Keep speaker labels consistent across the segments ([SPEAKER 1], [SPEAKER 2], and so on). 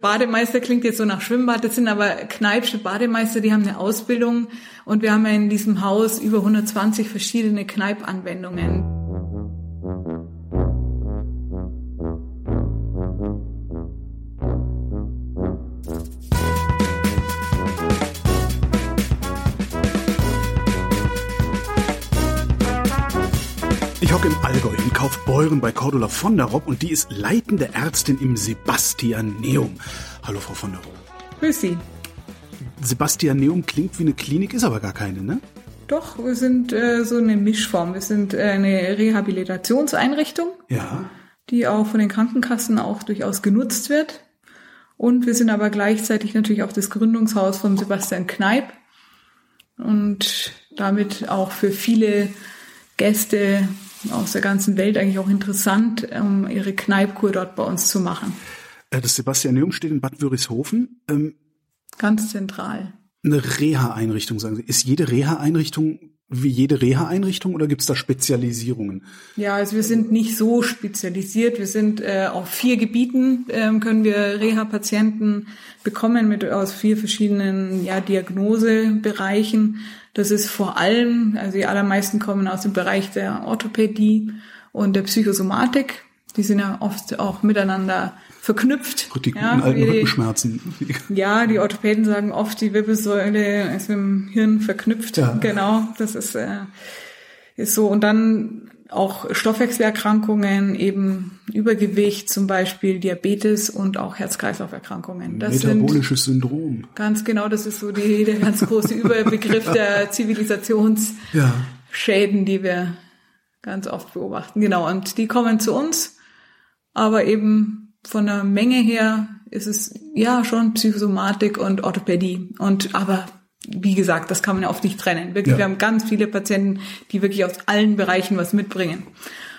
[SPEAKER 1] Bademeister klingt jetzt so nach Schwimmbad, das sind aber Kneipsche Bademeister, die haben eine Ausbildung und wir haben ja in diesem Haus über 120 verschiedene Kneipanwendungen.
[SPEAKER 2] In Kaufbeuren bei Cordula von der Ropp und die ist leitende Ärztin im Sebastianeum. Hallo Frau von der Ropp.
[SPEAKER 1] Grüß Sie.
[SPEAKER 2] Sebastianeum klingt wie eine Klinik, ist aber gar keine, ne?
[SPEAKER 1] Doch, wir sind äh, so eine Mischform. Wir sind äh, eine Rehabilitationseinrichtung,
[SPEAKER 2] Ja.
[SPEAKER 1] die auch von den Krankenkassen auch durchaus genutzt wird. Und wir sind aber gleichzeitig natürlich auch das Gründungshaus von Sebastian Kneip und damit auch für viele Gäste aus der ganzen Welt eigentlich auch interessant, um ihre Kneipkur dort bei uns zu machen.
[SPEAKER 2] Äh, Das Sebastianeum steht in Bad Wörishofen. Ähm,
[SPEAKER 1] Ganz zentral.
[SPEAKER 2] eine Reha-Einrichtung, sagen Sie. Ist jede Reha-Einrichtung wie jede Reha-Einrichtung oder gibt es da Spezialisierungen?
[SPEAKER 1] Ja, also wir sind nicht so spezialisiert. Wir sind äh, auf vier Gebieten ähm, können wir Reha-Patienten bekommen mit aus vier verschiedenen ja, Diagnosebereichen. Das ist vor allem, also die allermeisten kommen aus dem Bereich der Orthopädie und der Psychosomatik. Die sind ja oft auch miteinander verknüpft.
[SPEAKER 2] Gut, die guten
[SPEAKER 1] ja,
[SPEAKER 2] alten
[SPEAKER 1] die-
[SPEAKER 2] Rückenschmerzen.
[SPEAKER 1] ja, die Orthopäden sagen oft, die Wirbelsäule ist mit dem Hirn verknüpft.
[SPEAKER 2] Ja.
[SPEAKER 1] Genau, das ist, äh, ist so. Und dann auch Stoffwechselerkrankungen, eben Übergewicht, zum Beispiel Diabetes und auch Herz-Kreislauf-Erkrankungen.
[SPEAKER 2] Metabolisches Syndrom.
[SPEAKER 1] ganz genau, das ist so die, der ganz große Überbegriff der Zivilisationsschäden,
[SPEAKER 2] Ja.
[SPEAKER 1] die wir ganz oft beobachten. Genau, und die kommen zu uns, aber eben von der Menge her ist es ja schon Psychosomatik und Orthopädie. Und aber wie gesagt, das kann man ja oft nicht trennen. Wirklich,
[SPEAKER 2] Ja.
[SPEAKER 1] wir haben ganz viele Patienten, die wirklich aus allen Bereichen was mitbringen.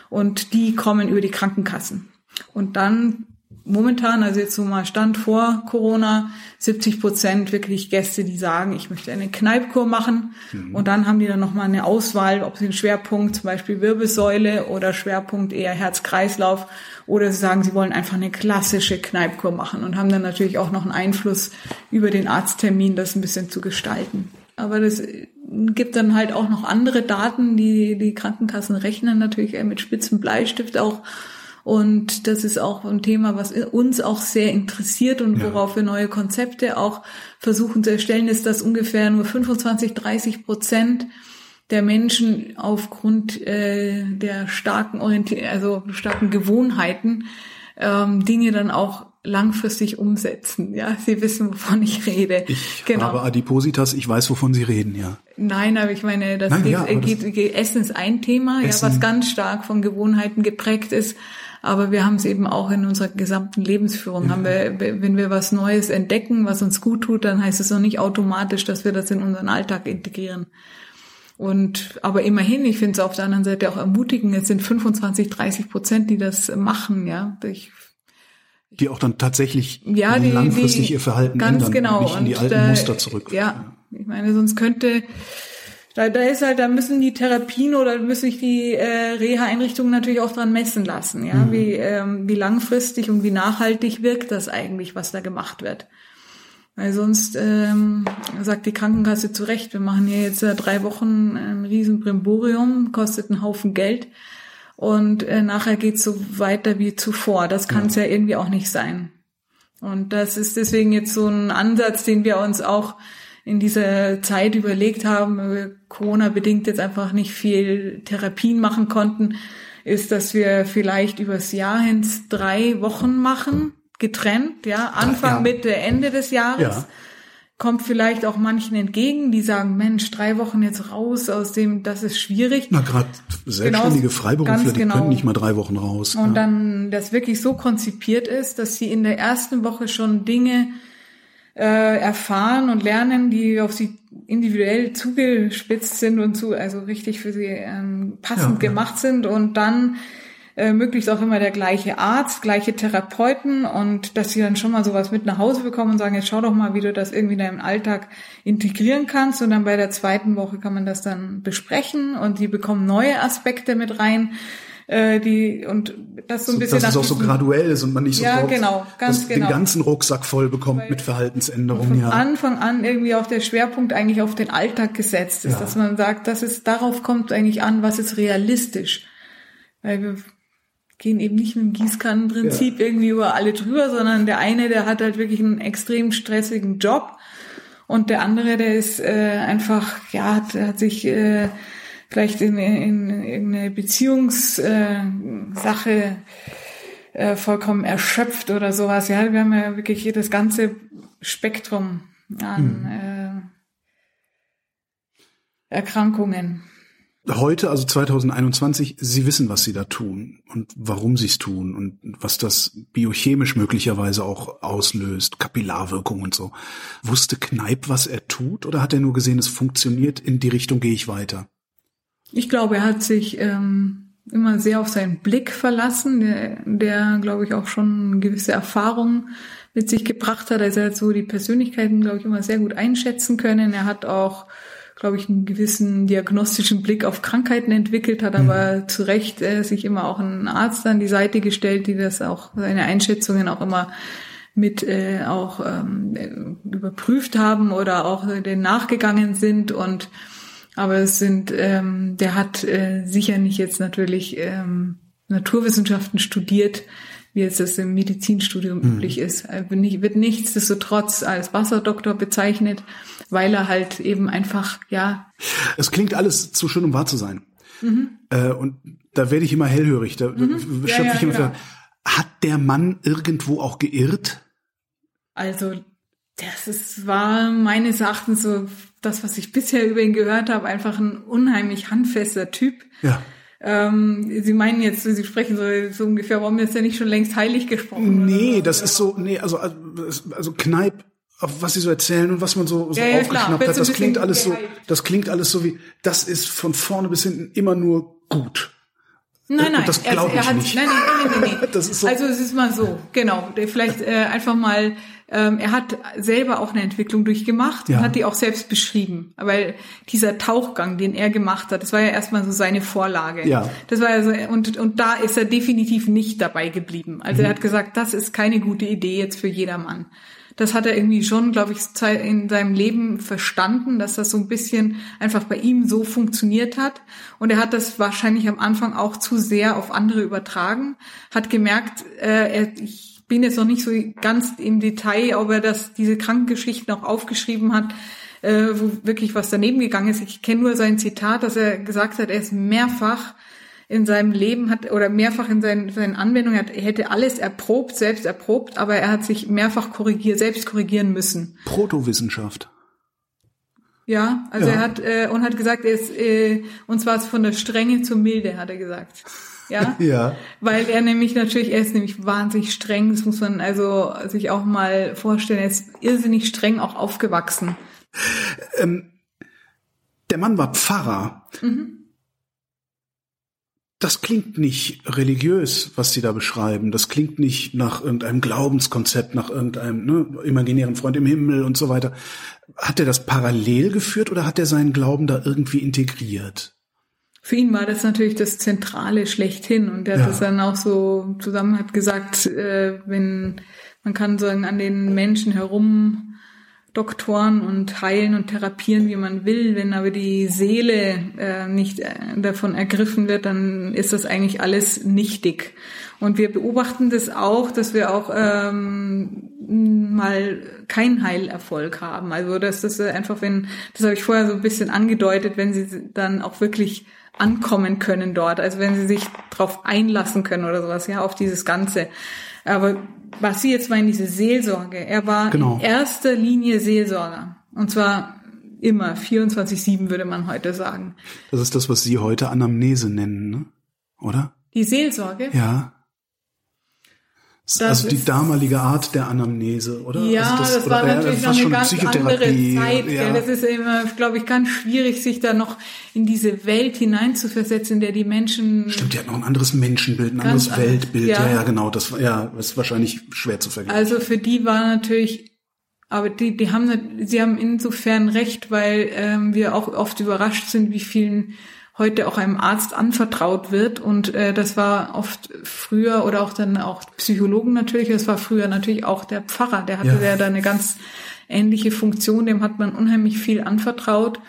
[SPEAKER 1] Und die kommen über die Krankenkassen. Und dann momentan, also jetzt so mal Stand vor Corona, 70 Prozent wirklich Gäste, die sagen, ich möchte eine Kneipkur machen. Und dann haben die dann nochmal eine Auswahl, ob sie einen Schwerpunkt, zum Beispiel Wirbelsäule oder Schwerpunkt eher Herz-Kreislauf oder sie sagen, sie wollen einfach eine klassische Kneipkur machen und haben dann natürlich auch noch einen Einfluss über den Arzttermin, das ein bisschen zu gestalten. Aber das gibt dann halt auch noch andere Daten, die die Krankenkassen rechnen natürlich eher mit spitzen Bleistift auch. Und das ist auch ein Thema, was uns auch sehr interessiert und worauf wir neue Konzepte auch versuchen zu erstellen, ist, dass ungefähr nur 25, 30 Prozent der Menschen aufgrund äh, der starken Orientier also starken Gewohnheiten ähm, Dinge dann auch langfristig umsetzen. Ja, Sie wissen, wovon ich rede.
[SPEAKER 2] Ich
[SPEAKER 1] genau.
[SPEAKER 2] habe Adipositas, ich weiß, wovon Sie reden, ja.
[SPEAKER 1] Nein, aber ich meine, das
[SPEAKER 2] Nein,
[SPEAKER 1] geht,
[SPEAKER 2] ja, das-
[SPEAKER 1] geht, geht, Essen ist ein Thema,
[SPEAKER 2] Essen.
[SPEAKER 1] ja, was ganz stark von Gewohnheiten geprägt ist. Aber wir haben es eben auch in unserer gesamten Lebensführung. Haben wir, wenn wir was Neues entdecken, was uns gut tut, dann heißt es noch nicht automatisch, dass wir das in unseren Alltag integrieren. Und aber immerhin, ich finde es auf der anderen Seite auch ermutigend. Es sind 25, 30 Prozent, die das machen. Ja, ich
[SPEAKER 2] Die auch dann tatsächlich
[SPEAKER 1] ja, die,
[SPEAKER 2] langfristig
[SPEAKER 1] die,
[SPEAKER 2] ihr Verhalten
[SPEAKER 1] ganz
[SPEAKER 2] ändern,
[SPEAKER 1] genau.
[SPEAKER 2] nicht in die
[SPEAKER 1] Und
[SPEAKER 2] alten
[SPEAKER 1] da,
[SPEAKER 2] Muster zurück.
[SPEAKER 1] Ja, ich meine, sonst könnte da, da ist halt, da müssen die Therapien oder müssen sich die äh, Reha-Einrichtungen natürlich auch dran messen lassen, ja,
[SPEAKER 2] Mhm.
[SPEAKER 1] wie ähm, wie langfristig und wie nachhaltig wirkt das eigentlich, was da gemacht wird. Weil sonst ähm, sagt die Krankenkasse zu Recht, wir machen hier jetzt äh, drei Wochen ein riesen Brimborium, kostet einen Haufen Geld und äh, nachher geht's so weiter wie zuvor. Das kann es ja. irgendwie auch nicht sein. Und das ist deswegen jetzt so ein Ansatz, den wir uns auch in dieser Zeit überlegt haben, wir Corona bedingt jetzt einfach nicht viel Therapien machen konnten, ist, dass wir vielleicht übers Jahr hin drei Wochen machen, getrennt, ja, Anfang,
[SPEAKER 2] Ja.
[SPEAKER 1] Mitte, Ende des Jahres.
[SPEAKER 2] Ja.
[SPEAKER 1] Kommt vielleicht auch manchen entgegen, die sagen, Mensch, drei Wochen jetzt raus aus dem, das ist schwierig.
[SPEAKER 2] Na, gerade selbstständige Freiberufler,
[SPEAKER 1] ganz
[SPEAKER 2] die
[SPEAKER 1] genau.
[SPEAKER 2] können nicht mal drei Wochen raus.
[SPEAKER 1] Und
[SPEAKER 2] ja.
[SPEAKER 1] dann das wirklich so konzipiert ist, dass sie in der ersten Woche schon Dinge äh, erfahren und lernen, die auf sie individuell zugespitzt sind und zu, also richtig für sie ähm, passend
[SPEAKER 2] Ja,
[SPEAKER 1] gemacht sind. Und dann äh, möglichst auch immer der gleiche Arzt, gleiche Therapeuten und dass sie dann schon mal sowas mit nach Hause bekommen und sagen, jetzt schau doch mal, wie du das irgendwie in deinem Alltag integrieren kannst. Und dann bei der zweiten Woche kann man das dann besprechen und die bekommen neue Aspekte mit rein, Äh, die und das so ein bisschen.
[SPEAKER 2] Dass es auch so graduell ist und man nicht
[SPEAKER 1] ja, genau, ganz genau.
[SPEAKER 2] den ganzen Rucksack voll bekommt Weil mit Verhaltensänderungen.
[SPEAKER 1] Von
[SPEAKER 2] ja.
[SPEAKER 1] Anfang an irgendwie auch der Schwerpunkt eigentlich auf den Alltag gesetzt ist, ja. dass man sagt, das ist darauf kommt eigentlich an, was ist realistisch. Weil wir gehen eben nicht mit dem Gießkannenprinzip ja. irgendwie über alle drüber, sondern der eine, der hat halt wirklich einen extrem stressigen Job und der andere, der ist äh, einfach, ja, der hat sich äh, vielleicht in, in, in eine Beziehungssache äh, vollkommen erschöpft oder sowas. Ja, wir haben ja wirklich hier das ganze Spektrum an hm. äh, Erkrankungen.
[SPEAKER 2] Heute, also 2021, Sie wissen, was Sie da tun und warum Sie es tun und was das biochemisch möglicherweise auch auslöst, Kapillarwirkung und so. Wusste Kneip, was er tut oder hat er nur gesehen, es funktioniert, in die Richtung gehe ich weiter?
[SPEAKER 1] Ich glaube, er hat sich ähm, immer sehr auf seinen Blick verlassen, der, der glaube ich, auch schon gewisse Erfahrungen mit sich gebracht hat. Also er hat so die Persönlichkeiten, glaube ich, immer sehr gut einschätzen können. Er hat auch, glaube ich, einen gewissen diagnostischen Blick auf Krankheiten entwickelt, hat mhm. aber zu Recht äh, sich immer auch einen Arzt an die Seite gestellt, die das auch, seine Einschätzungen auch immer mit äh, auch ähm, überprüft haben oder auch äh, den nachgegangen sind und aber es sind, ähm, der hat äh, sicher nicht jetzt natürlich ähm, Naturwissenschaften studiert, wie jetzt das im Medizinstudium mhm. üblich ist. Er wird nichtsdestotrotz als Wasserdoktor bezeichnet, weil er halt eben einfach, ja.
[SPEAKER 2] Es klingt alles zu schön, um wahr zu sein. Mhm. Äh, und da werde ich immer hellhörig. Da mhm. schöpfe ja, ja, ich immer genau. Hat der Mann irgendwo auch geirrt?
[SPEAKER 1] Also, das ist, war meines Erachtens so das, was ich bisher über ihn gehört habe, einfach ein unheimlich handfester Typ.
[SPEAKER 2] Ja.
[SPEAKER 1] Ähm, Sie meinen jetzt, Sie sprechen so, so ungefähr, warum ist er nicht schon längst heilig gesprochen?
[SPEAKER 2] Nee, so? das ist so, nee, also, also Kneip, was Sie so erzählen und was man so, so ja, ja, aufgeschnappt hat, das klingt alles so, das klingt alles so wie, das ist von vorne bis hinten immer nur gut.
[SPEAKER 1] Nein, nein,
[SPEAKER 2] das glaube ich
[SPEAKER 1] hat,
[SPEAKER 2] nicht.
[SPEAKER 1] Nein, nein, nein, nein, nein. das ist so. Also es ist mal so, genau. Vielleicht äh, einfach mal ähm, er hat selber auch eine Entwicklung durchgemacht ja. und hat die auch selbst beschrieben. Weil dieser Tauchgang, den er gemacht hat, das war ja erstmal so seine Vorlage.
[SPEAKER 2] Ja.
[SPEAKER 1] Das war ja so, und, und da ist er definitiv nicht dabei geblieben. Also mhm. er hat gesagt, das ist keine gute Idee jetzt für jedermann. Das hat er irgendwie schon, glaube ich, in seinem Leben verstanden, dass das so ein bisschen einfach bei ihm so funktioniert hat. Und er hat das wahrscheinlich am Anfang auch zu sehr auf andere übertragen, hat gemerkt, äh, er, ich bin jetzt noch nicht so ganz im Detail, ob er das, diese Krankengeschichten auch aufgeschrieben hat, äh, wo wirklich was daneben gegangen ist. Ich kenne nur sein Zitat, dass er gesagt hat, er ist mehrfach in seinem Leben hat oder mehrfach in seinen, seinen Anwendungen hat, er hätte alles erprobt, selbst erprobt, aber er hat sich mehrfach korrigiert, selbst korrigieren müssen.
[SPEAKER 2] Protowissenschaft.
[SPEAKER 1] Ja, also ja. er hat äh, und hat gesagt, er ist äh, und zwar von der Strenge zur Milde, hat er gesagt. Ja?
[SPEAKER 2] ja.
[SPEAKER 1] Weil er nämlich natürlich, er ist nämlich wahnsinnig streng, das muss man also sich auch mal vorstellen, er ist irrsinnig streng auch aufgewachsen.
[SPEAKER 2] Ähm, der Mann war Pfarrer. Mhm. Das klingt nicht religiös, was Sie da beschreiben. Das klingt nicht nach irgendeinem Glaubenskonzept, nach irgendeinem ne, imaginären Freund im Himmel und so weiter. Hat er das parallel geführt oder hat er seinen Glauben da irgendwie integriert?
[SPEAKER 1] Für ihn war das natürlich das Zentrale schlechthin und er hat ja. das dann auch so zusammen hat gesagt, äh, wenn man kann sagen an den Menschen herum doktoren und heilen und therapieren, wie man will, wenn aber die Seele äh, nicht äh, davon ergriffen wird, dann ist das eigentlich alles nichtig. Und wir beobachten das auch, dass wir auch ähm, mal keinen Heilerfolg haben. Also dass das einfach, wenn, das habe ich vorher so ein bisschen angedeutet, wenn sie dann auch wirklich ankommen können dort. Also wenn sie sich darauf einlassen können oder sowas, ja, auf dieses Ganze. Aber was Sie jetzt meinen, diese Seelsorge, er war genau. in erster Linie Seelsorger. Und zwar immer, 24-7 würde man heute sagen.
[SPEAKER 2] Das ist das, was Sie heute Anamnese nennen, ne? oder?
[SPEAKER 1] Die Seelsorge?
[SPEAKER 2] Ja. Das also die damalige Art der Anamnese, oder?
[SPEAKER 1] Ja,
[SPEAKER 2] also
[SPEAKER 1] das, das war natürlich noch eine ganz andere Zeit. Ja. ja. Das ist immer, glaube ich, ganz schwierig, sich da noch in diese Welt hineinzuversetzen, in der die Menschen.
[SPEAKER 2] Stimmt, die hat noch ein anderes Menschenbild, ein anderes Weltbild. Ja. ja, genau. Das ja, ist wahrscheinlich schwer zu vergleichen.
[SPEAKER 1] Also für die war natürlich, aber die, die haben, sie haben insofern recht, weil ähm, wir auch oft überrascht sind, wie vielen heute auch einem Arzt anvertraut wird. Und äh, das war oft früher oder auch dann auch Psychologen natürlich, das war früher natürlich auch der Pfarrer, der hatte ja, ja da eine ganz ähnliche Funktion, dem hat man unheimlich viel anvertraut.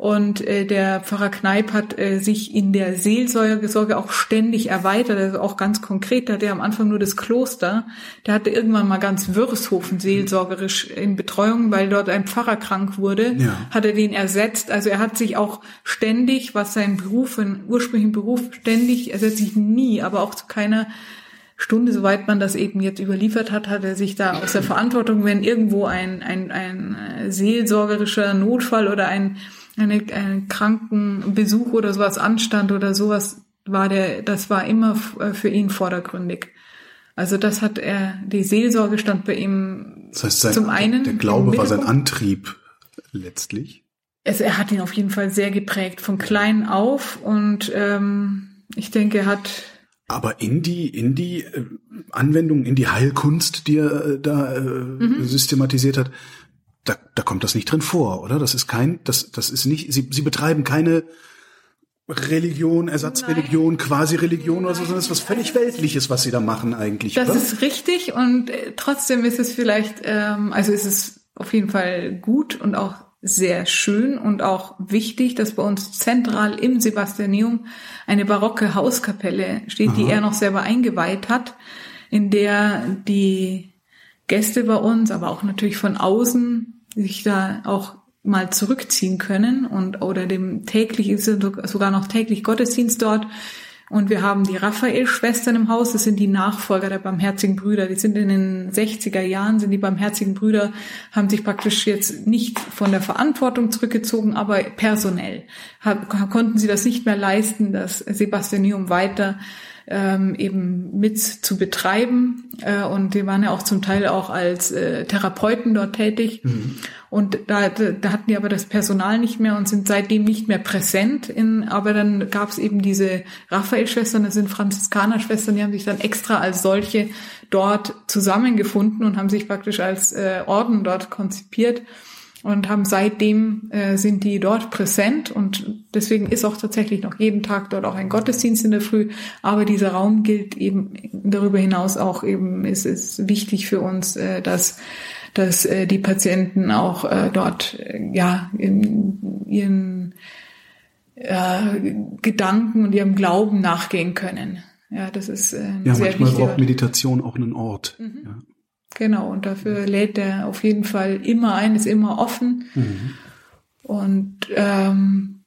[SPEAKER 1] Und äh, der Pfarrer Kneip hat äh, sich in der Seelsorge auch ständig erweitert, also auch ganz konkret. Da hatte er am Anfang nur das Kloster. Der hatte irgendwann mal ganz Würshofen seelsorgerisch in Betreuung, weil dort ein Pfarrer krank wurde, ja. hat er den ersetzt. Also er hat sich auch ständig, was sein Beruf, ein ursprünglichen Beruf, ständig, er setzt sich nie, aber auch zu keiner Stunde, soweit man das eben jetzt überliefert hat, hat er sich da aus der Verantwortung, wenn irgendwo ein, ein, ein seelsorgerischer Notfall oder ein eine, einen Krankenbesuch oder sowas anstand oder sowas, war der, das war immer äh, für ihn vordergründig. Also das hat er, die Seelsorge stand bei ihm
[SPEAKER 2] das heißt, sein, zum einen. Der Glaube war sein Antrieb letztlich.
[SPEAKER 1] Also er hat ihn auf jeden Fall sehr geprägt, von klein auf und ähm, ich denke, er hat
[SPEAKER 2] aber in die in die äh, Anwendung, in die Heilkunst, die er äh, da äh, mhm. systematisiert hat, da, da kommt das nicht drin vor, oder? Das ist kein, das, das ist nicht, sie, sie betreiben keine Religion, Ersatzreligion, Quasi-Religion oder so, sondern das ist was völlig Weltliches, was sie da machen eigentlich.
[SPEAKER 1] Das
[SPEAKER 2] oder?
[SPEAKER 1] ist richtig und äh, trotzdem ist es vielleicht, ähm, also ist es auf jeden Fall gut und auch sehr schön und auch wichtig, dass bei uns zentral im Sebastianeum eine barocke Hauskapelle steht, Aha. die er noch selber eingeweiht hat, in der die Gäste bei uns, aber auch natürlich von außen sich da auch mal zurückziehen können und oder dem täglich ist sogar noch täglich Gottesdienst dort. Und wir haben die Raphael-Schwestern im Haus, das sind die Nachfolger der Barmherzigen Brüder. Die sind in den 60er Jahren, sind die Barmherzigen Brüder, haben sich praktisch jetzt nicht von der Verantwortung zurückgezogen, aber personell konnten sie das nicht mehr leisten, das Sebastianium weiter ähm, eben mit zu betreiben. Äh, und die waren ja auch zum Teil auch als äh, Therapeuten dort tätig. Mhm. Und da, da hatten die aber das Personal nicht mehr und sind seitdem nicht mehr präsent. In, aber dann gab es eben diese Raphael-Schwestern, das sind Franziskaner-Schwestern, die haben sich dann extra als solche dort zusammengefunden und haben sich praktisch als äh, Orden dort konzipiert und haben seitdem äh, sind die dort präsent und deswegen ist auch tatsächlich noch jeden Tag dort auch ein Gottesdienst in der Früh. Aber dieser Raum gilt eben darüber hinaus auch eben ist es wichtig für uns, äh, dass dass äh, die Patienten auch äh, dort äh, ja in ihren äh, Gedanken und ihrem Glauben nachgehen können. Ja, das ist äh,
[SPEAKER 2] ja, sehr manchmal braucht Meditation auch einen Ort. Mhm. Ja.
[SPEAKER 1] Genau, und dafür lädt er auf jeden Fall immer ein, ist immer offen. Mhm. Und ähm,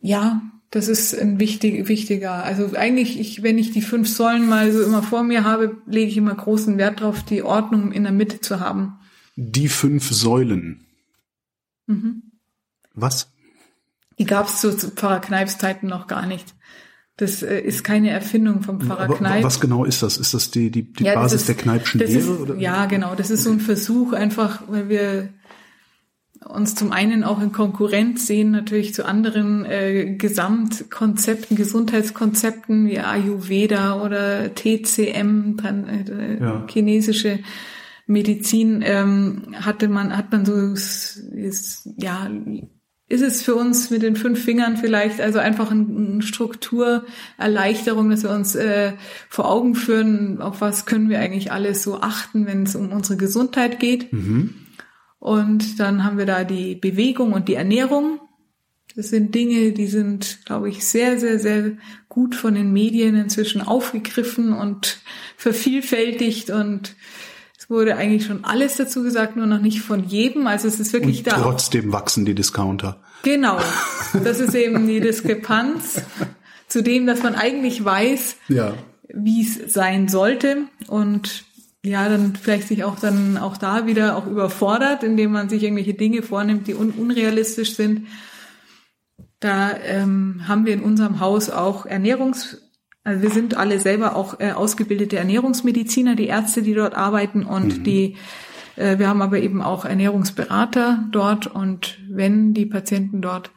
[SPEAKER 1] ja, das ist ein wichtig, wichtiger. Also eigentlich, ich, wenn ich die fünf Säulen mal so immer vor mir habe, lege ich immer großen Wert darauf, die Ordnung in der Mitte zu haben.
[SPEAKER 2] Die fünf Säulen. Mhm. Was?
[SPEAKER 1] Die gab es zu, zu Pfarrer Kneips Zeiten noch gar nicht. Das äh, ist keine Erfindung vom Pfarrer Aber Kneip.
[SPEAKER 2] Was genau ist das? Ist das die, die, die ja, Basis ist, der Kneipschen Lehre?
[SPEAKER 1] Ist, oder? Ja, genau. Das ist so ein Versuch einfach, weil wir uns zum einen auch in Konkurrenz sehen, natürlich zu anderen äh, Gesamtkonzepten, Gesundheitskonzepten wie Ayurveda oder TCM, dann, äh, ja. chinesische Medizin, ähm, hatte man, hat man so, ist, ja, ist es für uns mit den fünf Fingern vielleicht also einfach eine Strukturerleichterung, dass wir uns äh, vor Augen führen, auf was können wir eigentlich alles so achten, wenn es um unsere Gesundheit geht. Mhm. Und dann haben wir da die Bewegung und die Ernährung. Das sind Dinge, die sind, glaube ich, sehr, sehr, sehr gut von den Medien inzwischen aufgegriffen und vervielfältigt und wurde eigentlich schon alles dazu gesagt, nur noch nicht von jedem. Also es ist wirklich
[SPEAKER 2] Und
[SPEAKER 1] da.
[SPEAKER 2] Trotzdem wachsen die Discounter.
[SPEAKER 1] Genau. Das ist eben die Diskrepanz zu dem, dass man eigentlich weiß, ja. wie es sein sollte. Und ja, dann vielleicht sich auch dann auch da wieder auch überfordert, indem man sich irgendwelche Dinge vornimmt, die un unrealistisch sind. Da ähm, haben wir in unserem Haus auch Ernährungs also wir sind alle selber auch äh, ausgebildete Ernährungsmediziner, die Ärzte, die dort arbeiten und mhm. die äh, wir haben aber eben auch Ernährungsberater dort und wenn die Patienten dort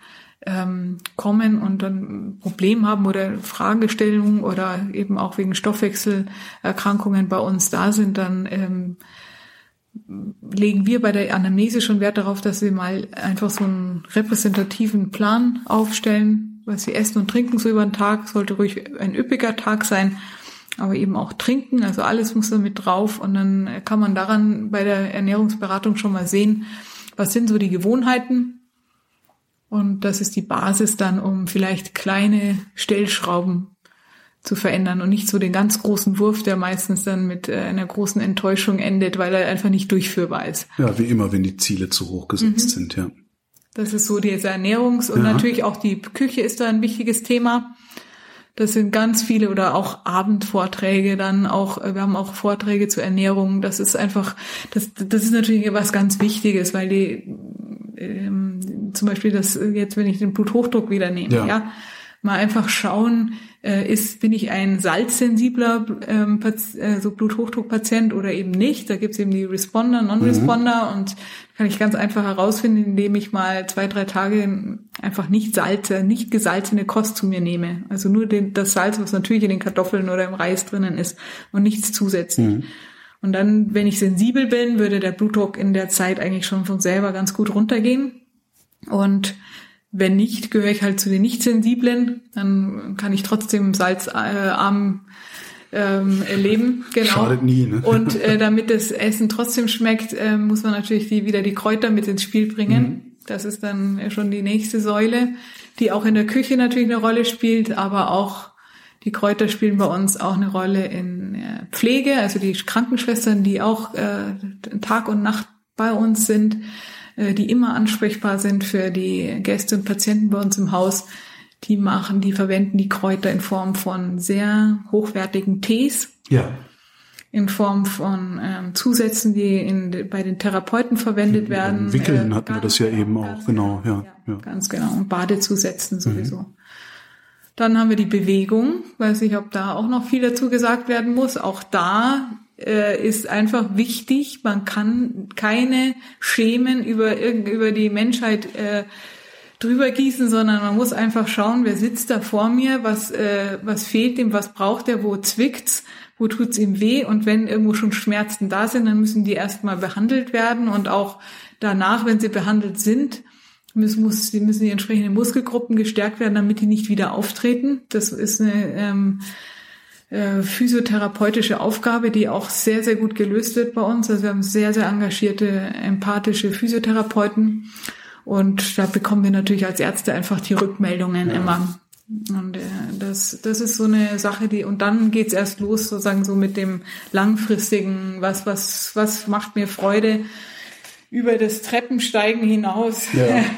[SPEAKER 1] ähm, kommen und dann ein Problem haben oder Fragestellungen oder eben auch wegen Stoffwechselerkrankungen bei uns da sind, dann ähm, legen wir bei der Anamnese schon Wert darauf, dass wir mal einfach so einen repräsentativen Plan aufstellen was sie essen und trinken so über den Tag, sollte ruhig ein üppiger Tag sein, aber eben auch trinken, also alles muss da mit drauf und dann kann man daran bei der Ernährungsberatung schon mal sehen, was sind so die Gewohnheiten und das ist die Basis dann, um vielleicht kleine Stellschrauben zu verändern und nicht so den ganz großen Wurf, der meistens dann mit äh, einer großen Enttäuschung endet, weil er einfach nicht durchführbar ist.
[SPEAKER 2] Ja, wie immer, wenn die Ziele zu hoch gesetzt mhm. sind, ja.
[SPEAKER 1] Das ist so diese Ernährungs- und ja. natürlich auch die Küche ist da ein wichtiges Thema. Das sind ganz viele oder auch Abendvorträge dann auch, wir haben auch Vorträge zur Ernährung. Das ist einfach, das, das ist natürlich was ganz Wichtiges, weil die, ähm, zum Beispiel das jetzt, wenn ich den Bluthochdruck wieder nehme, ja, ja mal einfach schauen, äh, ist, bin ich ein salzsensibler ähm, äh, so Bluthochdruckpatient oder eben nicht. Da gibt's eben die Responder, Non-Responder mhm. und kann ich ganz einfach herausfinden, indem ich mal zwei, drei Tage einfach nicht Salze, nicht gesalzene Kost zu mir nehme. Also nur den, das Salz, was natürlich in den Kartoffeln oder im Reis drinnen ist und nichts zusätzlich. Mhm. Und dann, wenn ich sensibel bin, würde der Blutdruck in der Zeit eigentlich schon von selber ganz gut runtergehen. Und wenn nicht, gehöre ich halt zu den Nicht-Sensiblen. Dann kann ich trotzdem salzarm ähm, leben. Genau.
[SPEAKER 2] Schadet nie. Ne?
[SPEAKER 1] Und äh, damit das Essen trotzdem schmeckt, äh, muss man natürlich die, wieder die Kräuter mit ins Spiel bringen. Mhm. Das ist dann schon die nächste Säule, die auch in der Küche natürlich eine Rolle spielt, aber auch die Kräuter spielen bei uns auch eine Rolle in äh, Pflege, also die Krankenschwestern, die auch äh, Tag und Nacht bei uns sind die immer ansprechbar sind für die Gäste und Patienten bei uns im Haus. Die machen, die verwenden die Kräuter in Form von sehr hochwertigen Tees.
[SPEAKER 2] Ja.
[SPEAKER 1] In Form von ähm, Zusätzen, die in, bei den Therapeuten verwendet werden.
[SPEAKER 2] Wickeln äh, hatten wir das ja eben auch, genau, ja,
[SPEAKER 1] ja, ja. Ganz genau. Und Badezusätzen sowieso. Mhm. Dann haben wir die Bewegung. Weiß nicht, ob da auch noch viel dazu gesagt werden muss. Auch da äh, ist einfach wichtig. Man kann keine Schemen über, über die Menschheit äh, drüber gießen, sondern man muss einfach schauen, wer sitzt da vor mir, was, äh, was fehlt ihm, was braucht er, wo zwickt's, wo tut's ihm weh und wenn irgendwo schon Schmerzen da sind, dann müssen die erstmal behandelt werden und auch danach, wenn sie behandelt sind, müssen, muss, müssen die entsprechenden Muskelgruppen gestärkt werden, damit die nicht wieder auftreten. Das ist eine ähm, äh, physiotherapeutische Aufgabe, die auch sehr, sehr gut gelöst wird bei uns. Also wir haben sehr, sehr engagierte, empathische Physiotherapeuten. Und da bekommen wir natürlich als Ärzte einfach die Rückmeldungen ja. immer. Und äh, das, das ist so eine Sache, die, und dann geht's erst los, sozusagen so mit dem langfristigen, was, was, was macht mir Freude über das Treppensteigen hinaus. Ja.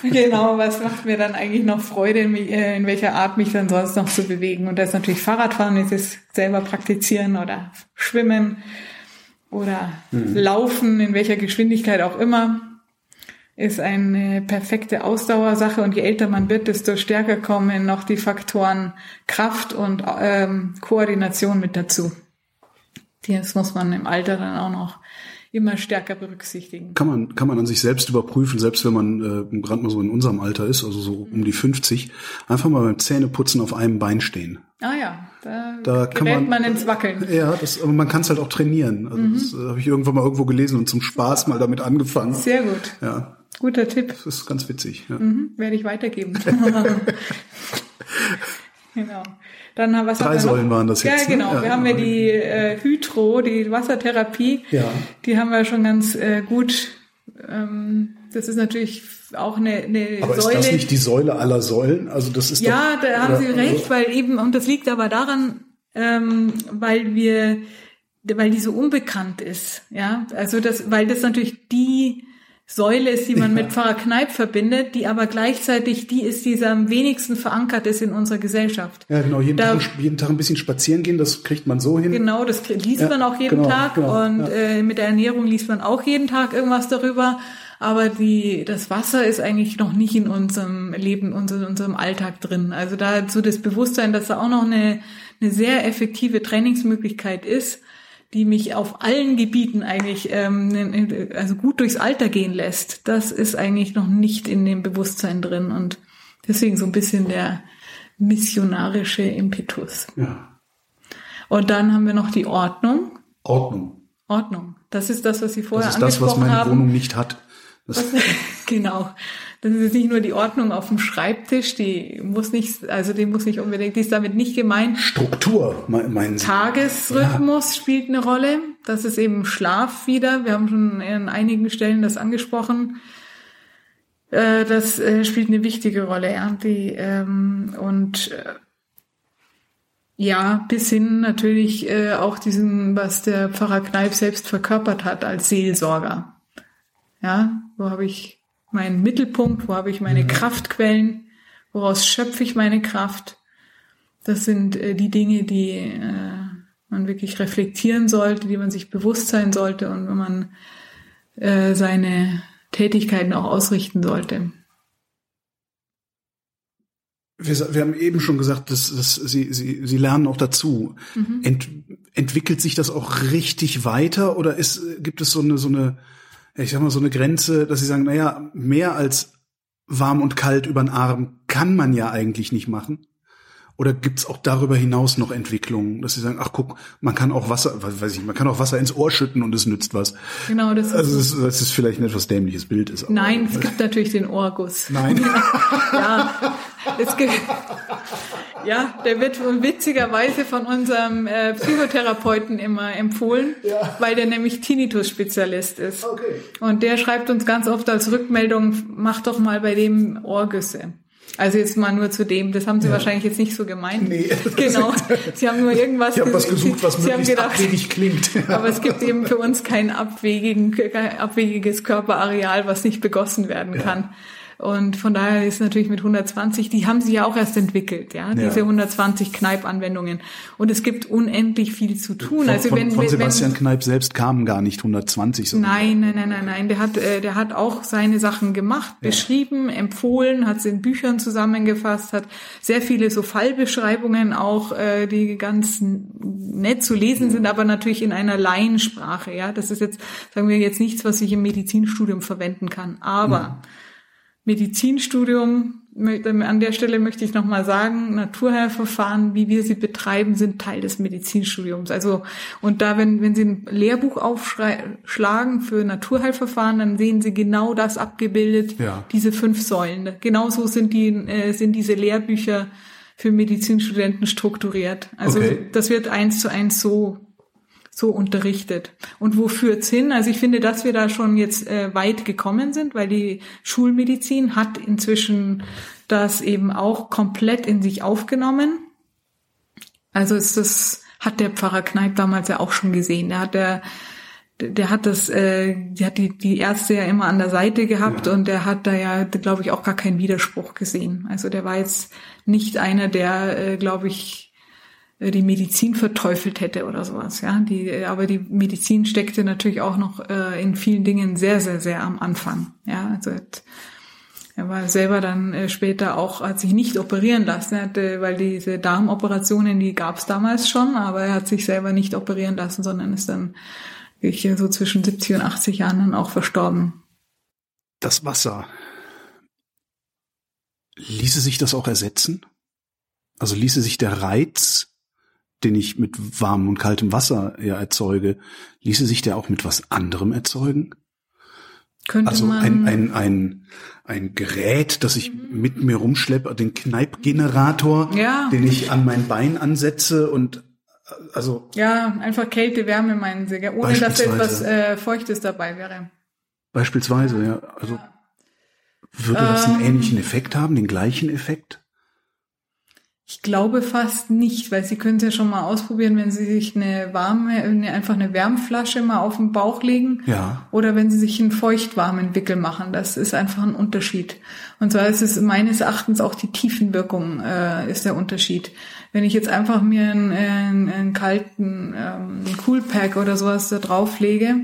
[SPEAKER 1] genau, was macht mir dann eigentlich noch Freude, in, äh, in welcher Art mich dann sonst noch zu bewegen. Und das ist natürlich Fahrradfahren, ist es selber praktizieren oder Schwimmen oder mhm. Laufen, in welcher Geschwindigkeit auch immer, ist eine perfekte Ausdauersache. Und je älter man wird, desto stärker kommen noch die Faktoren Kraft und ähm, Koordination mit dazu. Das muss man im Alter dann auch noch immer stärker berücksichtigen.
[SPEAKER 2] Kann man, kann man an sich selbst überprüfen, selbst wenn man äh, gerade mal so in unserem Alter ist, also so um die 50, einfach mal beim Zähneputzen auf einem Bein stehen.
[SPEAKER 1] Ah ja, da, da kann man, man ins Wackeln.
[SPEAKER 2] Ja, das, aber man kann es halt auch trainieren. Also mhm. Das äh, habe ich irgendwann mal irgendwo gelesen und zum Spaß mal damit angefangen.
[SPEAKER 1] Sehr gut.
[SPEAKER 2] Ja.
[SPEAKER 1] Guter Tipp.
[SPEAKER 2] Das ist ganz witzig. Ja.
[SPEAKER 1] Mhm, werde ich weitergeben. genau. Dann
[SPEAKER 2] was Drei Säulen waren das
[SPEAKER 1] jetzt. Ja, ne? genau. Ne? Ja, wir haben ja die äh, Hydro, die Wassertherapie.
[SPEAKER 2] Ja.
[SPEAKER 1] Die haben wir schon ganz äh, gut. Ähm, das ist natürlich auch eine, eine
[SPEAKER 2] aber Säule. ist das nicht die Säule aller Säulen? Also das ist
[SPEAKER 1] ja,
[SPEAKER 2] doch,
[SPEAKER 1] da haben Sie recht, weil eben und das liegt aber daran, ähm, weil wir, weil die so unbekannt ist. Ja, also das, weil das natürlich die Säule ist, die man ja. mit Pfarrer Kneip verbindet, die aber gleichzeitig die ist, die am wenigsten verankert ist in unserer Gesellschaft.
[SPEAKER 2] Ja, genau. Jeden, da, Tag, jeden Tag ein bisschen spazieren gehen, das kriegt man so hin.
[SPEAKER 1] Genau, das liest ja, man auch jeden genau, Tag. Genau, und ja. äh, mit der Ernährung liest man auch jeden Tag irgendwas darüber. Aber die, das Wasser ist eigentlich noch nicht in unserem Leben, in unserem Alltag drin. Also da so das Bewusstsein, dass da auch noch eine, eine sehr effektive Trainingsmöglichkeit ist die mich auf allen Gebieten eigentlich ähm, also gut durchs Alter gehen lässt, das ist eigentlich noch nicht in dem Bewusstsein drin und deswegen so ein bisschen der missionarische Impetus.
[SPEAKER 2] Ja.
[SPEAKER 1] Und dann haben wir noch die Ordnung.
[SPEAKER 2] Ordnung.
[SPEAKER 1] Ordnung. Das ist das, was Sie vorher
[SPEAKER 2] angesprochen haben. Das ist das, was meine
[SPEAKER 1] haben.
[SPEAKER 2] Wohnung nicht hat.
[SPEAKER 1] Genau. Das ist nicht nur die Ordnung auf dem Schreibtisch, die muss nicht, also die muss nicht unbedingt, die ist damit nicht gemeint.
[SPEAKER 2] Struktur, meinen Sie?
[SPEAKER 1] Tagesrhythmus ja. spielt eine Rolle. Das ist eben Schlaf wieder. Wir haben schon an einigen Stellen das angesprochen. Äh, das äh, spielt eine wichtige Rolle, ja. Die, ähm, und äh, ja, bis hin natürlich äh, auch diesen, was der Pfarrer Kneip selbst verkörpert hat als Seelsorger. Ja, wo habe ich meinen Mittelpunkt, wo habe ich meine mhm. Kraftquellen, woraus schöpfe ich meine Kraft. Das sind äh, die Dinge, die äh, man wirklich reflektieren sollte, die man sich bewusst sein sollte und wenn man äh, seine Tätigkeiten auch ausrichten sollte
[SPEAKER 2] wir, wir haben eben schon gesagt, dass, dass Sie, Sie, Sie lernen auch dazu. Mhm. Ent, entwickelt sich das auch richtig weiter oder ist, gibt es so eine, so eine, ich sag mal, so eine Grenze, dass Sie sagen, naja, mehr als warm und kalt über den Arm kann man ja eigentlich nicht machen? Oder gibt's auch darüber hinaus noch Entwicklungen, dass sie sagen, ach guck, man kann auch Wasser, weiß ich, man kann auch Wasser ins Ohr schütten und es nützt was.
[SPEAKER 1] Genau, das ist,
[SPEAKER 2] also das, ist, das ist vielleicht ein etwas dämliches Bild. Ist
[SPEAKER 1] Nein, es gibt natürlich den Ohrguss.
[SPEAKER 2] Nein.
[SPEAKER 1] ja, es gibt, ja, der wird witzigerweise von unserem äh, Psychotherapeuten immer empfohlen, ja. weil der nämlich Tinnitus-Spezialist ist. Okay. Und der schreibt uns ganz oft als Rückmeldung, mach doch mal bei dem Ohrgüsse. Also jetzt mal nur zu dem, das haben Sie ja. wahrscheinlich jetzt nicht so gemeint. Nee. Genau. Sie haben nur irgendwas
[SPEAKER 2] Ich habe was gesucht, was möglichst gedacht, abwegig klingt.
[SPEAKER 1] Aber es gibt eben für uns kein abwegigen, abwegiges Körperareal, was nicht begossen werden kann. Ja. Und von daher ist natürlich mit 120, die haben sie ja auch erst entwickelt, ja, diese ja. 120 Kneip-Anwendungen. Und es gibt unendlich viel zu tun.
[SPEAKER 2] Von, also wenn, von Sebastian wenn, Kneip selbst kamen gar nicht 120.
[SPEAKER 1] Sondern nein, nein, nein, nein, nein. Der hat, äh, der hat auch seine Sachen gemacht, ja. beschrieben, empfohlen, hat sie in Büchern zusammengefasst, hat sehr viele so Fallbeschreibungen auch, äh, die ganz nett zu lesen sind, aber natürlich in einer Laiensprache, ja. Das ist jetzt, sagen wir jetzt nichts, was ich im Medizinstudium verwenden kann. Aber ja Medizinstudium, an der Stelle möchte ich nochmal sagen, Naturheilverfahren, wie wir sie betreiben, sind Teil des Medizinstudiums. Also, und da, wenn, wenn Sie ein Lehrbuch aufschlagen für Naturheilverfahren, dann sehen Sie genau das abgebildet, ja. diese fünf Säulen. Genauso sind die, äh, sind diese Lehrbücher für Medizinstudenten strukturiert. Also, okay. das wird eins zu eins so so unterrichtet. Und wo führt's hin? Also ich finde, dass wir da schon jetzt äh, weit gekommen sind, weil die Schulmedizin hat inzwischen das eben auch komplett in sich aufgenommen. Also ist das hat der Pfarrer Kneip damals ja auch schon gesehen. Der hat der der hat das, äh, die hat die, die Ärzte ja immer an der Seite gehabt ja. und der hat da ja, glaube ich, auch gar keinen Widerspruch gesehen. Also der war jetzt nicht einer, der, äh, glaube ich, die Medizin verteufelt hätte oder sowas, ja. Die, äh, aber die Medizin steckte natürlich auch noch äh, in vielen Dingen sehr, sehr, sehr am Anfang, ja. Also er war selber dann äh, später auch, hat sich nicht operieren lassen, er hatte, weil diese Darmoperationen, die gab es damals schon, aber er hat sich selber nicht operieren lassen, sondern ist dann wirklich so zwischen 70 und 80 Jahren dann auch verstorben.
[SPEAKER 2] Das Wasser. Ließe sich das auch ersetzen? Also ließe sich der Reiz den ich mit warmem und kaltem Wasser ja erzeuge, ließe sich der auch mit was anderem erzeugen?
[SPEAKER 1] Könnte
[SPEAKER 2] also
[SPEAKER 1] man
[SPEAKER 2] ein, ein, ein, ein Gerät, das ich mit mir rumschleppe, den Kneipgenerator,
[SPEAKER 1] ja.
[SPEAKER 2] den ich an mein Bein ansetze und also
[SPEAKER 1] ja, einfach Kälte, Wärme meinen Sie, ohne dass etwas äh, Feuchtes dabei wäre.
[SPEAKER 2] Beispielsweise, ja. Also ja. würde das einen ähm, ähnlichen Effekt haben, den gleichen Effekt?
[SPEAKER 1] Ich glaube fast nicht, weil Sie können es ja schon mal ausprobieren, wenn Sie sich eine warme, eine, einfach eine Wärmflasche mal auf den Bauch legen.
[SPEAKER 2] Ja.
[SPEAKER 1] Oder wenn Sie sich einen feuchtwarmen Wickel machen. Das ist einfach ein Unterschied. Und zwar ist es meines Erachtens auch die Tiefenwirkung äh, ist der Unterschied. Wenn ich jetzt einfach mir einen, einen, einen kalten ähm, Coolpack oder sowas da drauflege,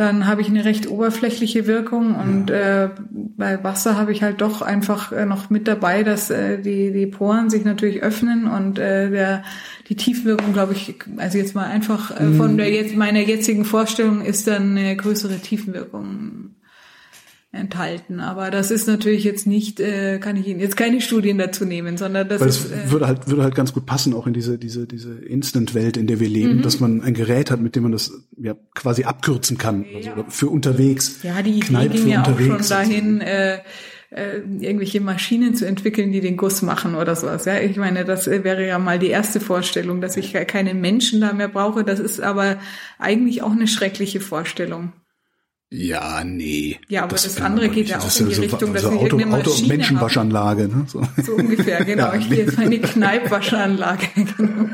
[SPEAKER 1] dann habe ich eine recht oberflächliche Wirkung und ja. äh, bei Wasser habe ich halt doch einfach äh, noch mit dabei, dass äh, die die Poren sich natürlich öffnen und äh, der die Tiefwirkung, glaube ich, also jetzt mal einfach äh, von mhm. der jetzt meiner jetzigen Vorstellung ist dann eine größere Tiefenwirkung enthalten. Aber das ist natürlich jetzt nicht, äh, kann ich Ihnen jetzt keine Studien dazu nehmen, sondern das
[SPEAKER 2] Weil
[SPEAKER 1] ist.
[SPEAKER 2] es
[SPEAKER 1] Äh,
[SPEAKER 2] würde halt, würde halt ganz gut passen, auch in diese, diese, diese Instant-Welt, in der wir leben,
[SPEAKER 1] Mhm.
[SPEAKER 2] dass man ein Gerät hat, mit dem man das ja quasi abkürzen kann. Also für unterwegs.
[SPEAKER 1] ja, die Idee ging ja auch schon dahin, äh, äh, irgendwelche Maschinen zu entwickeln, die den Guss machen oder sowas. Ja, ich meine, das äh, wäre ja mal die erste Vorstellung, dass ich keinen Menschen da mehr brauche. Das ist aber eigentlich auch eine schreckliche Vorstellung.
[SPEAKER 2] Ja, nee.
[SPEAKER 1] Ja, aber das
[SPEAKER 2] kann
[SPEAKER 1] andere geht ja
[SPEAKER 2] Das
[SPEAKER 1] auch in die
[SPEAKER 2] so,
[SPEAKER 1] Richtung, dass
[SPEAKER 2] so Auto,
[SPEAKER 1] irgendeine
[SPEAKER 2] Auto
[SPEAKER 1] Maschine
[SPEAKER 2] Menschenwaschanlage, ne? So.
[SPEAKER 1] So ungefähr, genau.
[SPEAKER 2] Ja,
[SPEAKER 1] ich gehe jetzt mal in die Kneippwaschanlage. Genau.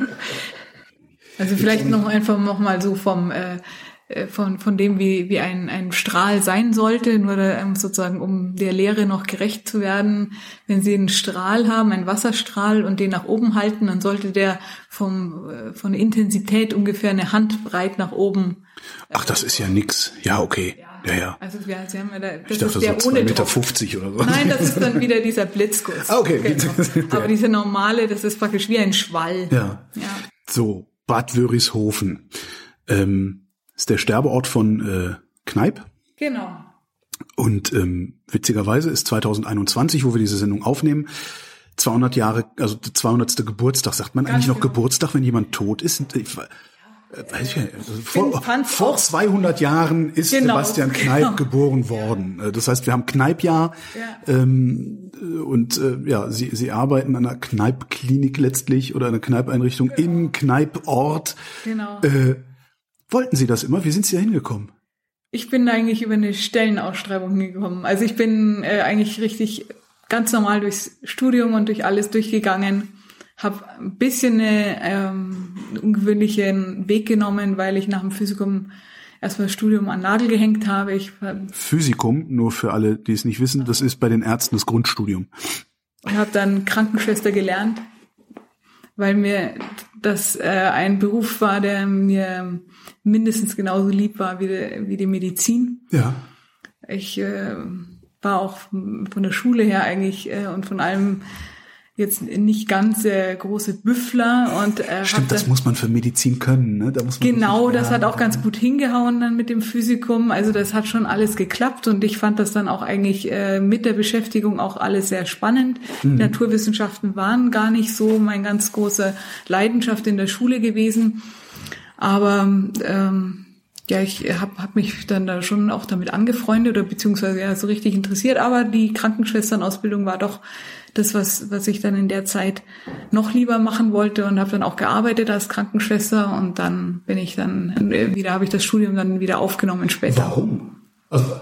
[SPEAKER 1] Also vielleicht noch einfach noch mal so vom äh, äh, von von dem wie wie ein ein Strahl sein sollte, nur da, sozusagen um der Lehre noch gerecht zu werden. Wenn Sie einen Strahl haben, einen Wasserstrahl und den nach oben halten, dann sollte der vom äh, von Intensität ungefähr eine Handbreit nach oben.
[SPEAKER 2] Ach, das ist ja nix. Ja, okay. Ja, ja.
[SPEAKER 1] Also ja, Sie haben ja da, das
[SPEAKER 2] Ich dachte
[SPEAKER 1] ist der
[SPEAKER 2] so
[SPEAKER 1] ohne
[SPEAKER 2] 2,50 Meter
[SPEAKER 1] Druck.
[SPEAKER 2] 50 oder so.
[SPEAKER 1] Nein, das ist dann wieder dieser Blitzguss.
[SPEAKER 2] Ah, okay.
[SPEAKER 1] Genau. Aber diese normale, das ist praktisch wie ein Schwall.
[SPEAKER 2] Ja.
[SPEAKER 1] Ja.
[SPEAKER 2] So, Bad Wörishofen. Ähm, ist der Sterbeort von äh, Kneipp.
[SPEAKER 1] Genau.
[SPEAKER 2] Und ähm, witzigerweise ist 2021, wo wir diese Sendung aufnehmen, 200 Jahre, also der 200. Geburtstag. Sagt man
[SPEAKER 1] Ganz
[SPEAKER 2] eigentlich noch
[SPEAKER 1] genau.
[SPEAKER 2] Geburtstag, wenn jemand tot ist? Ich, weiß ich, nicht. also vor, vor
[SPEAKER 1] auch-
[SPEAKER 2] 200 Jahren ist
[SPEAKER 1] Genau,
[SPEAKER 2] Sebastian Kneipp
[SPEAKER 1] genau.
[SPEAKER 2] geboren worden. Äh, Das heißt, wir haben Kneippjahr
[SPEAKER 1] Ja.
[SPEAKER 2] ähm, äh, und äh, ja, sie, sie arbeiten an einer Kneippklinik letztlich oder einer Kneippeinrichtung im Kneipport.
[SPEAKER 1] Genau.
[SPEAKER 2] Äh, wollten Sie das immer? Wie sind Sie da hingekommen?
[SPEAKER 1] Ich bin eigentlich über eine Stellenausschreibung gekommen. Also ich bin äh, eigentlich richtig ganz normal durchs Studium und durch alles durchgegangen. Habe ein bisschen eine, ähm, einen ungewöhnlichen Weg genommen, weil ich nach dem Physikum erstmal das Studium an Nagel gehängt habe. Ich
[SPEAKER 2] Physikum, nur für alle, die es nicht wissen, das ist bei den Ärzten das Grundstudium.
[SPEAKER 1] habe dann Krankenschwester gelernt, weil mir das äh, ein Beruf war, der mir mindestens genauso lieb war wie, die- wie die Medizin.
[SPEAKER 2] Ja.
[SPEAKER 1] Ich äh, war auch von der Schule her eigentlich äh, und von allem jetzt nicht ganz der große Büffler und äh,
[SPEAKER 2] Stimmt, das
[SPEAKER 1] dann-
[SPEAKER 2] muss man für Medizin können, ne? Da muss man
[SPEAKER 1] Genau, das hat auch ganz gut hingehauen dann mit dem Physikum. Also das hat schon alles geklappt und ich fand das dann auch eigentlich äh, mit der Beschäftigung auch alles sehr spannend. Die Naturwissenschaften waren gar nicht so mein ganz großer Leidenschaft in der Schule gewesen. Aber ähm, ja, ich habe hab mich dann da schon auch damit angefreundet oder beziehungsweise ja so richtig interessiert. Aber die Krankenschwesternausbildung war doch das, was, was ich dann in der Zeit noch lieber machen wollte und habe dann auch gearbeitet als Krankenschwester und dann bin ich dann äh, wieder, habe ich das Studium dann wieder aufgenommen später.
[SPEAKER 2] Warum? Also,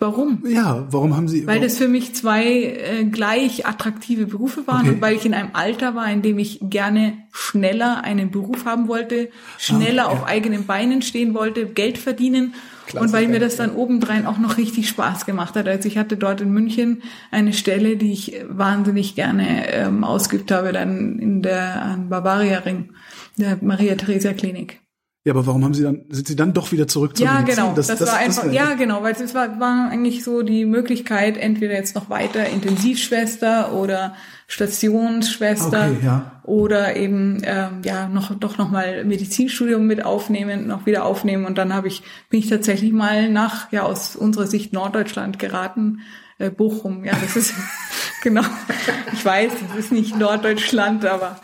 [SPEAKER 1] Warum?
[SPEAKER 2] ja, warum haben Sie?
[SPEAKER 1] Weil
[SPEAKER 2] warum,
[SPEAKER 1] das für mich zwei äh, gleich attraktive Berufe waren
[SPEAKER 2] Okay.
[SPEAKER 1] und weil ich in einem Alter war, in dem ich gerne schneller einen Beruf haben wollte, schneller
[SPEAKER 2] Ah, ja.
[SPEAKER 1] auf eigenen Beinen stehen wollte, Geld verdienen und weil mir das dann obendrein auch noch richtig Spaß gemacht hat. Also ich hatte dort in München eine Stelle, die ich wahnsinnig gerne ähm, ausgeübt habe, dann in der Bavaria Ring, der Maria Theresia Klinik.
[SPEAKER 2] Ja, aber warum haben Sie dann? Sind Sie dann doch wieder zurück zur
[SPEAKER 1] Ja,
[SPEAKER 2] Medizin?
[SPEAKER 1] genau. Das, war einfach,
[SPEAKER 2] war-
[SPEAKER 1] ja, genau, weil es war, war eigentlich so die Möglichkeit, entweder jetzt noch weiter Intensivschwester oder Stationsschwester
[SPEAKER 2] Okay, ja.
[SPEAKER 1] oder eben ähm, ja noch doch noch mal Medizinstudium mit aufnehmen, noch wieder aufnehmen und dann habe ich bin ich tatsächlich mal nach ja aus unserer Sicht Norddeutschland geraten. Äh, Bochum, ja, das ist genau. Ich weiß, es ist nicht Norddeutschland, aber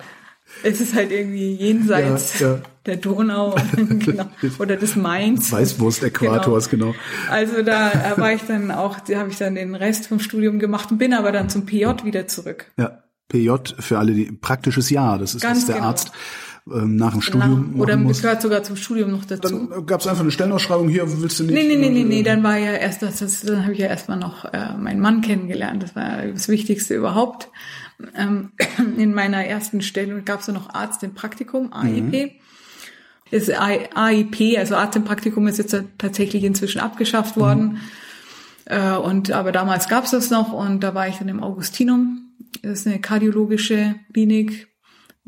[SPEAKER 1] es ist halt irgendwie jenseits
[SPEAKER 2] Ja, ja.
[SPEAKER 1] der Donau genau, oder des Mains.
[SPEAKER 2] Weißwurst-Äquators, genau.
[SPEAKER 1] Also da äh, war ich dann auch, da habe ich dann den Rest vom Studium gemacht und bin aber dann zum PJ wieder zurück.
[SPEAKER 2] Ja, PJ für alle, die praktisches Jahr. Das ist,
[SPEAKER 1] Ganz
[SPEAKER 2] was der
[SPEAKER 1] genau.
[SPEAKER 2] Arzt ähm, nach dem Studium
[SPEAKER 1] Nach, oder
[SPEAKER 2] muss.
[SPEAKER 1] gehört sogar zum Studium noch dazu.
[SPEAKER 2] Dann gab es einfach eine Stellenausschreibung hier, willst du nicht?
[SPEAKER 1] Nee, nee, nee, nee, nee, dann war ja erst das, das dann habe ich ja erstmal noch äh, meinen Mann kennengelernt. Das war das Wichtigste überhaupt. Ähm, in meiner ersten Stelle gab es ja noch Arzt im Praktikum, AIP. Das AIP, also Arzt im Praktikum, ist jetzt tatsächlich inzwischen abgeschafft worden. Äh, und aber damals gab es das noch und da war ich dann im Augustinum. Das ist eine kardiologische Klinik,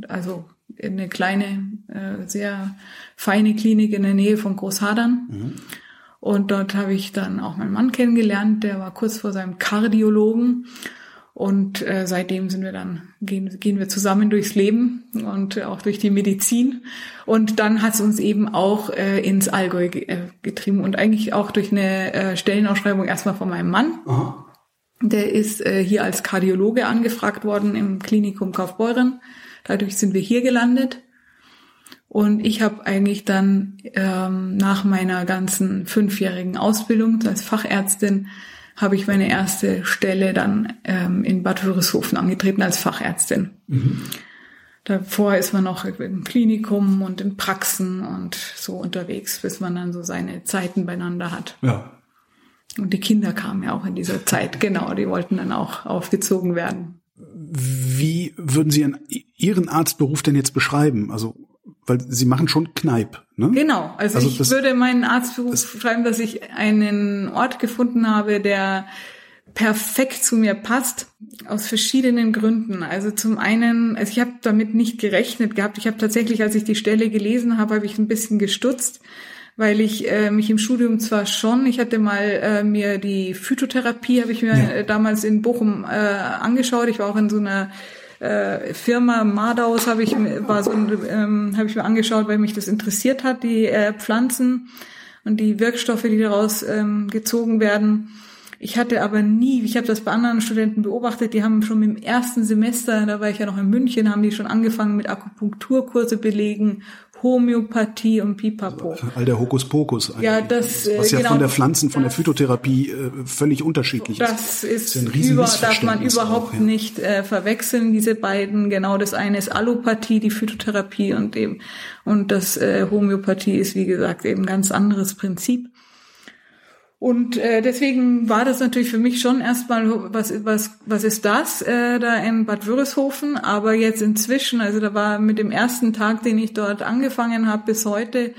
[SPEAKER 1] also eine kleine, äh, sehr feine Klinik in der Nähe von Großhadern. Und dort habe ich dann auch meinen Mann kennengelernt, der war kurz vor seinem Kardiologen. Und äh, seitdem sind wir dann, gehen, gehen wir zusammen durchs Leben und auch durch die Medizin. Und dann hat es uns eben auch äh, ins Allgäu ge äh, getrieben und eigentlich auch durch eine äh, Stellenausschreibung erstmal von meinem Mann. Aha. Der ist äh, hier als Kardiologe angefragt worden im Klinikum Kaufbeuren. Dadurch sind wir hier gelandet. Und ich habe eigentlich dann ähm, nach meiner ganzen fünfjährigen Ausbildung als Fachärztin habe ich meine erste Stelle dann ähm, in Bad Wörishofen angetreten als Fachärztin. Mhm. Davor ist man noch im Klinikum und in Praxen und so unterwegs, bis man dann so seine Zeiten beieinander hat. Ja. Und die Kinder kamen ja auch in dieser Zeit, genau, die wollten dann auch aufgezogen werden.
[SPEAKER 2] Wie würden Sie Ihren Arztberuf denn jetzt beschreiben? Also weil sie machen schon Kneip. Ne?
[SPEAKER 1] Genau, also, also ich würde meinen Arztberuf das, schreiben, dass ich einen Ort gefunden habe, der perfekt zu mir passt, aus verschiedenen Gründen. Also zum einen, also ich habe damit nicht gerechnet gehabt. Ich habe tatsächlich, als ich die Stelle gelesen habe, habe ich ein bisschen gestutzt, weil ich äh, mich im Studium zwar schon, ich hatte mal äh, mir die Phytotherapie, habe ich mir ja. äh, damals in Bochum äh, angeschaut. Ich war auch in so einer äh, Firma Mardaus habe ich so ähm, habe ich mir angeschaut, weil mich das interessiert hat, die äh, Pflanzen und die Wirkstoffe, die daraus ähm, gezogen werden. Ich hatte aber nie, ich habe das bei anderen Studenten beobachtet, die haben schon im ersten Semester, da war ich ja noch in München, haben die schon angefangen mit Akupunkturkurse belegen Homöopathie und Pipapo.
[SPEAKER 2] Also all der Hokuspokus.
[SPEAKER 1] Ja, das
[SPEAKER 2] was ja genau, von der Pflanzen, von der Phytotherapie äh, völlig unterschiedlich
[SPEAKER 1] ist. Das ist, ist über, darf man überhaupt auch, ja. nicht äh, verwechseln. Diese beiden. Genau, das eine ist Allopathie, die Phytotherapie und eben und das äh, Homöopathie ist wie gesagt eben ein ganz anderes Prinzip. Und äh, deswegen war das natürlich für mich schon erstmal, was, was, was ist das äh, da in Bad Wörishofen? Aber jetzt inzwischen, also da war mit dem ersten Tag, den ich dort angefangen habe, bis heute,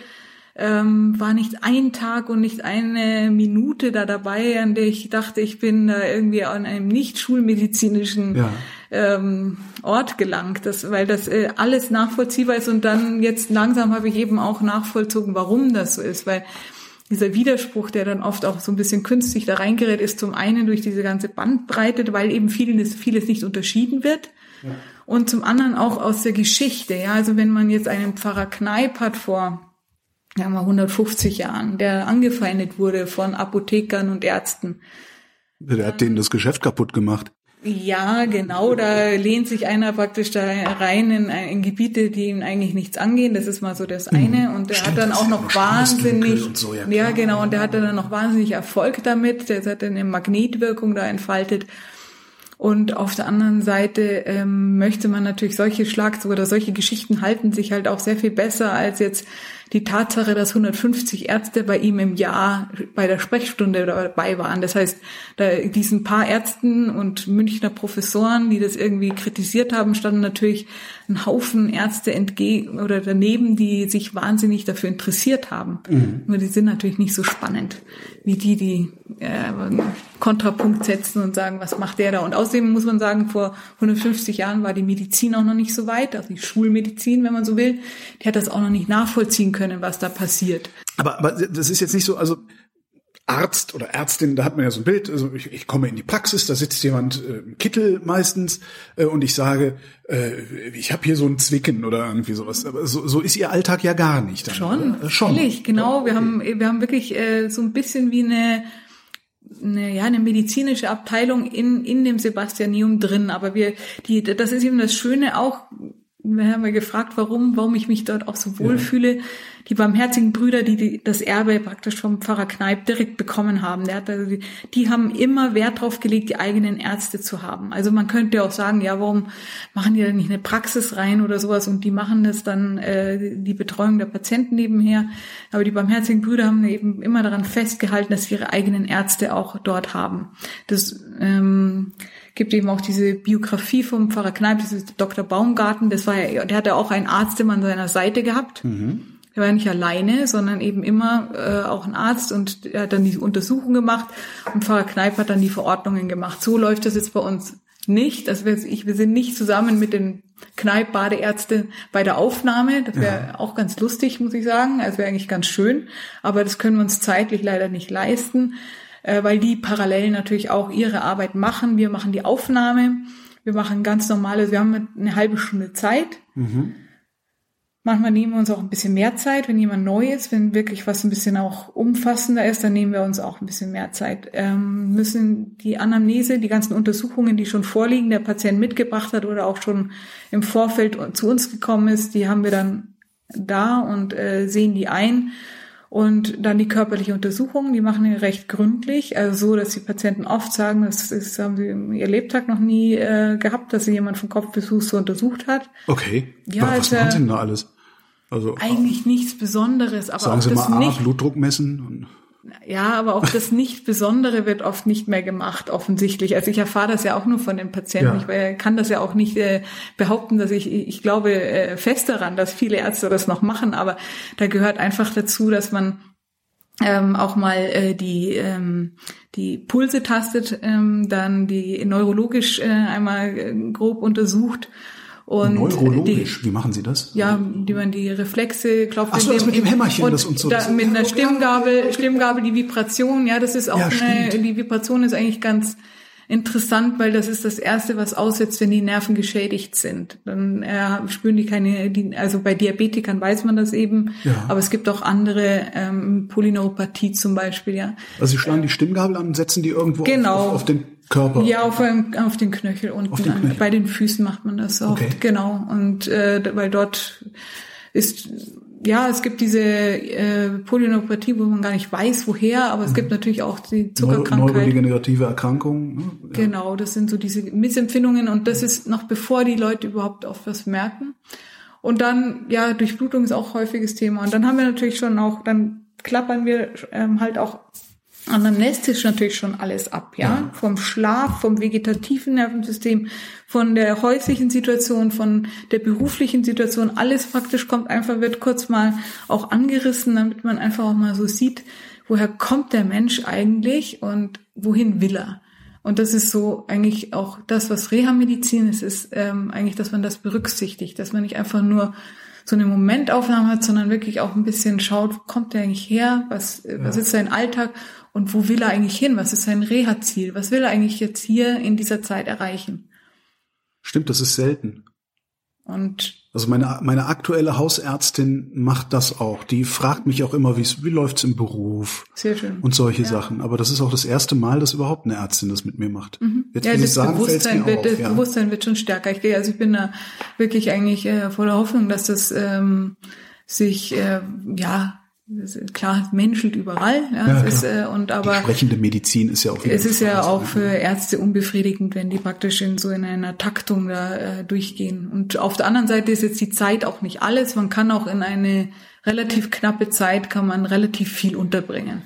[SPEAKER 1] ähm, war nicht ein Tag und nicht eine Minute da dabei, an der ich dachte, ich bin da irgendwie an einem nicht schulmedizinischen ja. ähm, Ort gelangt, das, weil das äh, alles nachvollziehbar ist. Und dann jetzt langsam habe ich eben auch nachvollzogen, warum das so ist, weil dieser Widerspruch, der dann oft auch so ein bisschen künstlich da reingerät, ist zum einen durch diese ganze Bandbreite, weil eben vieles, vieles nicht unterschieden wird. Ja. Und zum anderen auch aus der Geschichte. Ja, also wenn man jetzt einen Pfarrer Kneip hat vor ja, mal 150 Jahren, der angefeindet wurde von Apothekern und Ärzten.
[SPEAKER 2] Der hat denen das Geschäft kaputt gemacht.
[SPEAKER 1] Ja, genau, da lehnt sich einer praktisch da rein in, in Gebiete, die ihm eigentlich nichts angehen. Das ist mal so das mhm. eine. Und der Stimmt, hat dann auch noch wahnsinnig, so, ja, ja, genau, und der hat dann noch wahnsinnig Erfolg damit. Der hat eine Magnetwirkung da entfaltet. Und auf der anderen Seite ähm, möchte man natürlich solche Schlagzeuge oder solche Geschichten halten sich halt auch sehr viel besser als jetzt die Tatsache, dass 150 Ärzte bei ihm im Jahr bei der Sprechstunde dabei waren. Das heißt, da diesen paar Ärzten und Münchner Professoren, die das irgendwie kritisiert haben, standen natürlich ein Haufen Ärzte entgegen oder daneben, die sich wahnsinnig dafür interessiert haben. Mhm. Nur die sind natürlich nicht so spannend wie die, die äh, Kontrapunkt setzen und sagen, was macht der da? Und außerdem muss man sagen, vor 150 Jahren war die Medizin auch noch nicht so weit, also die Schulmedizin, wenn man so will, die hat das auch noch nicht nachvollziehen können, was da passiert.
[SPEAKER 2] Aber, aber das ist jetzt nicht so, also Arzt oder Ärztin, da hat man ja so ein Bild, also ich, ich komme in die Praxis, da sitzt jemand äh, im Kittel meistens äh, und ich sage, äh, ich habe hier so ein Zwicken oder irgendwie sowas. Aber so, so ist ihr Alltag ja gar nicht.
[SPEAKER 1] Dann, schon, oder? schon. Ehrlich, genau. Wir haben wir haben wirklich äh, so ein bisschen wie eine eine, ja, eine medizinische Abteilung in, in dem Sebastianium drin. Aber wir, die, das ist eben das Schöne auch, wir haben ja gefragt, warum, warum ich mich dort auch so wohlfühle. Ja die barmherzigen Brüder, die, die das Erbe praktisch vom Pfarrer Kneip direkt bekommen haben. Der hat also die, die haben immer Wert drauf gelegt, die eigenen Ärzte zu haben. Also man könnte auch sagen, ja, warum machen die da nicht eine Praxis rein oder sowas und die machen das dann äh, die Betreuung der Patienten nebenher. Aber die barmherzigen Brüder haben eben immer daran festgehalten, dass sie ihre eigenen Ärzte auch dort haben. Das ähm, gibt eben auch diese Biografie vom Pfarrer Kneip, das ist Dr. Baumgarten, das war ja, der hatte auch einen Arzt immer an seiner Seite gehabt. Mhm. Er war nicht alleine, sondern eben immer äh, auch ein Arzt und er hat dann die Untersuchung gemacht und Pfarrer Kneip hat dann die Verordnungen gemacht. So läuft das jetzt bei uns nicht. Also wir, ich, wir sind nicht zusammen mit den Kneipp-Badeärzten bei der Aufnahme. Das wäre ja. auch ganz lustig, muss ich sagen. Also wäre eigentlich ganz schön. Aber das können wir uns zeitlich leider nicht leisten. Äh, weil die parallel natürlich auch ihre Arbeit machen. Wir machen die Aufnahme, wir machen ganz normale, wir haben eine halbe Stunde Zeit. Mhm. Manchmal nehmen wir uns auch ein bisschen mehr Zeit, wenn jemand neu ist, wenn wirklich was ein bisschen auch umfassender ist, dann nehmen wir uns auch ein bisschen mehr Zeit. Ähm, müssen die Anamnese, die ganzen Untersuchungen, die schon vorliegen, der Patient mitgebracht hat oder auch schon im Vorfeld zu uns gekommen ist, die haben wir dann da und äh, sehen die ein. Und dann die körperliche Untersuchung, die machen wir recht gründlich, also so, dass die Patienten oft sagen, das, das haben sie im ihr Lebtag noch nie äh, gehabt, dass sie jemand von Kopf bis Fuß so untersucht hat.
[SPEAKER 2] Okay. Ja, was also, machen Sie denn da alles?
[SPEAKER 1] Also eigentlich nichts Besonderes, aber
[SPEAKER 2] sagen Sie mal,
[SPEAKER 1] nicht.
[SPEAKER 2] A, Blutdruck messen.
[SPEAKER 1] Ja, aber auch das nicht Besondere wird oft nicht mehr gemacht, offensichtlich. Also ich erfahre das ja auch nur von den Patienten. Ja. Ich kann das ja auch nicht äh, behaupten, dass ich, ich glaube äh, fest daran, dass viele Ärzte das noch machen, aber da gehört einfach dazu, dass man ähm, auch mal äh, die ähm, die Pulse tastet, ähm, dann die neurologisch äh, einmal äh, grob untersucht und
[SPEAKER 2] Neurologisch, die, wie machen Sie das?
[SPEAKER 1] Ja, die man die Reflexe klopft.
[SPEAKER 2] Ach so, das mit dem Hämmerchen und das und so.
[SPEAKER 1] Da, mit einer Stimmgabel, Stimmgabel die Vibration, ja, das ist auch
[SPEAKER 2] Ja,
[SPEAKER 1] eine,
[SPEAKER 2] stimmt.
[SPEAKER 1] die Vibration ist eigentlich ganz interessant, weil das ist das erste, was aussetzt, wenn die Nerven geschädigt sind. Dann äh, spüren die keine, die, also bei Diabetikern weiß man das eben,
[SPEAKER 2] Ja.
[SPEAKER 1] aber es gibt auch andere ähm, Polyneuropathie zum Beispiel, ja.
[SPEAKER 2] Also Sie schlagen die Stimmgabel an und setzen die irgendwo
[SPEAKER 1] Genau.
[SPEAKER 2] auf, auf den Körper.
[SPEAKER 1] Ja, auf, einem- auf den Knöchel unten.
[SPEAKER 2] Den Knöchel.
[SPEAKER 1] Bei den Füßen macht man das oft,
[SPEAKER 2] Okay.
[SPEAKER 1] genau. Und äh, weil dort ist, ja, es gibt diese äh, Polyneuropathie, wo man gar nicht weiß, woher, aber es gibt natürlich auch die Zuckerkrankheit.
[SPEAKER 2] neurodegenerative Erkrankungen. Ne? Ja.
[SPEAKER 1] Genau, das sind so diese Missempfindungen und das ist noch bevor die Leute überhaupt auf was merken. Und dann, ja, Durchblutung ist auch häufiges Thema. Und dann haben wir natürlich schon auch, dann klappern wir ähm, halt auch anamnestisch natürlich schon alles ab, ja?
[SPEAKER 2] Ja.
[SPEAKER 1] Vom Schlaf, vom vegetativen Nervensystem, von der häuslichen Situation, von der beruflichen Situation, alles praktisch kommt einfach, wird kurz mal auch angerissen, damit man einfach auch mal so sieht, woher kommt der Mensch eigentlich und wohin will er? Und das ist so eigentlich auch das, was Reha-Medizin ist, ist ähm, eigentlich, dass man das berücksichtigt, dass man nicht einfach nur so eine Momentaufnahme hat, sondern wirklich auch ein bisschen schaut, wo kommt der eigentlich her, was, äh, was ist sein Alltag und wo will er eigentlich hin, was ist sein Reha-Ziel, was will er eigentlich jetzt hier in dieser Zeit erreichen.
[SPEAKER 2] Stimmt, das ist selten.
[SPEAKER 1] Und
[SPEAKER 2] Also meine, meine aktuelle Hausärztin macht das auch. Die fragt mich auch immer, wie wie läuft's im Beruf
[SPEAKER 1] sehr schön.
[SPEAKER 2] und solche Sachen. Aber das ist auch das erste Mal, dass überhaupt eine Ärztin das mit mir macht. Jetzt,
[SPEAKER 1] ja, das
[SPEAKER 2] sagen,
[SPEAKER 1] Bewusstsein wird,
[SPEAKER 2] auf,
[SPEAKER 1] das
[SPEAKER 2] ja.
[SPEAKER 1] Bewusstsein wird schon stärker. Ich gehe, also ich bin da wirklich eigentlich äh, voller Hoffnung, dass das ähm, sich äh, ja klar menschelt überall. Ja,
[SPEAKER 2] Ja,
[SPEAKER 1] es ist, äh, und
[SPEAKER 2] Die
[SPEAKER 1] aber
[SPEAKER 2] sprechende Medizin ist ja auch
[SPEAKER 1] es ist ja auch
[SPEAKER 2] Frage.
[SPEAKER 1] für Ärzte unbefriedigend, wenn die praktisch in so in einer Taktung da äh, durchgehen. Und auf der anderen Seite ist jetzt die Zeit auch nicht alles. Man kann auch in eine relativ knappe Zeit kann man relativ viel unterbringen.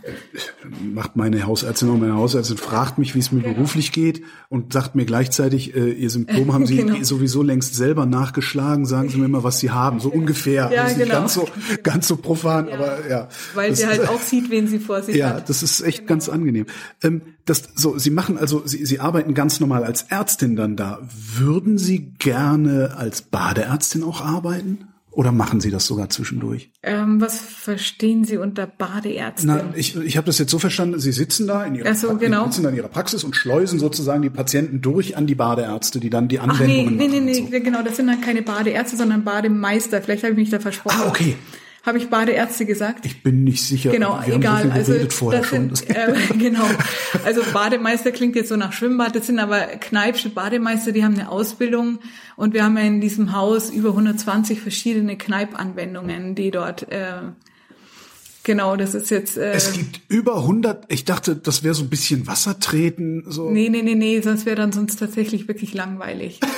[SPEAKER 2] macht meine Hausärztin und meine Hausärztin fragt mich, wie es mir beruflich geht und sagt mir gleichzeitig, äh, ihr Symptom haben Sie
[SPEAKER 1] Genau.
[SPEAKER 2] sowieso längst selber nachgeschlagen, sagen Sie mir mal, was Sie haben, so ungefähr.
[SPEAKER 1] Ja, genau.
[SPEAKER 2] ganz so ganz so profan, aber ja.
[SPEAKER 1] Weil
[SPEAKER 2] Das
[SPEAKER 1] sie halt auch sieht, wen sie vor sich
[SPEAKER 2] Ja,
[SPEAKER 1] hat.
[SPEAKER 2] das ist echt ganz angenehm. Ähm, das, so, Sie machen also, Sie, Sie arbeiten ganz normal als Ärztin dann da. Würden Sie gerne als Badeärztin auch arbeiten? Oder machen Sie das sogar zwischendurch?
[SPEAKER 1] Ähm, was verstehen Sie unter Badeärztin?
[SPEAKER 2] Na, ich, ich habe das jetzt so verstanden, Sie sitzen da in Ihrer,
[SPEAKER 1] so, genau.
[SPEAKER 2] sitzen da in Ihrer Praxis und schleusen sozusagen die Patienten durch an die Badeärzte, die dann die
[SPEAKER 1] Ach nee,
[SPEAKER 2] Anwendungen
[SPEAKER 1] nee, nee,
[SPEAKER 2] machen.
[SPEAKER 1] nee,
[SPEAKER 2] und so.
[SPEAKER 1] genau, das sind dann keine Badärzte, sondern Bademeister. Vielleicht habe ich mich da versprochen.
[SPEAKER 2] Ah, okay.
[SPEAKER 1] Habe ich Badeärzte gesagt?
[SPEAKER 2] Ich bin nicht sicher.
[SPEAKER 1] Genau,
[SPEAKER 2] Wir
[SPEAKER 1] egal.
[SPEAKER 2] So
[SPEAKER 1] also
[SPEAKER 2] vorher
[SPEAKER 1] das
[SPEAKER 2] schon.
[SPEAKER 1] sind, äh, genau. Also Bademeister klingt jetzt so nach Schwimmbad. Das sind aber Kneipsche Bademeister, die haben eine Ausbildung und wir haben ja in diesem Haus über 120 verschiedene Kneipanwendungen, die dort äh, genau. Das ist jetzt äh,
[SPEAKER 2] es gibt über 100. Ich dachte, das wäre so ein bisschen Wasser treten. So.
[SPEAKER 1] nee, nee, nee, nee, sonst wäre dann sonst tatsächlich wirklich langweilig.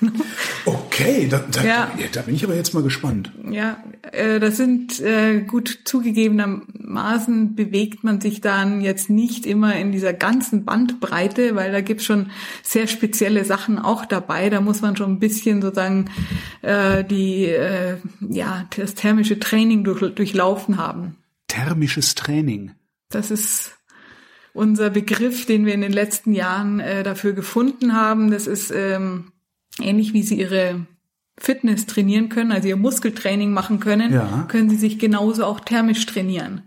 [SPEAKER 2] Okay, da, da,
[SPEAKER 1] Ja.
[SPEAKER 2] da bin ich aber jetzt mal gespannt.
[SPEAKER 1] Ja, äh, das sind äh, gut zugegebenermaßen bewegt man sich dann jetzt nicht immer in dieser ganzen Bandbreite, weil da gibt's schon sehr spezielle Sachen auch dabei. Da muss man schon ein bisschen sozusagen äh, die äh, ja das thermische Training durch, durchlaufen haben.
[SPEAKER 2] Thermisches Training.
[SPEAKER 1] Das ist unser Begriff, den wir in den letzten Jahren äh, dafür gefunden haben. Das ist ähm, ähnlich wie Sie Ihre Fitness trainieren können, also Ihr Muskeltraining machen können,
[SPEAKER 2] Ja.
[SPEAKER 1] können Sie sich genauso auch thermisch trainieren.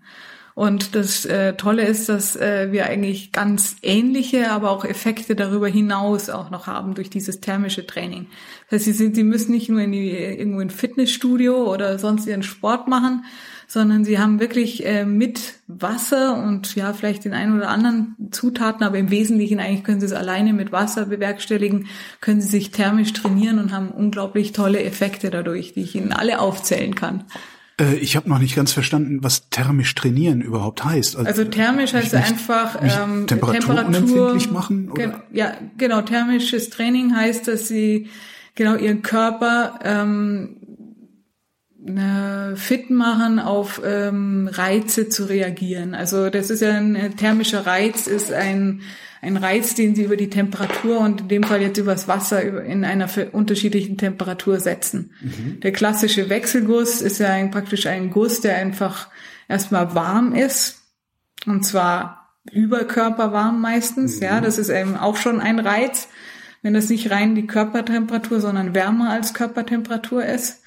[SPEAKER 1] Und das äh, Tolle ist, dass äh, wir eigentlich ganz ähnliche, aber auch Effekte darüber hinaus auch noch haben durch dieses thermische Training. Das heißt, sie, sind, sie müssen nicht nur in die, irgendwo ein Fitnessstudio oder sonst ihren Sport machen, sondern sie haben wirklich äh, mit Wasser und ja vielleicht den einen oder anderen Zutaten, aber im Wesentlichen eigentlich können sie es alleine mit Wasser bewerkstelligen, können sie sich thermisch trainieren und haben unglaublich tolle Effekte dadurch, die ich Ihnen alle aufzählen kann.
[SPEAKER 2] Äh, ich habe noch nicht ganz verstanden, was thermisch trainieren überhaupt heißt.
[SPEAKER 1] Also, also thermisch heißt mich, einfach ähm,
[SPEAKER 2] Temperatur, machen.
[SPEAKER 1] Oder? Gen ja, genau. Thermisches Training heißt, dass sie genau ihren Körper ähm, fit machen, auf ähm, Reize zu reagieren. Also das ist ja ein thermischer Reiz, ist ein ein Reiz, den sie über die Temperatur und in dem Fall jetzt übers Wasser in einer unterschiedlichen Temperatur setzen. Mhm. Der klassische Wechselguss ist ja ein, praktisch ein Guss, der einfach erstmal warm ist und zwar überkörperwarm meistens. Mhm. Ja, das ist eben auch schon ein Reiz, wenn das nicht rein die Körpertemperatur, sondern wärmer als Körpertemperatur ist.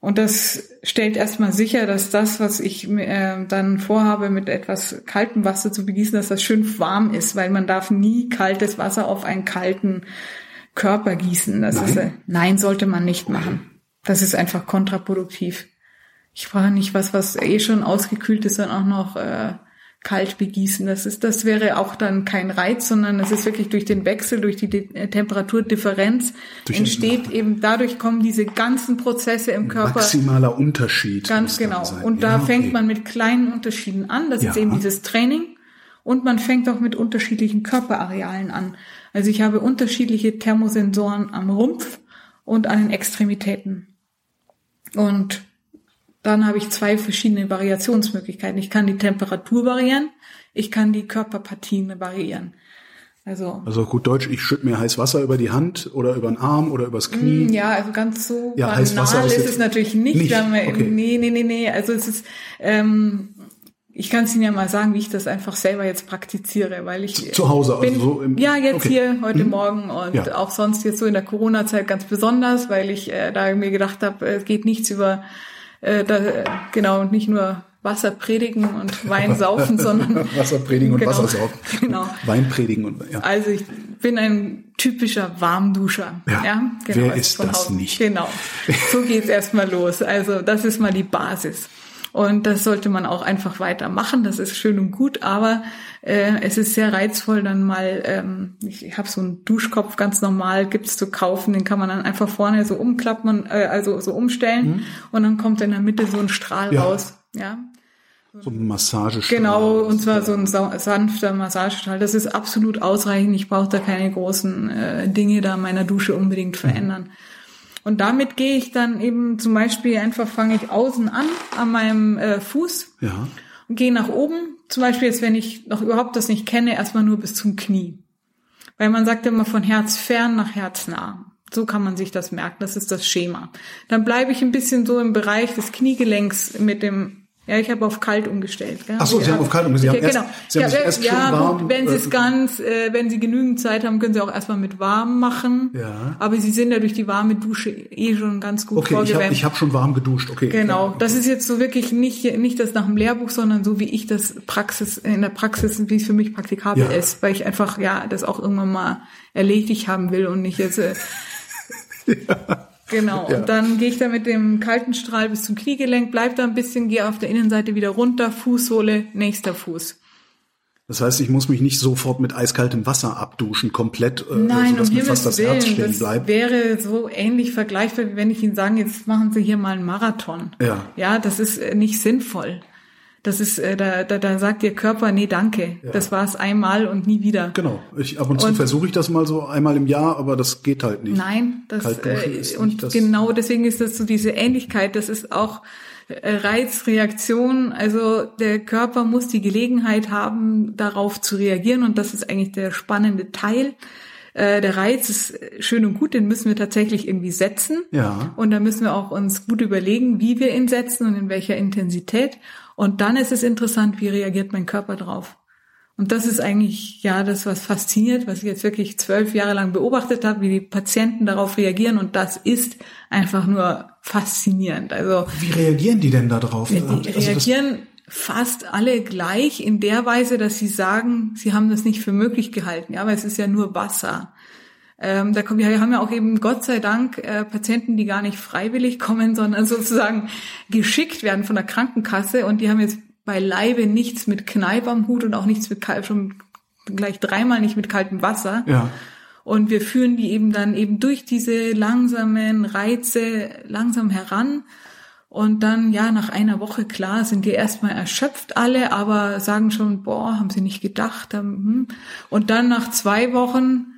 [SPEAKER 1] Und das stellt erstmal sicher, dass das, was ich äh, dann vorhabe, mit etwas kaltem Wasser zu begießen, dass das schön warm ist, weil man darf nie kaltes Wasser auf einen kalten Körper gießen. Das nein. ist, äh, nein, sollte man nicht machen. Das ist einfach kontraproduktiv. Ich brauche nicht was, was eh schon ausgekühlt ist, dann auch noch äh, kalt begießen. Das ist, das wäre auch dann kein Reiz, sondern es ist wirklich durch den Wechsel, durch die De äh, Temperaturdifferenz durch entsteht eben dadurch kommen diese ganzen Prozesse im Körper.
[SPEAKER 2] Maximaler Unterschied.
[SPEAKER 1] Ganz genau. Und da ja, fängt okay. man mit kleinen Unterschieden an. Das ja. ist eben dieses Training. Und man fängt auch mit unterschiedlichen Körperarealen an. Also ich habe unterschiedliche Thermosensoren am Rumpf und an den Extremitäten. Und dann habe ich zwei verschiedene Variationsmöglichkeiten. Ich kann die Temperatur variieren, ich kann die Körperpartien variieren. Also,
[SPEAKER 2] also gut Deutsch, ich schütte mir heiß Wasser über die Hand oder über den Arm oder übers Knie.
[SPEAKER 1] Mm, ja, also ganz so ja, banal ist, ist es natürlich nicht. nicht. Wir, okay. Nee, nee, nee, nee. Also es ist, ähm, ich kann es Ihnen ja mal sagen, wie ich das einfach selber jetzt praktiziere, weil ich
[SPEAKER 2] zu Hause
[SPEAKER 1] bin,
[SPEAKER 2] also so
[SPEAKER 1] im, ja jetzt okay. hier heute mhm. Morgen und ja. auch sonst jetzt so in der Corona-Zeit ganz besonders, weil ich äh, da mir gedacht habe, es geht nichts über äh, da, genau, nicht nur Wasser predigen und Wein saufen, sondern
[SPEAKER 2] Wasser predigen und genau, Wasser saufen.
[SPEAKER 1] Genau.
[SPEAKER 2] Wein predigen und ja.
[SPEAKER 1] Also ich bin ein typischer Warmduscher.
[SPEAKER 2] Ja. ja? Genau, Wer ist das Haus. nicht?
[SPEAKER 1] Genau. So geht's erstmal los. Also das ist mal die Basis. Und das sollte man auch einfach weitermachen. Das ist schön und gut, aber äh, es ist sehr reizvoll, dann mal, ähm, ich, ich habe so einen Duschkopf ganz normal, gibt's zu kaufen, den kann man dann einfach vorne so umklappen, äh, also so umstellen mhm. und dann kommt in der Mitte so ein Strahl ja. raus. Ja.
[SPEAKER 2] So ein Massagestrahl.
[SPEAKER 1] Genau, und zwar so ein sanfter Massagestrahl. Das ist absolut ausreichend. Ich brauche da keine großen äh, Dinge da meiner Dusche unbedingt mhm. verändern. Mhm. Und damit gehe ich dann eben zum Beispiel einfach fange ich außen an, an meinem äh, Fuß.
[SPEAKER 2] Ja.
[SPEAKER 1] Und gehe nach oben. Zum Beispiel jetzt, wenn ich noch überhaupt das nicht kenne, erstmal nur bis zum Knie. Weil man sagt immer von Herz fern nach Herz nah. So kann man sich das merken. Das ist das Schema. Dann bleibe ich ein bisschen so im Bereich des Kniegelenks mit dem ja, ich habe auf kalt umgestellt.
[SPEAKER 2] Gell? Ach so, Sie haben auf kalt umgestellt. Sie haben genau. erst, Sie haben ja, erst ja, warm,
[SPEAKER 1] gut, wenn Sie es äh, ganz, äh, wenn Sie genügend Zeit haben, können Sie auch erstmal mit warm machen.
[SPEAKER 2] Ja.
[SPEAKER 1] Aber Sie sind ja durch die warme Dusche eh schon ganz gut
[SPEAKER 2] okay,
[SPEAKER 1] vorgewärmt.
[SPEAKER 2] Okay, ich habe hab schon warm geduscht. Okay.
[SPEAKER 1] Genau.
[SPEAKER 2] Okay.
[SPEAKER 1] Das ist jetzt so wirklich nicht nicht das nach dem Lehrbuch, sondern so wie ich das Praxis in der Praxis, wie es für mich praktikabel ja. ist, weil ich einfach ja das auch irgendwann mal erledigt haben will und nicht jetzt. Äh, ja. Genau, ja. und dann gehe ich da mit dem kalten Strahl bis zum Kniegelenk, bleib da ein bisschen, gehe auf der Innenseite wieder runter, Fußsohle, nächster Fuß.
[SPEAKER 2] Das heißt, ich muss mich nicht sofort mit eiskaltem Wasser abduschen, komplett,
[SPEAKER 1] äh, Nein, sodass um mir fast das Willen, Herz stehen das bleibt. wäre so ähnlich vergleichbar, wie wenn ich Ihnen sage, jetzt machen Sie hier mal einen Marathon.
[SPEAKER 2] Ja.
[SPEAKER 1] Ja, das ist äh, nicht sinnvoll. Das ist, äh, da, da, da sagt Ihr Körper, nee, danke. Ja. Das war es einmal und nie wieder.
[SPEAKER 2] Genau. Ich, ab und zu versuche ich das mal so einmal im Jahr, aber das geht halt nicht.
[SPEAKER 1] Nein, das äh, und das genau deswegen ist das so diese Ähnlichkeit. Das ist auch äh, Reizreaktion. Also der Körper muss die Gelegenheit haben, darauf zu reagieren und das ist eigentlich der spannende Teil äh, der Reiz ist schön und gut, den müssen wir tatsächlich irgendwie setzen.
[SPEAKER 2] Ja.
[SPEAKER 1] Und da müssen wir auch uns gut überlegen, wie wir ihn setzen und in welcher Intensität. Und dann ist es interessant, wie reagiert mein Körper drauf. Und das ist eigentlich ja das, was fasziniert, was ich jetzt wirklich zwölf Jahre lang beobachtet habe, wie die Patienten darauf reagieren. Und das ist einfach nur faszinierend. Also
[SPEAKER 2] wie reagieren die denn da drauf?
[SPEAKER 1] Die also reagieren fast alle gleich in der Weise, dass sie sagen, sie haben das nicht für möglich gehalten, ja, weil es ist ja nur Wasser. Ähm, da kommen, wir haben ja auch eben Gott sei Dank äh, Patienten, die gar nicht freiwillig kommen, sondern sozusagen geschickt werden von der Krankenkasse und die haben jetzt beileibe nichts mit Kneipp am Hut und auch nichts mit schon gleich dreimal nicht mit kaltem Wasser.
[SPEAKER 2] Ja.
[SPEAKER 1] Und wir führen die eben dann eben durch diese langsamen Reize langsam heran. Und dann, ja, nach einer Woche, klar, sind die erstmal erschöpft alle, aber sagen schon, boah, haben sie nicht gedacht. Hm. Und dann nach zwei Wochen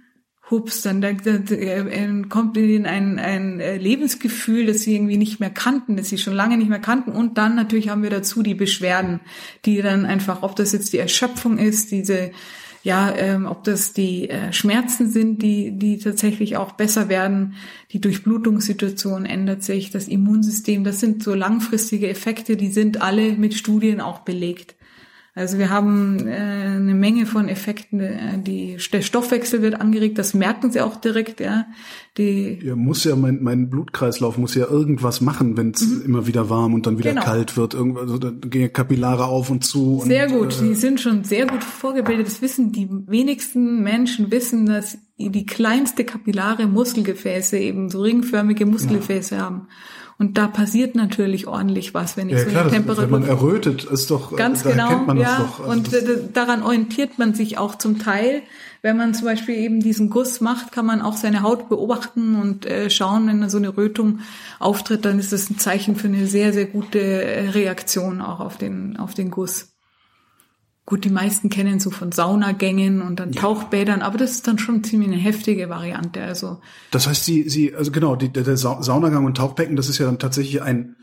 [SPEAKER 1] hups, dann, dann, dann kommt ihnen ein, ein äh, Lebensgefühl, das sie irgendwie nicht mehr kannten, das sie schon lange nicht mehr kannten. Und dann natürlich haben wir dazu die Beschwerden, die dann einfach, ob das jetzt die Erschöpfung ist, diese ja, ähm, ob das die äh, Schmerzen sind, die, die tatsächlich auch besser werden, die Durchblutungssituation ändert sich, das Immunsystem, das sind so langfristige Effekte, die sind alle mit Studien auch belegt. Also wir haben äh, eine Menge von Effekten, äh, die, der Stoffwechsel wird angeregt, das merken sie auch direkt, ja. Die
[SPEAKER 2] ja, muss ja mein, mein Blutkreislauf muss ja irgendwas machen, wenn es mhm. immer wieder warm und dann wieder genau. kalt wird. Irgendwas, also da gehen Kapillare auf und zu.
[SPEAKER 1] Sehr
[SPEAKER 2] und,
[SPEAKER 1] gut, äh, die sind schon sehr gut vorgebildet. Das wissen die wenigsten Menschen wissen, dass die kleinste kapillare Muskelgefäße eben so ringförmige Muskelgefäße ja. haben. Und da passiert natürlich ordentlich was, wenn ich
[SPEAKER 2] ja,
[SPEAKER 1] so
[SPEAKER 2] klar, eine Temperatur. Wenn man errötet, ist doch
[SPEAKER 1] ganz da genau, man ja. Doch, also und daran orientiert man sich auch zum Teil. Wenn man zum Beispiel eben diesen Guss macht, kann man auch seine Haut beobachten und äh, schauen, wenn so eine Rötung auftritt, dann ist das ein Zeichen für eine sehr, sehr gute äh, Reaktion auch auf den, auf den Guss. Gut, die meisten kennen so von Saunagängen und dann ja. Tauchbädern, aber das ist dann schon ziemlich eine heftige Variante. Also
[SPEAKER 2] das heißt, sie, sie, also genau, die, der Saunagang und Tauchbecken, das ist ja dann tatsächlich ein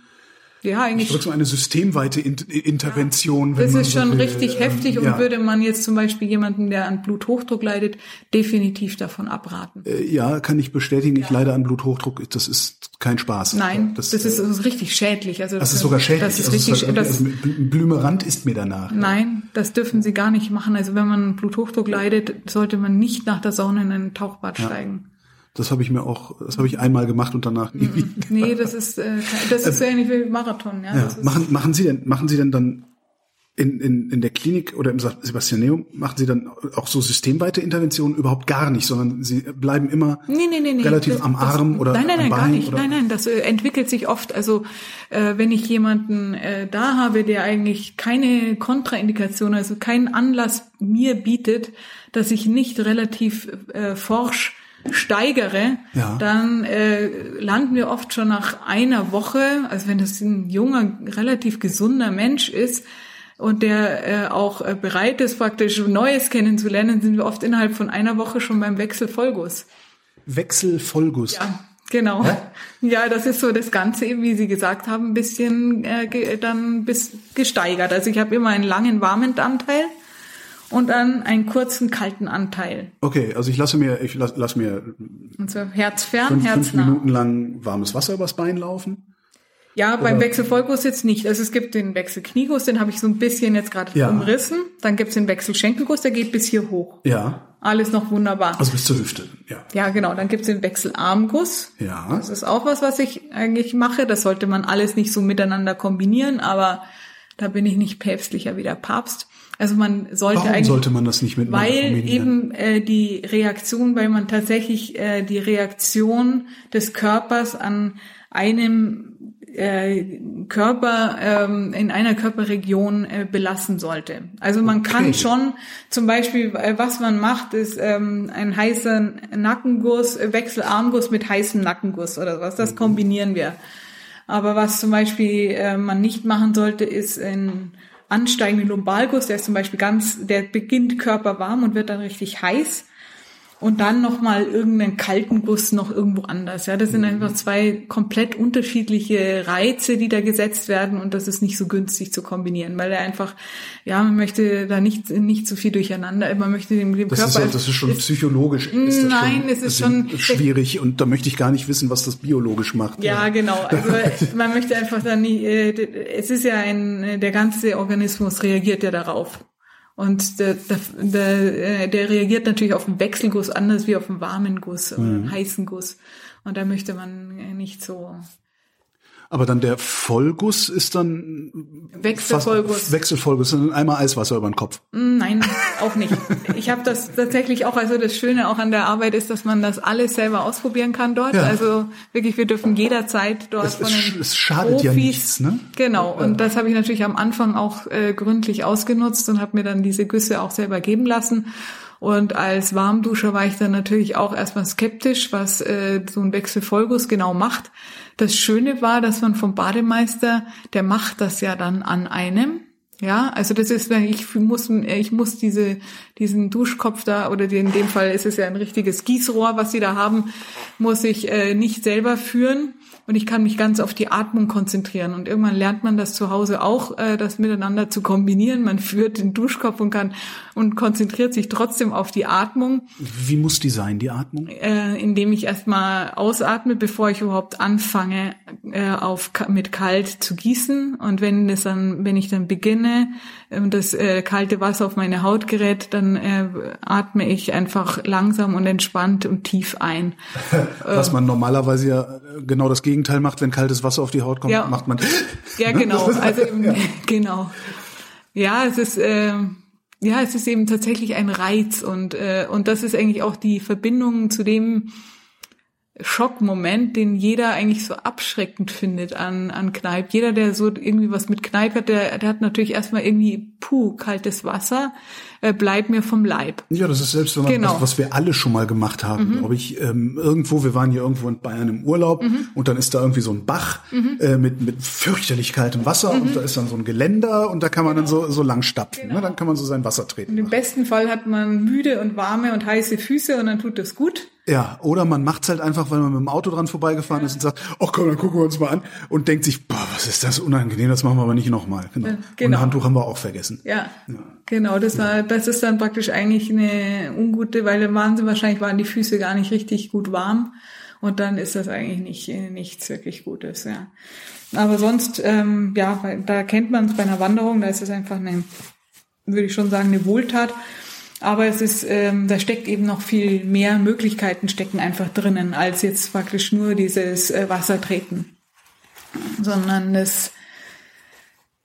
[SPEAKER 1] ja, eigentlich.
[SPEAKER 2] Ich so eine systemweite Intervention.
[SPEAKER 1] Ja, das ist schon so richtig ähm, heftig und ja. würde man jetzt zum Beispiel jemanden, der an Bluthochdruck leidet, definitiv davon abraten.
[SPEAKER 2] Äh, ja, kann ich bestätigen. Ich leide an Bluthochdruck. Das ist kein Spaß.
[SPEAKER 1] Nein, das, das, ist, das ist, richtig schädlich. Also
[SPEAKER 2] das, das ist sogar schädlich.
[SPEAKER 1] Das ist also richtig.
[SPEAKER 2] Halt, also Blümerand ist mir danach.
[SPEAKER 1] Nein, das dürfen Sie gar nicht machen. Also wenn man Bluthochdruck leidet, sollte man nicht nach der Sauna in ein Tauchbad steigen.
[SPEAKER 2] Das habe ich mir auch, das habe ich einmal gemacht und danach nie
[SPEAKER 1] wieder. Nee, das ist, äh, das ist so ähnlich wie Marathon, ja. ja.
[SPEAKER 2] machen, machen Sie denn, machen Sie denn dann in, in, in der Klinik oder im Sebastianeum machen Sie dann auch so systemweite Interventionen überhaupt gar nicht, sondern Sie bleiben immer
[SPEAKER 1] nee, nee, nee, nee.
[SPEAKER 2] relativ
[SPEAKER 1] das,
[SPEAKER 2] am Arm
[SPEAKER 1] das,
[SPEAKER 2] oder
[SPEAKER 1] nein, nein,
[SPEAKER 2] am
[SPEAKER 1] nein,
[SPEAKER 2] Bein?
[SPEAKER 1] Gar nicht.
[SPEAKER 2] Oder?
[SPEAKER 1] Nein, nein, das äh, entwickelt sich oft. Also äh, wenn ich jemanden äh, da habe, der eigentlich keine Kontraindikation, also keinen Anlass mir bietet, dass ich nicht relativ äh, forsch steigere, ja. dann äh, landen wir oft schon nach einer Woche, also wenn das ein junger, relativ gesunder Mensch ist und der äh, auch äh, bereit ist, praktisch Neues kennenzulernen, sind wir oft innerhalb von einer Woche schon beim Wechselvollguss.
[SPEAKER 2] Wechselvollguss?
[SPEAKER 1] Ja. Genau. Hä? Ja, das ist so das Ganze eben, wie Sie gesagt haben, ein bisschen äh, dann bis gesteigert. Also ich habe immer einen langen warmen Anteil und dann einen kurzen kalten Anteil.
[SPEAKER 2] Okay, also ich lasse mir, ich lasse, lasse mir
[SPEAKER 1] und so herzfern,
[SPEAKER 2] fünf,
[SPEAKER 1] herznah.
[SPEAKER 2] fünf Minuten lang warmes Wasser übers Bein laufen.
[SPEAKER 1] Ja, beim Oder? Wechselvollguss jetzt nicht. Also es gibt den Wechselknieguss, den habe ich so ein bisschen jetzt gerade ja. umrissen. Dann gibt's den Wechselschenkelguss, der geht bis hier hoch.
[SPEAKER 2] Ja.
[SPEAKER 1] Alles noch wunderbar.
[SPEAKER 2] Also bis zur Hüfte, ja.
[SPEAKER 1] Ja, genau. Dann gibt's den Wechselarmguss.
[SPEAKER 2] Ja.
[SPEAKER 1] Das ist auch was, was ich eigentlich mache. Das sollte man alles nicht so miteinander kombinieren, aber da bin ich nicht päpstlicher wie der Papst. Also man sollte
[SPEAKER 2] Warum
[SPEAKER 1] eigentlich,
[SPEAKER 2] sollte man das nicht mit
[SPEAKER 1] Weil eben äh, die Reaktion, weil man tatsächlich äh, die Reaktion des Körpers an einem äh, Körper ähm, in einer Körperregion äh, belassen sollte. Also man okay. kann schon zum Beispiel, äh, was man macht, ist ähm, ein heißer Nackenguss, äh, Wechselarmguss mit heißem Nackenguss oder was. Das mhm. kombinieren wir. Aber was zum Beispiel äh, man nicht machen sollte, ist ein ansteigende Lumbalgus, der ist zum Beispiel ganz, der beginnt körperwarm und wird dann richtig heiß und dann nochmal irgendeinen kalten Guss noch irgendwo anders. Ja, das sind mhm. einfach zwei komplett unterschiedliche Reize, die da gesetzt werden und das ist nicht so günstig zu kombinieren, weil er einfach, ja, man möchte da nicht, nicht so viel durcheinander, man möchte dem, dem
[SPEAKER 2] das
[SPEAKER 1] Körper.
[SPEAKER 2] Ist, das ist schon ist, psychologisch.
[SPEAKER 1] Ist nein, schon, es ist schon
[SPEAKER 2] schwierig und da möchte ich gar nicht wissen, was das biologisch macht.
[SPEAKER 1] Ja, ja. genau. Also man möchte einfach dann nicht, äh, es ist ja ein, der ganze Organismus reagiert ja darauf. Und der, der, der, äh, der reagiert natürlich auf den Wechselguss anders wie auf einen warmen Guss oder einen mhm. heißen Guss. Und da möchte man nicht so.
[SPEAKER 2] Aber dann der Vollguss ist dann
[SPEAKER 1] Wechselvollguss.
[SPEAKER 2] Fast, Wechselvollguss, dann einmal Eiswasser über den Kopf.
[SPEAKER 1] Mm, nein, auch nicht. Ich habe das tatsächlich auch, also das Schöne auch an der Arbeit ist, dass man das alles selber ausprobieren kann dort. Ja. Also wirklich, wir dürfen jederzeit dort
[SPEAKER 2] es,
[SPEAKER 1] von
[SPEAKER 2] den es schadet Profis, ja nichts, ne?
[SPEAKER 1] Genau, und das habe ich natürlich am Anfang auch äh, gründlich ausgenutzt und habe mir dann diese Güsse auch selber geben lassen. Und als Warmduscher war ich dann natürlich auch erstmal skeptisch, was äh, so ein Wechselvollguss genau macht. Das Schöne war, dass man vom Bademeister, der macht das ja dann an einem. Ja, also das ist, ich muss, ich muss diese, diesen Duschkopf da, oder in dem Fall ist es ja ein richtiges Gießrohr, was sie da haben, muss ich äh, nicht selber führen, und ich kann mich ganz auf die Atmung konzentrieren. Und irgendwann lernt man das zu Hause auch, äh, das miteinander zu kombinieren. Man führt den Duschkopf und kann und konzentriert sich trotzdem auf die Atmung.
[SPEAKER 2] Wie muss die sein, die Atmung?
[SPEAKER 1] Äh, indem ich erstmal ausatme, bevor ich überhaupt anfange, äh, auf mit kalt zu gießen. Und wenn es dann, wenn ich dann beginne, und das äh, kalte Wasser auf meine Haut gerät, dann äh, atme ich einfach langsam und entspannt und tief ein.
[SPEAKER 2] Was man normalerweise ja genau das Gegenteil macht, wenn kaltes Wasser auf die Haut kommt, ja. macht man.
[SPEAKER 1] Ja, genau. Also eben, ja. genau. Ja, es ist äh, ja, es ist eben tatsächlich ein Reiz und äh, und das ist eigentlich auch die Verbindung zu dem Schockmoment, den jeder eigentlich so abschreckend findet an, an Kneipp. Jeder, der so irgendwie was mit Kneipp hat, der, der hat natürlich erstmal irgendwie, puh, kaltes Wasser, äh, bleibt mir vom Leib.
[SPEAKER 2] Ja, das ist selbst, wenn man, genau. was, was wir alle schon mal gemacht haben, mhm. glaube ich, ähm, irgendwo, wir waren hier irgendwo in Bayern im Urlaub mhm. und dann ist da irgendwie so ein Bach mhm. äh, mit, mit fürchterlich kaltem Wasser und mhm. da ist dann so ein Geländer und da kann man genau. dann so, so lang stapfen. Ne? Genau. Ne? Dann kann man so sein Wasser treten.
[SPEAKER 1] Und Im besten Fall hat man müde und warme und heiße Füße und dann tut das gut.
[SPEAKER 2] Ja, oder man macht's halt einfach, weil man mit dem Auto dran vorbeigefahren ist und sagt, ach komm, dann gucken wir uns mal an und denkt sich, boah, was ist das unangenehm, das machen wir aber nicht nochmal. Genau. genau. Und ein Handtuch haben wir auch vergessen.
[SPEAKER 1] Ja, ja. genau, das war, das ist dann praktisch eigentlich eine ungute, weil dann waren sie wahrscheinlich, waren die Füße gar nicht richtig gut warm und dann ist das eigentlich nicht, nichts wirklich Gutes, ja. Aber sonst, ähm, ja, da kennt man es bei einer Wanderung, da ist es einfach eine, würde ich schon sagen, eine Wohltat. Aber es ist, ähm, da steckt eben noch viel mehr Möglichkeiten stecken einfach drinnen, als jetzt praktisch nur dieses äh, Wassertreten. Sondern es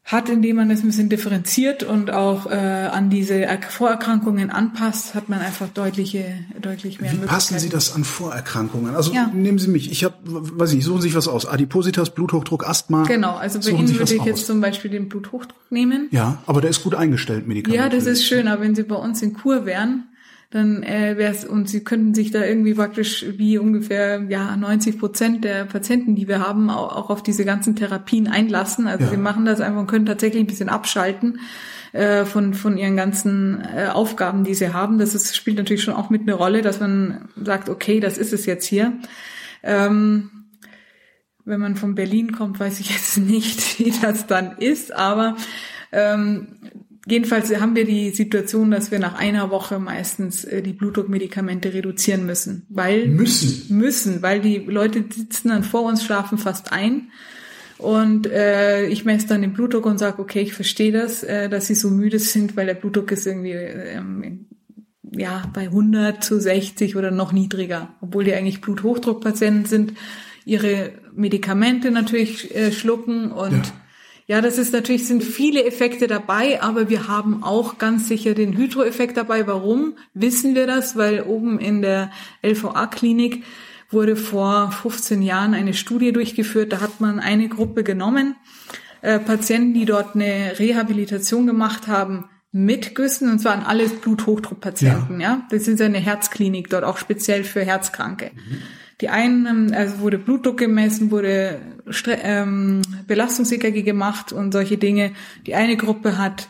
[SPEAKER 1] hat, indem man das ein bisschen differenziert und auch äh, an diese Vorerkrankungen anpasst, hat man einfach deutliche, deutlich mehr
[SPEAKER 2] Wie
[SPEAKER 1] Möglichkeiten.
[SPEAKER 2] passen Sie das an Vorerkrankungen? Also ja. nehmen Sie mich, ich habe, weiß ich, suchen Sie sich was aus. Adipositas, Bluthochdruck, Asthma.
[SPEAKER 1] Genau, also bei Ihnen würde ich aus. jetzt zum Beispiel den Bluthochdruck nehmen.
[SPEAKER 2] Ja, aber der ist gut eingestellt,
[SPEAKER 1] Medikamente. Ja, das ist schön, aber wenn Sie bei uns in Kur wären, dann äh, wäre es und sie könnten sich da irgendwie praktisch wie ungefähr ja 90 Prozent der Patienten, die wir haben, auch, auch auf diese ganzen Therapien einlassen. Also ja. sie machen das einfach und können tatsächlich ein bisschen abschalten äh, von von ihren ganzen äh, Aufgaben, die sie haben. Das ist, spielt natürlich schon auch mit eine Rolle, dass man sagt, okay, das ist es jetzt hier. Ähm, wenn man von Berlin kommt, weiß ich jetzt nicht, wie das dann ist, aber ähm, jedenfalls haben wir die Situation, dass wir nach einer Woche meistens äh, die Blutdruckmedikamente reduzieren müssen, weil
[SPEAKER 2] müssen.
[SPEAKER 1] Müssen, weil die Leute sitzen dann vor uns, schlafen fast ein. Und äh, ich messe dann den Blutdruck und sage, okay, ich verstehe das, äh, dass sie so müde sind, weil der Blutdruck ist irgendwie ähm, ja bei 100 zu 60 oder noch niedriger, obwohl die eigentlich Bluthochdruckpatienten sind, ihre Medikamente natürlich äh, schlucken und ja ja, das ist natürlich, sind viele Effekte dabei, aber wir haben auch ganz sicher den Hydroeffekt dabei. Warum wissen wir das? Weil oben in der LVA-Klinik wurde vor 15 Jahren eine Studie durchgeführt. Da hat man eine Gruppe genommen, äh, Patienten, die dort eine Rehabilitation gemacht haben mit Güssen, und zwar an alles Bluthochdruckpatienten. Ja. ja, das ist eine Herzklinik dort auch speziell für Herzkranke. Mhm. Die einen, also wurde Blutdruck gemessen, wurde ähm, Belastungs-EKG gemacht und solche Dinge. Die eine Gruppe hat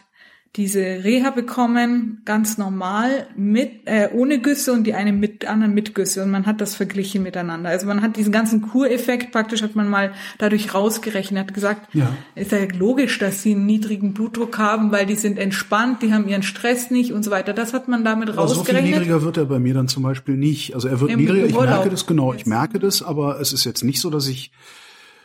[SPEAKER 1] diese Reha bekommen, ganz normal, mit, äh, ohne Güsse und die eine mit anderen mit Güsse und man hat das verglichen miteinander. Also man hat diesen ganzen Kureffekt praktisch hat man mal dadurch rausgerechnet, hat gesagt, ja. ist ja logisch, dass sie einen niedrigen Blutdruck haben, weil die sind entspannt, die haben ihren Stress nicht und so weiter. Das hat man damit aber rausgerechnet. So viel
[SPEAKER 2] niedriger wird er bei mir dann zum Beispiel nicht. Also er wird Im niedriger, ich merke das genau, ich merke das, aber es ist jetzt nicht so, dass ich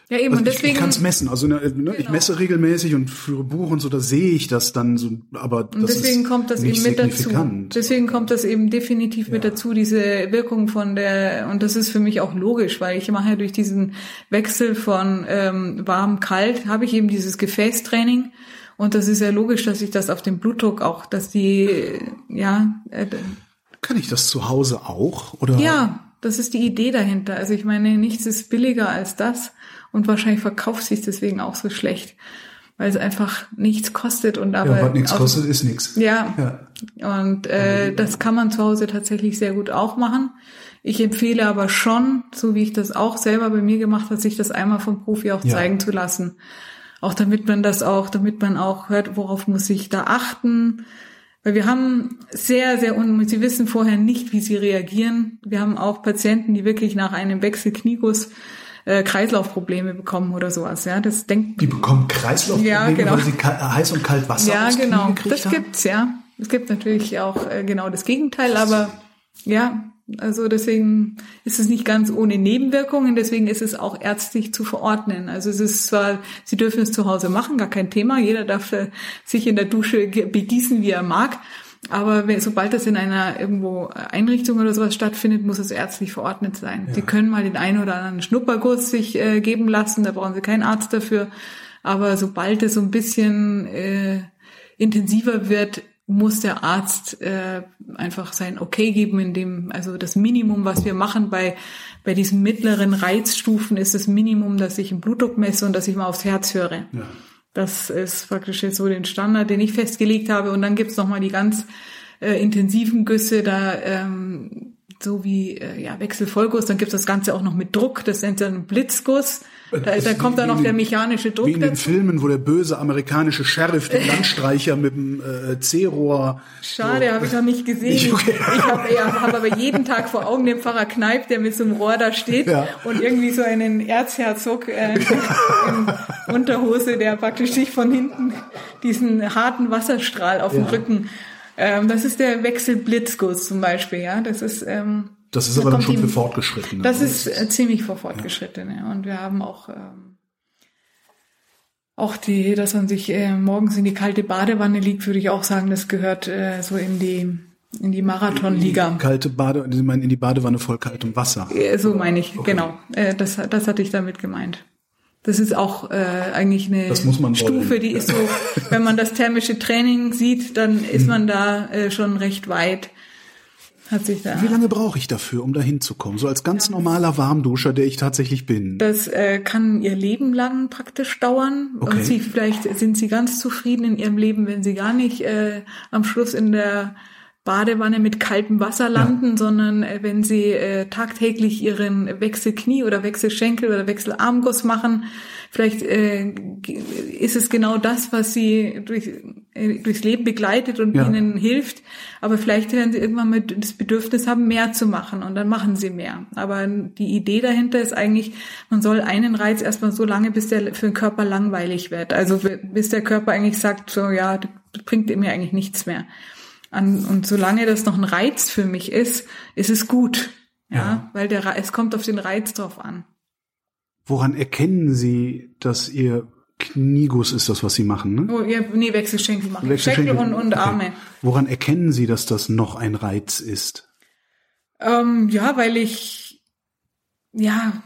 [SPEAKER 1] Ja, eben,
[SPEAKER 2] also
[SPEAKER 1] und deswegen.
[SPEAKER 2] Ich, ich kann es messen. Also ne, genau. ich messe regelmäßig und führe Buch und so, da sehe ich das dann so, aber das
[SPEAKER 1] und deswegen
[SPEAKER 2] ist
[SPEAKER 1] kommt das
[SPEAKER 2] nicht
[SPEAKER 1] eben mit dazu. Deswegen kommt das eben definitiv ja. mit dazu, diese Wirkung von der, und das ist für mich auch logisch, weil ich mache ja durch diesen Wechsel von ähm, warm, kalt, habe ich eben dieses Gefäßtraining. Und das ist ja logisch, dass ich das auf den Blutdruck auch, dass die, ja. Äh,
[SPEAKER 2] kann ich das zu Hause auch? Oder?
[SPEAKER 1] Ja, das ist die Idee dahinter. Also ich meine, nichts ist billiger als das und wahrscheinlich verkauft sich deswegen auch so schlecht, weil es einfach nichts kostet und aber
[SPEAKER 2] ja, was nichts kostet ist nichts.
[SPEAKER 1] Ja. ja. Und äh, das kann man zu Hause tatsächlich sehr gut auch machen. Ich empfehle aber schon, so wie ich das auch selber bei mir gemacht habe, sich das einmal vom Profi auch ja. zeigen zu lassen. Auch damit man das auch, damit man auch hört, worauf muss ich da achten. Weil wir haben sehr, sehr, und sie wissen vorher nicht, wie sie reagieren. Wir haben auch Patienten, die wirklich nach einem Wechsel Knieguss äh, Kreislaufprobleme bekommen oder sowas. Ja, das denkt.
[SPEAKER 2] Die bekommen Kreislaufprobleme,
[SPEAKER 1] ja, genau.
[SPEAKER 2] weil sie heiß und kalt Wasser
[SPEAKER 1] Ja, genau. Das
[SPEAKER 2] haben?
[SPEAKER 1] gibt's ja. Es gibt natürlich auch äh, genau das Gegenteil, aber ja, also deswegen ist es nicht ganz ohne Nebenwirkungen, deswegen ist es auch ärztlich zu verordnen. Also es ist zwar, Sie dürfen es zu Hause machen, gar kein Thema, jeder darf äh, sich in der Dusche begießen, wie er mag, aber sobald das in einer irgendwo Einrichtung oder sowas stattfindet, muss es ärztlich verordnet sein. Ja. Sie können mal den einen oder anderen Schnupperguss sich äh, geben lassen, da brauchen Sie keinen Arzt dafür. Aber sobald es so ein bisschen äh, intensiver wird, muss der Arzt äh, einfach sein Okay geben, in dem, also das Minimum, was wir machen bei, bei diesen mittleren Reizstufen, ist das Minimum, dass ich einen Blutdruck messe und dass ich mal aufs Herz höre. Ja. Das ist praktisch jetzt so den Standard, den ich festgelegt habe. Und dann gibt's noch mal die ganz äh, intensiven Güsse, da ähm, so wie äh, ja, Wechselvollguss, dann gibt's das Ganze auch noch mit Druck, das nennt dann Blitzguss. Da, da kommt dann noch der mechanische Druck
[SPEAKER 2] Wie in den
[SPEAKER 1] dazu.
[SPEAKER 2] Filmen, wo der böse amerikanische Sheriff den Landstreicher mit dem äh, C-Rohr...
[SPEAKER 1] Schade, so. habe ich noch nicht gesehen. Ich, okay. ich habe ja, hab aber jeden Tag vor Augen den Pfarrer Kneip, der mit so einem Rohr da steht ja. und irgendwie so einen Erzherzog äh, in Unterhose, der praktisch sich von hinten diesen harten Wasserstrahl auf ja. dem Rücken ähm, das ist der Wechselblitzguss zum Beispiel, ja. Das ist ähm,
[SPEAKER 2] das ist aber dann schon die, für Fortgeschrittene.
[SPEAKER 1] Das ist äh, ziemlich für Fortgeschrittene. Ja. Und wir haben auch ähm, auch die, dass man sich äh, morgens in die kalte Badewanne liegt, würde ich auch sagen, das gehört äh, so in die in die Marathonliga.
[SPEAKER 2] Kalte Bade, Sie meinen in die Badewanne voll kaltem Wasser.
[SPEAKER 1] Äh, so meine ich, okay. genau. Äh, das, das hatte ich damit gemeint. Das ist auch äh, eigentlich eine Stufe, die ist so, wenn man das thermische Training sieht, dann ist mhm. man da äh, schon recht weit. Hat sich da
[SPEAKER 2] Wie lange brauche ich dafür, um da hinzukommen? So als ganz normaler Warmduscher, der ich tatsächlich bin.
[SPEAKER 1] Das äh, kann ihr Leben lang praktisch dauern. Okay. Und sie vielleicht sind sie ganz zufrieden in ihrem Leben, wenn sie gar nicht äh, am Schluss in der Badewanne mit kaltem Wasser landen, ja. sondern äh, wenn sie äh, tagtäglich ihren Wechselknie oder Wechselschenkel oder Wechselarmguss machen, vielleicht äh, ist es genau das, was sie durch, äh, durchs Leben begleitet und ja. ihnen hilft. Aber vielleicht werden sie irgendwann mit das Bedürfnis haben, mehr zu machen und dann machen sie mehr. Aber die Idee dahinter ist eigentlich, man soll einen Reiz erstmal so lange, bis der für den Körper langweilig wird. Also bis der Körper eigentlich sagt, so ja, das bringt mir eigentlich nichts mehr. An, und solange das noch ein Reiz für mich ist, ist es gut. Ja, ja. weil der, es kommt auf den Reiz drauf an.
[SPEAKER 2] Woran erkennen Sie, dass Ihr Knieguss ist das, was Sie machen, ne?
[SPEAKER 1] Oh, ja, nee, Wechselschenkel machen. Wechselschenkel und, und okay. Arme.
[SPEAKER 2] Woran erkennen Sie, dass das noch ein Reiz ist?
[SPEAKER 1] Ähm, ja, weil ich, ja,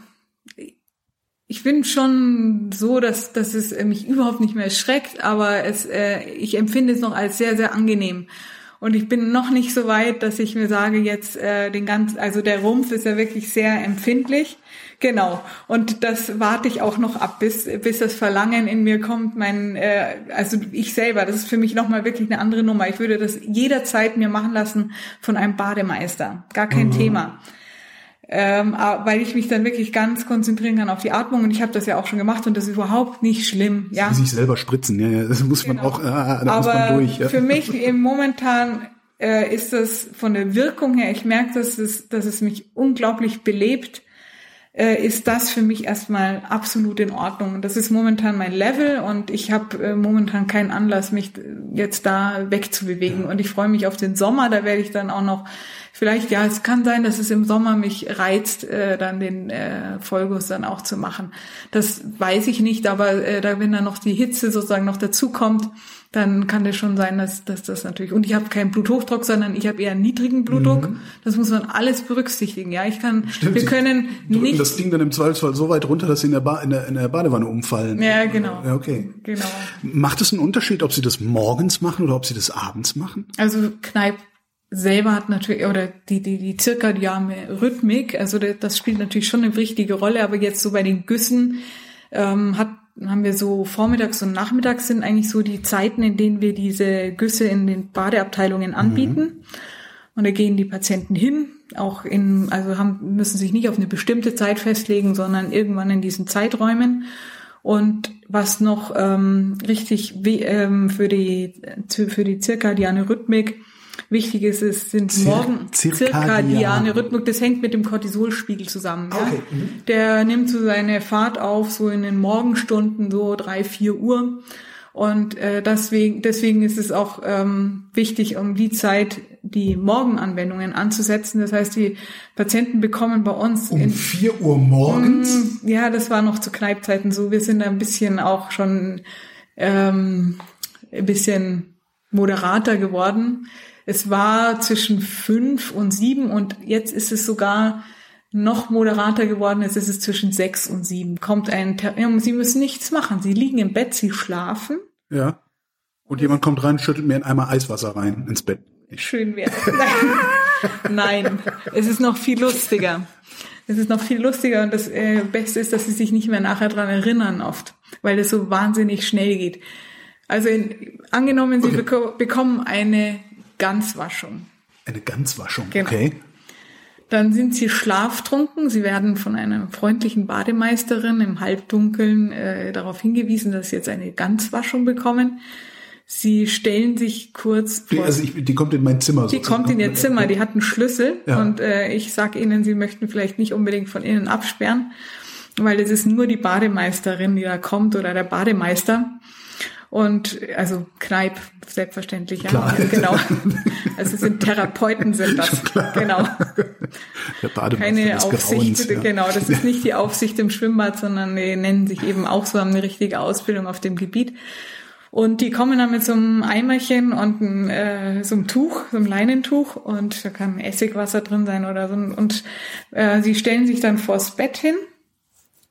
[SPEAKER 1] ich bin schon so, dass, dass es mich überhaupt nicht mehr erschreckt, aber es, äh, ich empfinde es noch als sehr, sehr angenehm. Und ich bin noch nicht so weit, dass ich mir sage, jetzt äh, den ganzen, also der Rumpf ist ja wirklich sehr empfindlich. Genau. Und das warte ich auch noch ab, bis, bis das Verlangen in mir kommt. Mein, äh, also ich selber, das ist für mich nochmal wirklich eine andere Nummer. Ich würde das jederzeit mir machen lassen von einem Bademeister. Gar kein mhm. Thema ähm, weil ich mich dann wirklich ganz konzentrieren kann auf die Atmung und ich habe das ja auch schon gemacht und das ist überhaupt nicht schlimm. Ja,
[SPEAKER 2] sich selber spritzen, ja, ja das muss man genau. auch, äh, da
[SPEAKER 1] Aber
[SPEAKER 2] muss man durch. Ja.
[SPEAKER 1] Für mich im momentan äh, ist das von der Wirkung her, ich merke, dass es, dass es mich unglaublich belebt, äh, ist das für mich erstmal absolut in Ordnung. Das ist momentan mein Level und ich habe äh, momentan keinen Anlass, mich jetzt da wegzubewegen. Ja. Und ich freue mich auf den Sommer, da werde ich dann auch noch vielleicht, ja, es kann sein, dass es im Sommer mich reizt, äh, dann den äh, Vollguss dann auch zu machen. Das weiß ich nicht, aber äh, da wenn dann noch die Hitze sozusagen noch dazu kommt, dann kann das schon sein, dass, dass das natürlich. Und ich habe keinen Bluthochdruck, sondern ich habe eher einen niedrigen Blutdruck. Mhm. Das muss man alles berücksichtigen. Ja, ich kann.
[SPEAKER 2] Stimmt,
[SPEAKER 1] wir können nicht.
[SPEAKER 2] Das Ding dann im Zweifelsfall so weit runter, dass sie in der, ba in der, in der Badewanne umfallen.
[SPEAKER 1] Ja, genau.
[SPEAKER 2] Ja, okay.
[SPEAKER 1] Genau.
[SPEAKER 2] Macht es einen Unterschied, ob sie das morgens machen oder ob sie das abends machen?
[SPEAKER 1] Also Kneipp selber hat natürlich, oder die, die, die zirkadiane Rhythmik, also das spielt natürlich schon eine wichtige Rolle, aber jetzt so bei den Güssen ähm, hat haben wir so vormittags und nachmittags sind eigentlich so die Zeiten, in denen wir diese Güsse in den Badeabteilungen anbieten. Mhm. Und da gehen die Patienten hin, auch in, also haben, müssen sich nicht auf eine bestimmte Zeit festlegen, sondern irgendwann in diesen Zeiträumen. Und was noch ähm, richtig ähm, für die für die zirkadiane Rhythmik wichtig ist, es sind Zir morgen zirkadiane Rhythmik, das hängt mit dem Cortisolspiegel zusammen. Ja? Okay. Mhm. Der nimmt so seine Fahrt auf, so in den Morgenstunden, so drei, vier Uhr. Und äh, deswegen, deswegen ist es auch ähm, wichtig, um die Zeit die Morgenanwendungen anzusetzen. Das heißt, die Patienten bekommen bei uns
[SPEAKER 2] um vier Uhr morgens.
[SPEAKER 1] Mh, ja, das war noch zu Kneipzeiten so. Wir sind da ein bisschen auch schon ähm, ein bisschen moderater geworden. Es war zwischen fünf und sieben und jetzt ist es sogar noch moderater geworden. Jetzt ist es zwischen sechs und sieben. Kommt ein, Ter Sie müssen nichts machen. Sie liegen im Bett, Sie schlafen.
[SPEAKER 2] Ja. Und jemand kommt rein, schüttelt mir in einmal Eiswasser rein ins Bett.
[SPEAKER 1] Schön wäre. Nein, es ist noch viel lustiger. Es ist noch viel lustiger und das äh, Beste ist, dass sie sich nicht mehr nachher dran erinnern oft, weil es so wahnsinnig schnell geht. Also in, angenommen, Sie okay. beko bekommen eine Ganzwaschung.
[SPEAKER 2] Eine Ganzwaschung, genau. okay.
[SPEAKER 1] Dann sind sie schlaftrunken. Sie werden von einer freundlichen Bademeisterin im Halbdunkeln äh, darauf hingewiesen, dass sie jetzt eine Ganzwaschung bekommen. Sie stellen sich kurz
[SPEAKER 2] vor. Also ich, die kommt in mein Zimmer.
[SPEAKER 1] Die kommt in ihr Zimmer. Die hat einen Schlüssel ja. und äh, ich sage Ihnen, Sie möchten vielleicht nicht unbedingt von innen absperren, weil es ist nur die Bademeisterin, die da kommt oder der Bademeister. Und also Kneip, selbstverständlich, ja. Genau. Also sind Therapeuten sind das. Genau. Keine Aufsicht, ja. genau. Das ist nicht die Aufsicht im Schwimmbad, sondern die nennen sich eben auch so, haben eine richtige Ausbildung auf dem Gebiet. Und die kommen dann mit so einem Eimerchen und ein, äh, so einem Tuch, so einem Leinentuch und da kann Essigwasser drin sein oder so. Und äh, sie stellen sich dann vors Bett hin,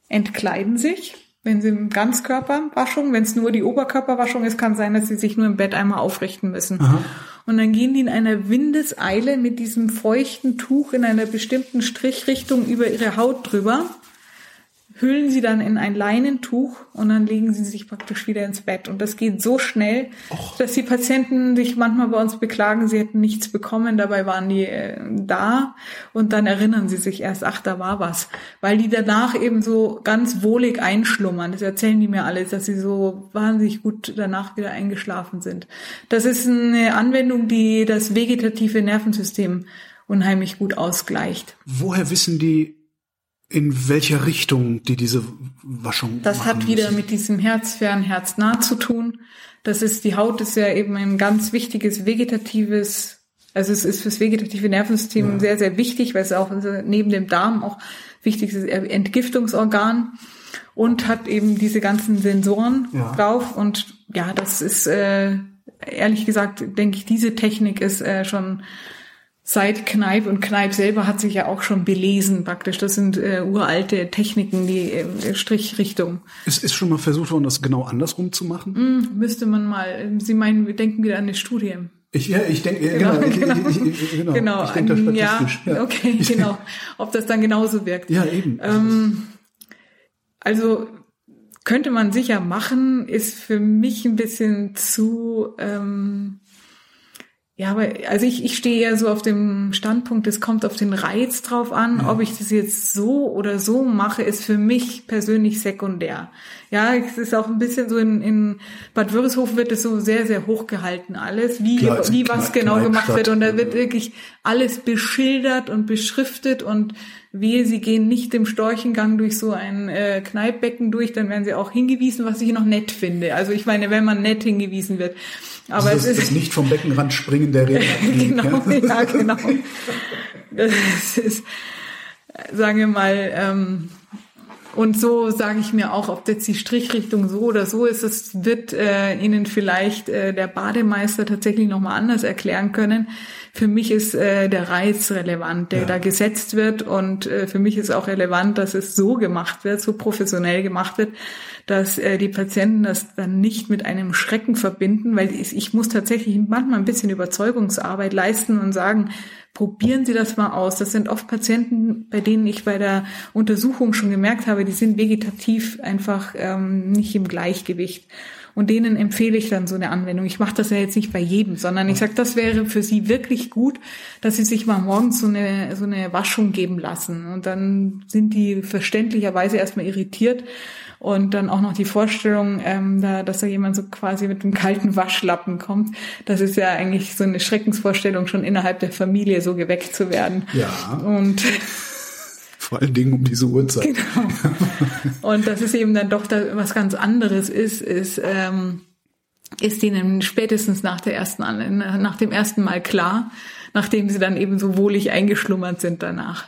[SPEAKER 1] entkleiden sich wenn sie Ganzkörperwaschung, wenn es nur die Oberkörperwaschung ist, kann sein, dass sie sich nur im Bett einmal aufrichten müssen. Aha. Und dann gehen die in einer Windeseile mit diesem feuchten Tuch in einer bestimmten Strichrichtung über ihre Haut drüber hüllen sie dann in ein Leinentuch und dann legen sie sich praktisch wieder ins Bett. Und das geht so schnell, Och. dass die Patienten sich manchmal bei uns beklagen, sie hätten nichts bekommen, dabei waren die äh, da und dann erinnern sie sich erst, ach, da war was. Weil die danach eben so ganz wohlig einschlummern. Das erzählen die mir alles, dass sie so wahnsinnig gut danach wieder eingeschlafen sind. Das ist eine Anwendung, die das vegetative Nervensystem unheimlich gut ausgleicht.
[SPEAKER 2] Woher wissen die, in welcher Richtung die diese Waschung
[SPEAKER 1] Das hat wieder müssen. mit diesem Herzfern, Herznah zu tun. Das ist, die Haut ist ja eben ein ganz wichtiges vegetatives, also es ist fürs vegetative Nervensystem ja. sehr, sehr wichtig, weil es auch neben dem Darm auch wichtiges Entgiftungsorgan und hat eben diese ganzen Sensoren ja. drauf und ja, das ist, äh, ehrlich gesagt, denke ich, diese Technik ist äh, schon seit Kneipp und Kneipp selber hat sich ja auch schon belesen praktisch. Das sind äh, uralte Techniken, die äh, Strichrichtung.
[SPEAKER 2] Es ist schon mal versucht worden, das genau andersrum zu machen?
[SPEAKER 1] Mm, müsste man mal. Sie meinen, wir denken wieder an eine Studie.
[SPEAKER 2] Ich, ja, ich denke, genau, genau, ich,
[SPEAKER 1] genau. Ich, ich, genau. genau. Ich denke da statistisch. Ja, ja, okay, genau. Ob das dann genauso wirkt.
[SPEAKER 2] Ja, eben.
[SPEAKER 1] Ähm, also könnte man sicher machen, ist für mich ein bisschen zu ähm, ja, aber also ich, ich stehe ja so auf dem Standpunkt, es kommt auf den Reiz drauf an. Ja. Ob ich das jetzt so oder so mache, ist für mich persönlich sekundär. Ja, es ist auch ein bisschen so in, in Bad Wörishofen wird es so sehr, sehr hoch gehalten alles, wie, Klar, wie was genau gemacht wird. Und da wird wirklich alles beschildert und beschriftet und wehe, sie gehen nicht im Storchengang durch so ein äh, Kneippbecken durch, dann werden sie auch hingewiesen, was ich noch nett finde. Also ich meine, wenn man nett hingewiesen wird. Aber
[SPEAKER 2] also das,
[SPEAKER 1] es ist
[SPEAKER 2] das nicht vom Beckenrand springen der Rede.
[SPEAKER 1] genau, ja, genau. Das ist, sagen wir mal, ähm, und so sage ich mir auch, ob jetzt die Strichrichtung so oder so ist, das wird äh, Ihnen vielleicht äh, der Bademeister tatsächlich nochmal anders erklären können. Für mich ist äh, der Reiz relevant, der ja. da gesetzt wird und äh, für mich ist auch relevant, dass es so gemacht wird, so professionell gemacht wird, dass äh, die Patienten das dann nicht mit einem Schrecken verbinden, weil ich, ich muss tatsächlich manchmal ein bisschen Überzeugungsarbeit leisten und sagen, probieren Sie das mal aus. Das sind oft Patienten, bei denen ich bei der Untersuchung schon gemerkt habe, die sind vegetativ einfach ähm, nicht im Gleichgewicht. Und denen empfehle ich dann so eine Anwendung. Ich mache das ja jetzt nicht bei jedem, sondern ich sage, das wäre für sie wirklich gut, dass sie sich mal morgens so eine, so eine Waschung geben lassen. Und dann sind die verständlicherweise erstmal irritiert. Und dann auch noch die Vorstellung, ähm, da, dass da jemand so quasi mit einem kalten Waschlappen kommt. Das ist ja eigentlich so eine Schreckensvorstellung, schon innerhalb der Familie so geweckt zu werden.
[SPEAKER 2] Ja.
[SPEAKER 1] Und
[SPEAKER 2] vor allen Dingen um diese Uhrzeit.
[SPEAKER 1] Genau. Und dass es eben dann doch da was ganz anderes ist, ist, ähm, ist ihnen spätestens nach der ersten, nach dem ersten Mal klar, nachdem sie dann eben so wohlig eingeschlummert sind danach.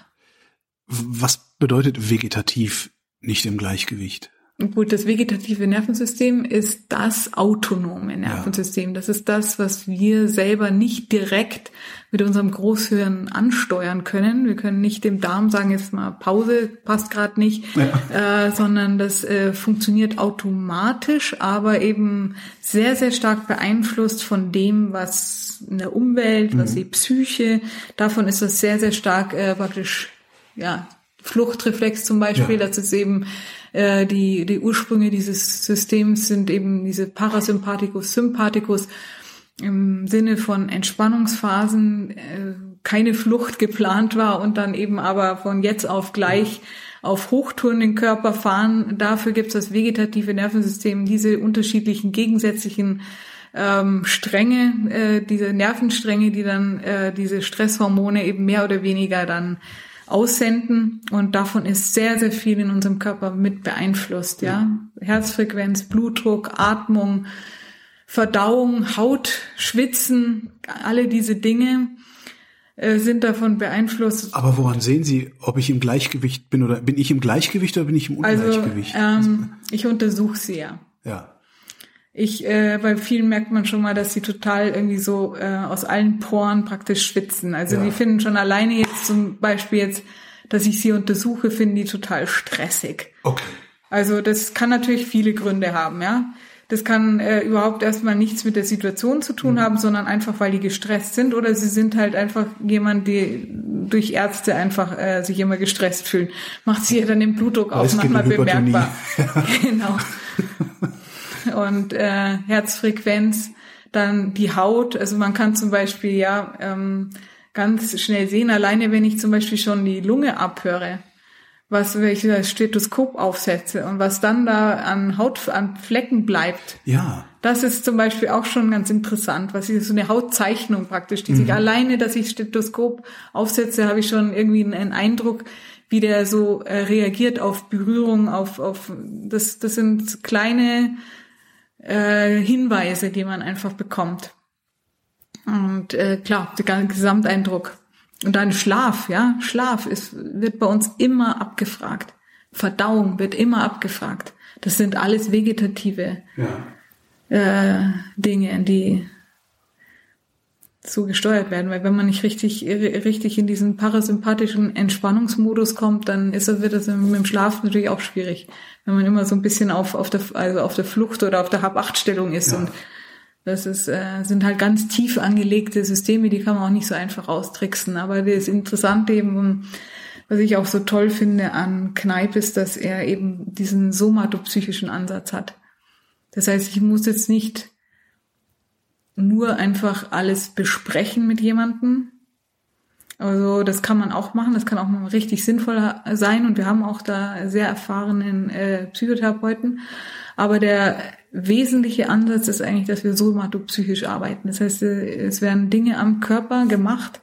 [SPEAKER 2] Was bedeutet vegetativ nicht im Gleichgewicht?
[SPEAKER 1] Gut, das vegetative Nervensystem ist das autonome Nervensystem. Ja. Das ist das, was wir selber nicht direkt mit unserem Großhirn ansteuern können. Wir können nicht dem Darm sagen, jetzt mal Pause, passt gerade nicht, ja. äh, sondern das äh, funktioniert automatisch, aber eben sehr, sehr stark beeinflusst von dem, was in der Umwelt, mhm. was die Psyche, davon ist das sehr, sehr stark äh, praktisch, ja, Fluchtreflex zum Beispiel, ja. das ist eben äh, die, die Ursprünge dieses Systems sind eben diese Parasympathikus, Sympathikus im Sinne von Entspannungsphasen, äh, keine Flucht geplant war und dann eben aber von jetzt auf gleich auf Hochtouren den Körper fahren. Dafür gibt es das vegetative Nervensystem, diese unterschiedlichen gegensätzlichen ähm, Stränge, äh, diese Nervenstränge, die dann äh, diese Stresshormone eben mehr oder weniger dann aussenden und davon ist sehr, sehr viel in unserem Körper mit beeinflusst, ja. Herzfrequenz, Blutdruck, Atmung, Verdauung, Haut, Schwitzen, alle diese Dinge äh, sind davon beeinflusst.
[SPEAKER 2] Aber woran sehen Sie, ob ich im Gleichgewicht bin oder bin ich im Gleichgewicht oder bin ich im also, Ungleichgewicht?
[SPEAKER 1] Also, ähm, ich untersuche sie ja.
[SPEAKER 2] Ja.
[SPEAKER 1] Ich, äh, bei vielen merkt man schon mal, dass sie total irgendwie so äh, aus allen Poren praktisch schwitzen. Also ja. die finden schon alleine jetzt zum Beispiel jetzt, dass ich sie untersuche, finden die total stressig.
[SPEAKER 2] Okay.
[SPEAKER 1] Also das kann natürlich viele Gründe haben, ja. Das kann äh, überhaupt erstmal nichts mit der Situation zu tun mhm. haben, sondern einfach, weil die gestresst sind oder sie sind halt einfach jemand, die durch Ärzte einfach äh, sich immer gestresst fühlen. Macht sie ja dann den Blutdruck auch manchmal bemerkbar. genau und äh, Herzfrequenz, dann die Haut. Also man kann zum Beispiel ja ähm, ganz schnell sehen, alleine wenn ich zum Beispiel schon die Lunge abhöre, was wenn ich das Stethoskop aufsetze und was dann da an Haut, an Flecken bleibt.
[SPEAKER 2] Ja.
[SPEAKER 1] Das ist zum Beispiel auch schon ganz interessant, was ist so eine Hautzeichnung praktisch, die mhm. sich alleine, dass ich Stethoskop aufsetze, habe ich schon irgendwie einen Eindruck, wie der so äh, reagiert auf Berührung, auf, auf das, das sind kleine äh, Hinweise, die man einfach bekommt. Und äh, klar, der Gesamteindruck. Und dann Schlaf, ja, Schlaf ist, wird bei uns immer abgefragt. Verdauung wird immer abgefragt. Das sind alles vegetative ja. äh, Dinge, die so gesteuert werden, weil wenn man nicht richtig richtig in diesen parasympathischen Entspannungsmodus kommt, dann ist das, wird das mit dem Schlaf natürlich auch schwierig, wenn man immer so ein bisschen auf auf der also auf der Flucht oder auf der Hab-Acht-Stellung ist ja. und das ist, äh, sind halt ganz tief angelegte Systeme, die kann man auch nicht so einfach austricksen. Aber das Interessante eben, was ich auch so toll finde an Kneipp, ist, dass er eben diesen somatopsychischen Ansatz hat. Das heißt, ich muss jetzt nicht nur einfach alles besprechen mit jemandem. Also das kann man auch machen, das kann auch mal richtig sinnvoll sein und wir haben auch da sehr erfahrenen äh, Psychotherapeuten. Aber der wesentliche Ansatz ist eigentlich, dass wir somatopsychisch arbeiten. Das heißt, äh, es werden Dinge am Körper gemacht,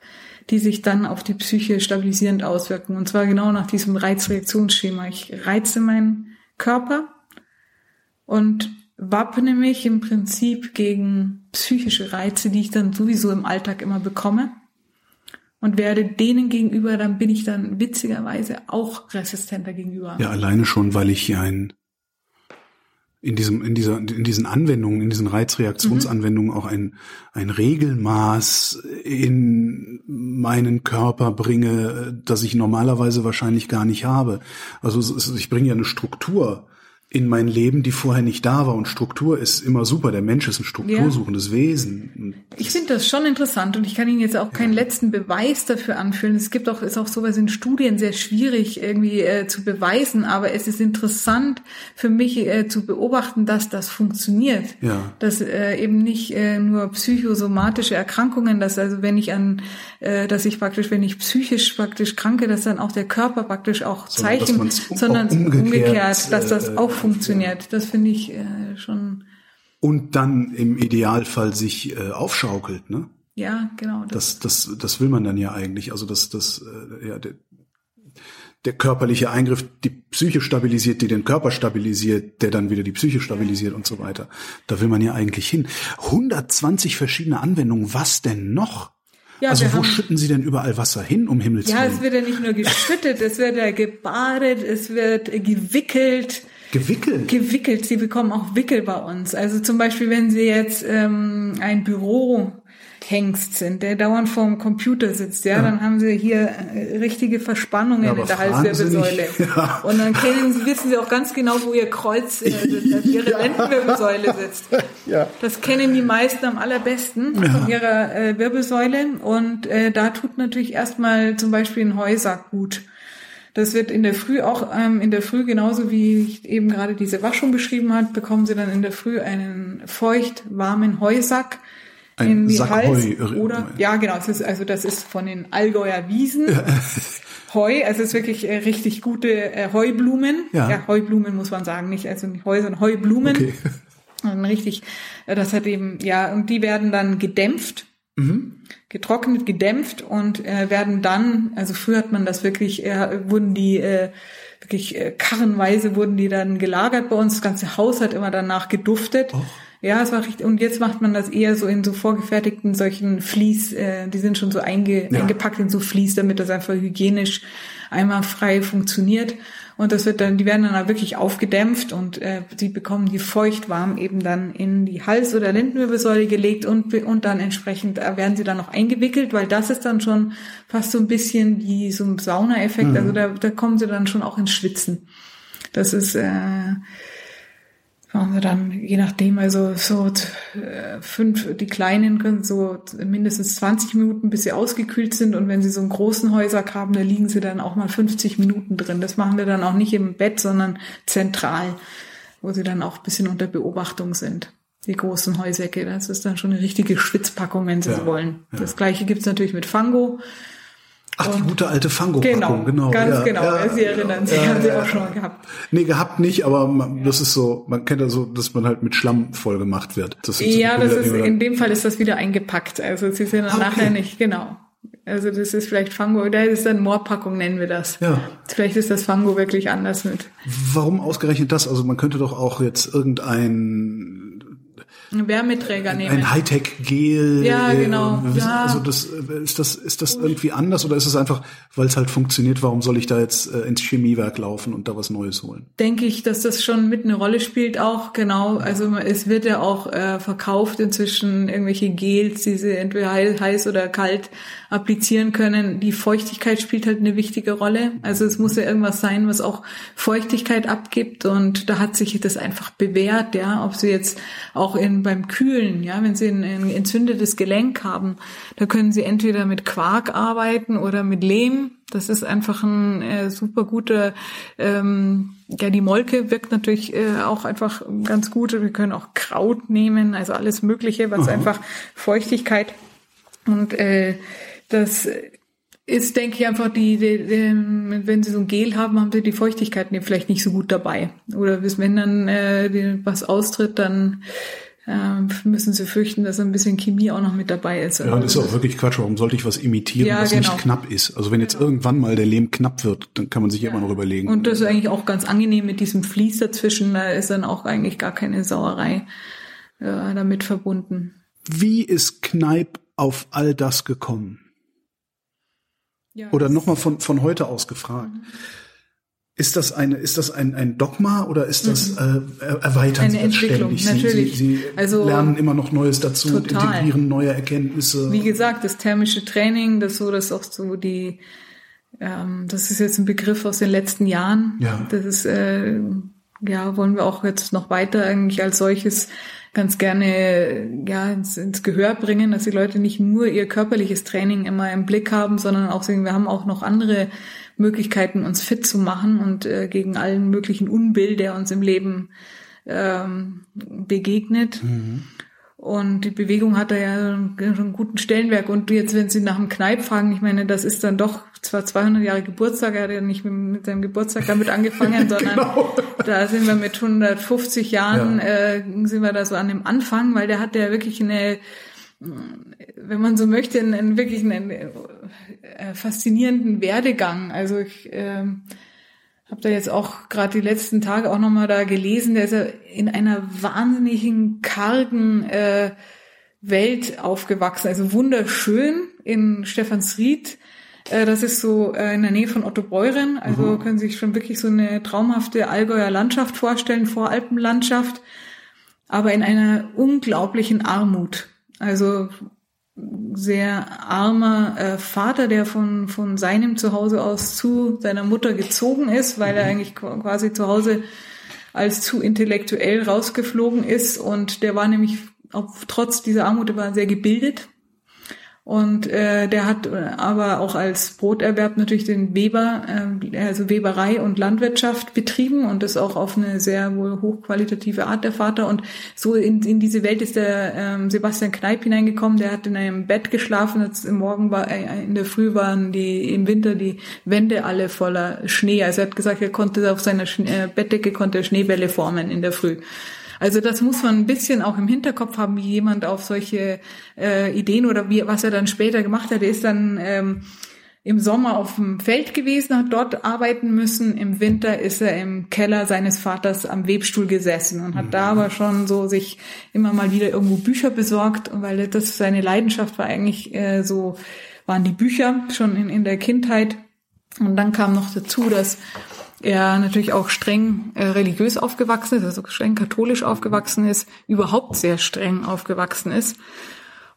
[SPEAKER 1] die sich dann auf die Psyche stabilisierend auswirken. Und zwar genau nach diesem Reizreaktionsschema. Ich reize meinen Körper und wappne mich im Prinzip gegen psychische Reize, die ich dann sowieso im Alltag immer bekomme und werde denen gegenüber, dann bin ich dann witzigerweise auch resistenter gegenüber.
[SPEAKER 2] Ja, alleine schon, weil ich hier ein in diesem in dieser in diesen Anwendungen in diesen Reizreaktionsanwendungen mhm. auch ein ein Regelmaß in meinen Körper bringe, das ich normalerweise wahrscheinlich gar nicht habe. Also ich bringe ja eine Struktur in mein Leben, die vorher nicht da war. Und Struktur ist immer super. Der Mensch ist ein struktursuchendes ja. Wesen.
[SPEAKER 1] Ich finde das schon interessant und ich kann Ihnen jetzt auch keinen ja. letzten Beweis dafür anführen. Es gibt auch, ist auch sowas in Studien sehr schwierig irgendwie äh, zu beweisen, aber es ist interessant für mich äh, zu beobachten, dass das funktioniert. Ja. Dass äh, eben nicht äh, nur psychosomatische Erkrankungen, dass also wenn ich an, äh, dass ich praktisch, wenn ich psychisch praktisch kranke, dass dann auch der Körper praktisch auch Zeichen, sondern, sondern umgekehrt, umgekehrt, dass das äh, auch funktioniert. Das finde ich äh, schon.
[SPEAKER 2] Und dann im Idealfall sich äh, aufschaukelt, ne?
[SPEAKER 1] Ja, genau.
[SPEAKER 2] Das, das, das, das will man dann ja eigentlich. Also das, das, äh, ja, der, der körperliche Eingriff die Psyche stabilisiert, die den Körper stabilisiert, der dann wieder die Psyche stabilisiert und so weiter. Da will man ja eigentlich hin. 120 verschiedene Anwendungen. Was denn noch? Ja, also wo haben, schütten Sie denn überall Wasser hin, um Himmels Willen?
[SPEAKER 1] Ja, es wird ja nicht nur geschüttet, es wird ja gebadet, es wird gewickelt,
[SPEAKER 2] Gewickelt?
[SPEAKER 1] Gewickelt. Sie bekommen auch Wickel bei uns. Also zum Beispiel, wenn Sie jetzt ähm, ein Büro Hengst sind, der dauernd vorm Computer sitzt, ja, ja. dann haben sie hier äh, richtige Verspannungen ja, in der Halswirbelsäule. Ja. Und dann kennen sie, wissen sie auch ganz genau, wo ihr Kreuz, äh, ihre Lendenwirbelsäule sitzt. Ja. Das kennen die meisten am allerbesten von ihrer äh, Wirbelsäule. Und äh, da tut natürlich erstmal zum Beispiel ein Heusack gut. Das wird in der Früh auch, ähm, in der Früh genauso wie ich eben gerade diese Waschung beschrieben hat, bekommen Sie dann in der Früh einen feucht warmen Heusack Ein in die Sack Hals Heu. oder ja genau, das ist, also das ist von den Allgäuer Wiesen. Heu, also es ist wirklich äh, richtig gute äh, Heublumen. Ja. ja, Heublumen muss man sagen, nicht also nicht Heu, sondern Heublumen. Okay. Und richtig, äh, das hat eben ja und die werden dann gedämpft Mhm. Getrocknet, gedämpft und äh, werden dann, also früher hat man das wirklich, äh, wurden die äh, wirklich äh, karrenweise wurden die dann gelagert bei uns. Das ganze Haus hat immer danach geduftet. Oh. Ja, es war richtig. Und jetzt macht man das eher so in so vorgefertigten solchen Vlies, äh, die sind schon so einge, ja. eingepackt in so Vlies, damit das einfach hygienisch einmal frei funktioniert. Und das wird dann, die werden dann wirklich aufgedämpft und äh, die bekommen die feuchtwarm eben dann in die Hals- oder Lendenwirbelsäule gelegt und, und dann entsprechend äh, werden sie dann noch eingewickelt, weil das ist dann schon fast so ein bisschen wie so ein Sauna-Effekt. Mhm. Also da, da kommen sie dann schon auch ins Schwitzen. Das ist äh, machen wir dann, je nachdem, also so äh, fünf, die Kleinen können so mindestens 20 Minuten, bis sie ausgekühlt sind. Und wenn sie so einen großen Häusack haben, da liegen sie dann auch mal 50 Minuten drin. Das machen wir dann auch nicht im Bett, sondern zentral, wo sie dann auch ein bisschen unter Beobachtung sind. Die großen Heusäcke, das ist dann schon eine richtige Schwitzpackung, wenn sie ja, so wollen. Ja. Das gleiche gibt's natürlich mit Fango.
[SPEAKER 2] Ach, die gute alte Fango-Packung,
[SPEAKER 1] genau. genau. Ganz ja, genau, ja, Sie erinnern sich, ja, haben Sie auch schon mal gehabt.
[SPEAKER 2] Nee, gehabt nicht, aber man, das ist so, man kennt ja so, dass man halt mit Schlamm voll gemacht wird.
[SPEAKER 1] Das ja, das ist, in dem Fall ist das wieder eingepackt. Also Sie sind dann ah, okay. nachher nicht, genau. Also das ist vielleicht Fango, da ist dann Moorpackung, nennen wir das. Ja. Vielleicht ist das Fango wirklich anders mit.
[SPEAKER 2] Warum ausgerechnet das? Also man könnte doch auch jetzt irgendein
[SPEAKER 1] Wärmeträger nehmen.
[SPEAKER 2] Ein Hightech-Gel.
[SPEAKER 1] Ja, genau.
[SPEAKER 2] Äh, ja. Also das, äh, ist das, ist das irgendwie anders oder ist es einfach, weil es halt funktioniert, warum soll ich da jetzt äh, ins Chemiewerk laufen und da was Neues holen?
[SPEAKER 1] Denke ich, dass das schon mit eine Rolle spielt auch, genau. Also es wird ja auch äh, verkauft inzwischen irgendwelche Gels, die sie entweder heiß oder kalt applizieren können. Die Feuchtigkeit spielt halt eine wichtige Rolle. Also es muss ja irgendwas sein, was auch Feuchtigkeit abgibt und da hat sich das einfach bewährt, ja, ob sie jetzt auch in beim Kühlen, ja, wenn Sie ein, ein entzündetes Gelenk haben, da können Sie entweder mit Quark arbeiten oder mit Lehm. Das ist einfach ein äh, super guter, ähm, ja, die Molke wirkt natürlich äh, auch einfach ganz gut. Wir können auch Kraut nehmen, also alles Mögliche, was Aha. einfach Feuchtigkeit und äh, das ist, denke ich, einfach die, die, die, wenn sie so ein Gel haben, haben sie die Feuchtigkeit vielleicht nicht so gut dabei. Oder bis wenn dann äh, was austritt, dann müssen sie fürchten, dass ein bisschen Chemie auch noch mit dabei ist.
[SPEAKER 2] Ja, das ist auch wirklich Quatsch. Warum sollte ich was imitieren, ja, was genau. nicht knapp ist? Also wenn jetzt genau. irgendwann mal der Lehm knapp wird, dann kann man sich ja. immer noch überlegen.
[SPEAKER 1] Und das ist eigentlich auch ganz angenehm mit diesem Fließ dazwischen. Da ist dann auch eigentlich gar keine Sauerei äh, damit verbunden.
[SPEAKER 2] Wie ist Kneipp auf all das gekommen? Ja, Oder nochmal von, von heute aus gefragt. Mhm. Ist das eine, ist das ein, ein Dogma oder ist das mhm. äh, erweitern
[SPEAKER 1] eine Sie das ständig? Sie, natürlich.
[SPEAKER 2] Sie, Sie also, lernen immer noch Neues dazu total. und integrieren neue Erkenntnisse.
[SPEAKER 1] Wie gesagt, das thermische Training, das so, das auch so die, ähm, das ist jetzt ein Begriff aus den letzten Jahren. Ja. Das ist, äh, ja, wollen wir auch jetzt noch weiter eigentlich als solches ganz gerne ja ins, ins Gehör bringen, dass die Leute nicht nur ihr körperliches Training immer im Blick haben, sondern auch sehen, wir haben auch noch andere Möglichkeiten, uns fit zu machen und äh, gegen allen möglichen Unbill, der uns im Leben ähm, begegnet. Mhm. Und die Bewegung hat da ja schon einen guten Stellenwerk. Und jetzt, wenn Sie nach dem Kneipp fragen, ich meine, das ist dann doch zwar 200 Jahre Geburtstag, er hat ja nicht mit, mit seinem Geburtstag damit angefangen, sondern genau. da sind wir mit 150 Jahren, ja. äh, sind wir da so an dem Anfang, weil der hat ja wirklich eine, wenn man so möchte, einen, einen wirklich einen, einen äh, faszinierenden Werdegang. Also ich äh, habe da jetzt auch gerade die letzten Tage auch nochmal da gelesen, der ist ja in einer wahnsinnigen, kargen äh, Welt aufgewachsen, also wunderschön in Stephansried. Äh, das ist so äh, in der Nähe von Otto Beuren, also mhm. können Sie sich schon wirklich so eine traumhafte Allgäuer Landschaft vorstellen, Voralpenlandschaft, aber in einer unglaublichen Armut. Also sehr armer äh, Vater, der von, von seinem Zuhause aus zu seiner Mutter gezogen ist, weil er mhm. eigentlich quasi zu Hause als zu intellektuell rausgeflogen ist. Und der war nämlich, auch trotz dieser Armut, war sehr gebildet und äh, der hat äh, aber auch als Broterwerb natürlich den Weber, äh, also Weberei und Landwirtschaft betrieben und das auch auf eine sehr wohl hochqualitative Art der Vater. Und so in, in diese Welt ist der ähm, Sebastian Kneip hineingekommen. Der hat in einem Bett geschlafen. Jetzt im Morgen war äh, in der Früh waren die im Winter die Wände alle voller Schnee. Also er hat gesagt, er konnte auf seiner Schne äh, Bettdecke konnte Schneebälle formen in der Früh. Also das muss man ein bisschen auch im Hinterkopf haben, wie jemand auf solche äh, Ideen oder wie was er dann später gemacht hat. Er ist dann ähm, im Sommer auf dem Feld gewesen, hat dort arbeiten müssen. Im Winter ist er im Keller seines Vaters am Webstuhl gesessen und hat mhm. da aber schon so sich immer mal wieder irgendwo Bücher besorgt, weil das seine Leidenschaft war eigentlich äh, so, waren die Bücher schon in, in der Kindheit. Und dann kam noch dazu, dass er natürlich auch streng äh, religiös aufgewachsen ist, also streng katholisch aufgewachsen ist, überhaupt sehr streng aufgewachsen ist.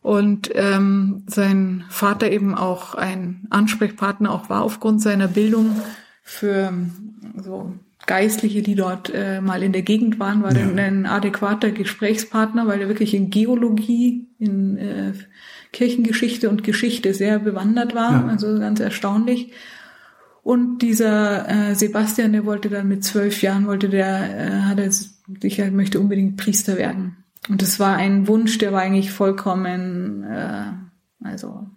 [SPEAKER 1] Und ähm, sein Vater eben auch ein Ansprechpartner auch war aufgrund seiner Bildung für so Geistliche, die dort äh, mal in der Gegend waren, war ja. ein adäquater Gesprächspartner, weil er wirklich in Geologie, in äh, Kirchengeschichte und Geschichte sehr bewandert war, ja. also ganz erstaunlich. Und dieser äh, Sebastian, der wollte dann mit zwölf Jahren, wollte der, äh, hat er sich halt, möchte unbedingt Priester werden. Und das war ein Wunsch, der war eigentlich vollkommen, äh, also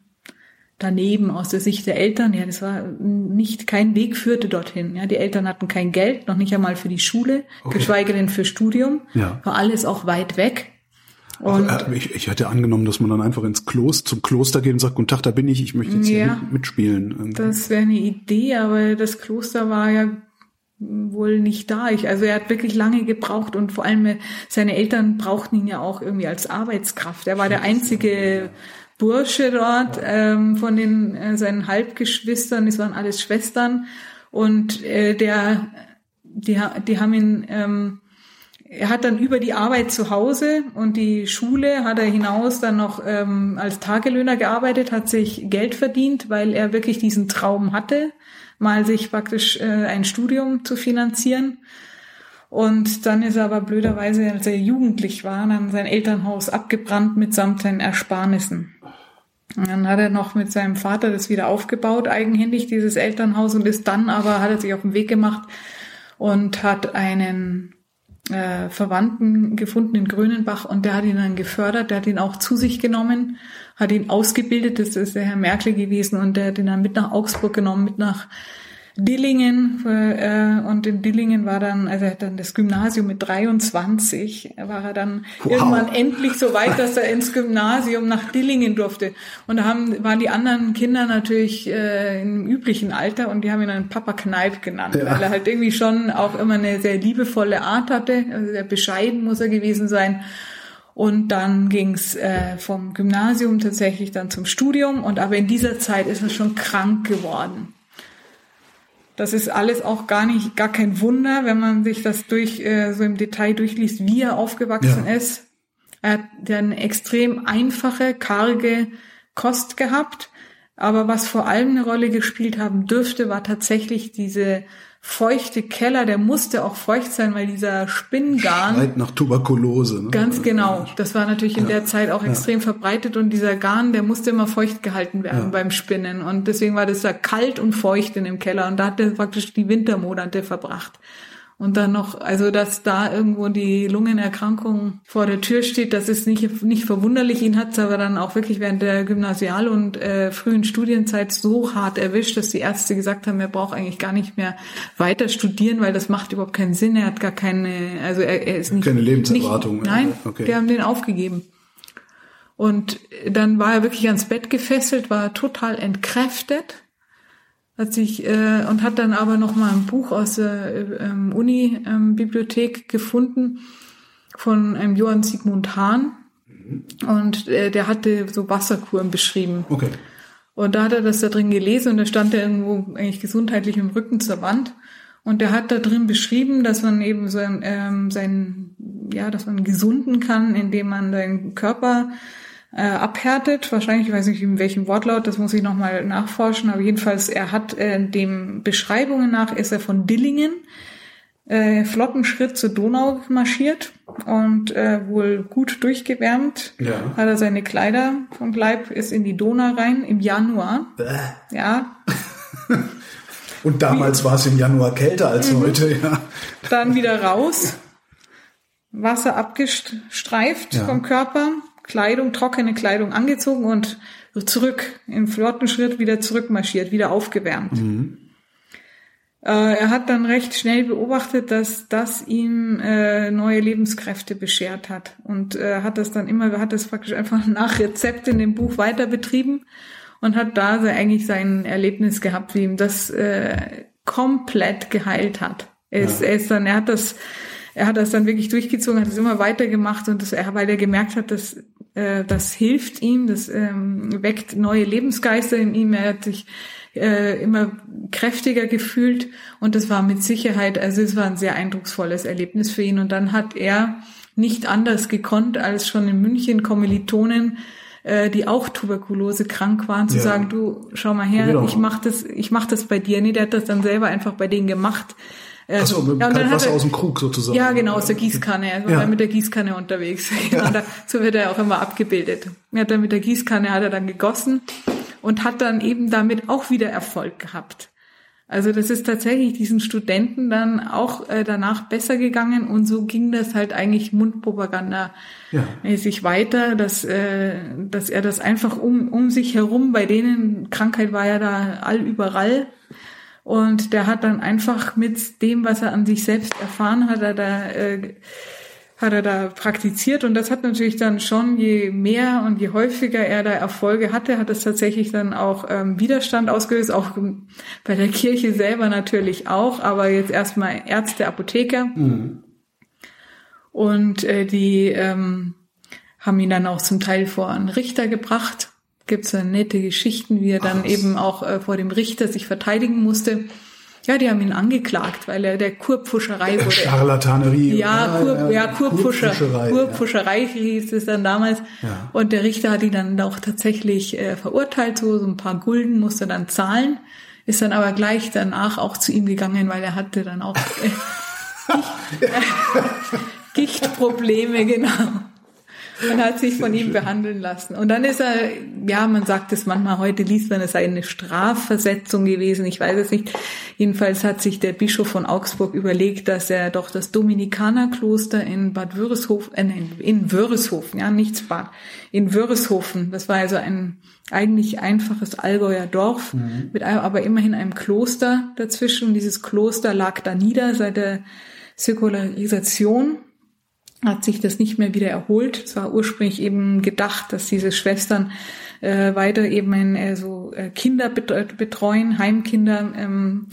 [SPEAKER 1] daneben aus der Sicht der Eltern. Ja, das war nicht, kein Weg führte dorthin. Ja, die Eltern hatten kein Geld, noch nicht einmal für die Schule, okay. geschweige denn für Studium. Ja. War alles auch weit weg.
[SPEAKER 2] Und also, ich, ich hätte angenommen, dass man dann einfach ins Kloster, zum Kloster geht und sagt, guten Tag, da bin ich, ich möchte jetzt ja, hier mit, mitspielen.
[SPEAKER 1] Irgendwie. Das wäre eine Idee, aber das Kloster war ja wohl nicht da. Ich, also er hat wirklich lange gebraucht und vor allem äh, seine Eltern brauchten ihn ja auch irgendwie als Arbeitskraft. Er war der einzige Bursche dort ähm, von den äh, seinen Halbgeschwistern. Es waren alles Schwestern und äh, der die, die haben ihn ähm, er hat dann über die Arbeit zu Hause und die Schule hat er hinaus dann noch ähm, als Tagelöhner gearbeitet, hat sich Geld verdient, weil er wirklich diesen Traum hatte, mal sich praktisch äh, ein Studium zu finanzieren. Und dann ist er aber blöderweise, als er jugendlich war, dann sein Elternhaus abgebrannt mitsamt seinen Ersparnissen. Und dann hat er noch mit seinem Vater das wieder aufgebaut, eigenhändig, dieses Elternhaus, und ist dann aber, hat er sich auf den Weg gemacht und hat einen äh, Verwandten gefunden in Grönenbach und der hat ihn dann gefördert, der hat ihn auch zu sich genommen, hat ihn ausgebildet, das ist der Herr Merkel gewesen und der hat ihn dann mit nach Augsburg genommen, mit nach Dillingen äh, und in Dillingen war dann, also er hat dann das Gymnasium mit 23, war er dann wow. irgendwann endlich so weit, dass er ins Gymnasium nach Dillingen durfte. Und da haben, waren die anderen Kinder natürlich äh, im üblichen Alter und die haben ihn dann Papa Kneip genannt, ja. weil er halt irgendwie schon auch immer eine sehr liebevolle Art hatte, also sehr bescheiden muss er gewesen sein. Und dann ging's äh, vom Gymnasium tatsächlich dann zum Studium. Und aber in dieser Zeit ist er schon krank geworden. Das ist alles auch gar nicht, gar kein Wunder, wenn man sich das durch äh, so im Detail durchliest, wie er aufgewachsen ja. ist. Er hat eine extrem einfache, karge Kost gehabt. Aber was vor allem eine Rolle gespielt haben dürfte, war tatsächlich diese feuchte Keller, der musste auch feucht sein, weil dieser Spinngarn.
[SPEAKER 2] Schreit nach Tuberkulose.
[SPEAKER 1] Ne? Ganz genau. Das war natürlich in ja. der Zeit auch extrem ja. verbreitet und dieser Garn, der musste immer feucht gehalten werden ja. beim Spinnen. Und deswegen war das da kalt und feucht in dem Keller und da hat er praktisch die Wintermonate verbracht und dann noch, also dass da irgendwo die Lungenerkrankung vor der Tür steht, das ist nicht, nicht verwunderlich. Ihn hat es aber dann auch wirklich während der Gymnasial- und äh, frühen Studienzeit so hart erwischt, dass die Ärzte gesagt haben, er braucht eigentlich gar nicht mehr weiter studieren, weil das macht überhaupt keinen Sinn. Er hat gar keine, also er, er ist nicht...
[SPEAKER 2] Keine Lebenserwartung.
[SPEAKER 1] Nicht, nein, okay. die haben den aufgegeben. Und dann war er wirklich ans Bett gefesselt, war total entkräftet hat sich äh, und hat dann aber noch mal ein Buch aus der ähm, Uni ähm, Bibliothek gefunden von einem Johann Sigmund Hahn und äh, der hatte so Wasserkuren beschrieben.
[SPEAKER 2] Okay.
[SPEAKER 1] Und da hat er das da drin gelesen und da stand er irgendwo eigentlich gesundheitlich im Rücken zur Wand. Und der hat da drin beschrieben, dass man eben so ähm, sein, ja, dass man gesunden kann, indem man seinen Körper äh, abhärtet. Wahrscheinlich, ich weiß nicht in welchem Wortlaut, das muss ich nochmal nachforschen, aber jedenfalls, er hat äh, dem Beschreibungen nach, ist er von Dillingen äh, flotten Schritt zur Donau marschiert und äh, wohl gut durchgewärmt ja. hat er seine Kleider vom Leib, ist in die Donau rein im Januar. Bäh. Ja.
[SPEAKER 2] und damals war es im Januar kälter als mhm. heute, ja.
[SPEAKER 1] Dann wieder raus, Wasser abgestreift ja. vom Körper, Kleidung, trockene Kleidung angezogen und zurück, im flotten Schritt wieder zurückmarschiert, wieder aufgewärmt. Mhm. Äh, er hat dann recht schnell beobachtet, dass das ihm äh, neue Lebenskräfte beschert hat und äh, hat das dann immer, hat das praktisch einfach nach Rezept in dem Buch weiter betrieben und hat da so eigentlich sein Erlebnis gehabt, wie ihm das äh, komplett geheilt hat. Er ist, ja. er ist dann, er hat das, er hat das dann wirklich durchgezogen, hat es immer weitergemacht und das, weil er gemerkt hat, dass äh, das hilft ihm, das ähm, weckt neue Lebensgeister in ihm. Er hat sich äh, immer kräftiger gefühlt und das war mit Sicherheit, also es war ein sehr eindrucksvolles Erlebnis für ihn. Und dann hat er nicht anders gekonnt, als schon in München Kommilitonen äh, die auch Tuberkulose krank waren, zu ja. sagen, du schau mal her, ich mach das, ich mach das bei dir. Nee, der hat das dann selber einfach bei denen gemacht.
[SPEAKER 2] Also, mit ja, Kaltwasser aus dem Krug sozusagen.
[SPEAKER 1] Ja, genau, aus der Gießkanne. Er war ja. mit der Gießkanne unterwegs. Ja. Da, so wird er auch immer abgebildet. Er hat dann mit der Gießkanne hat er dann gegossen und hat dann eben damit auch wieder Erfolg gehabt. Also das ist tatsächlich diesen Studenten dann auch äh, danach besser gegangen und so ging das halt eigentlich Mundpropaganda ja. mäßig weiter, dass, äh, dass er das einfach um, um sich herum, bei denen Krankheit war ja da all überall, und der hat dann einfach mit dem, was er an sich selbst erfahren hat, er da, äh, hat er da praktiziert. Und das hat natürlich dann schon, je mehr und je häufiger er da Erfolge hatte, hat es tatsächlich dann auch ähm, Widerstand ausgelöst, auch bei der Kirche selber natürlich auch, aber jetzt erstmal Ärzte, Apotheker. Mhm. Und äh, die ähm, haben ihn dann auch zum Teil vor einen Richter gebracht gibt so nette Geschichten, wie er dann Ach, eben auch äh, vor dem Richter sich verteidigen musste. Ja, die haben ihn angeklagt, weil er der Kurpfuscherei wurde.
[SPEAKER 2] Charlatanerie.
[SPEAKER 1] Ja, Kur, ja, ja Kurpfuscher, Kurpfuscherei, Kurpfuscherei ja. hieß es dann damals. Ja. Und der Richter hat ihn dann auch tatsächlich äh, verurteilt, so, so ein paar Gulden musste er dann zahlen, ist dann aber gleich danach auch zu ihm gegangen, weil er hatte dann auch äh, Gicht, äh, Gichtprobleme, genau. Und hat sich von ihm behandeln lassen. Und dann ist er, ja, man sagt es manchmal, heute liest man, es sei eine Strafversetzung gewesen, ich weiß es nicht. Jedenfalls hat sich der Bischof von Augsburg überlegt, dass er doch das Dominikanerkloster in Bad Wörishofen, äh, in Wörishofen, ja, nichts Bad, in Wörishofen, das war also ein eigentlich einfaches Allgäuer Dorf, mhm. mit einem, aber immerhin einem Kloster dazwischen. Und dieses Kloster lag da nieder seit der Säkularisation hat sich das nicht mehr wieder erholt. Es war ursprünglich eben gedacht, dass diese Schwestern äh, weiter eben ein, äh, so äh, Kinder betreuen, Heimkinder ähm,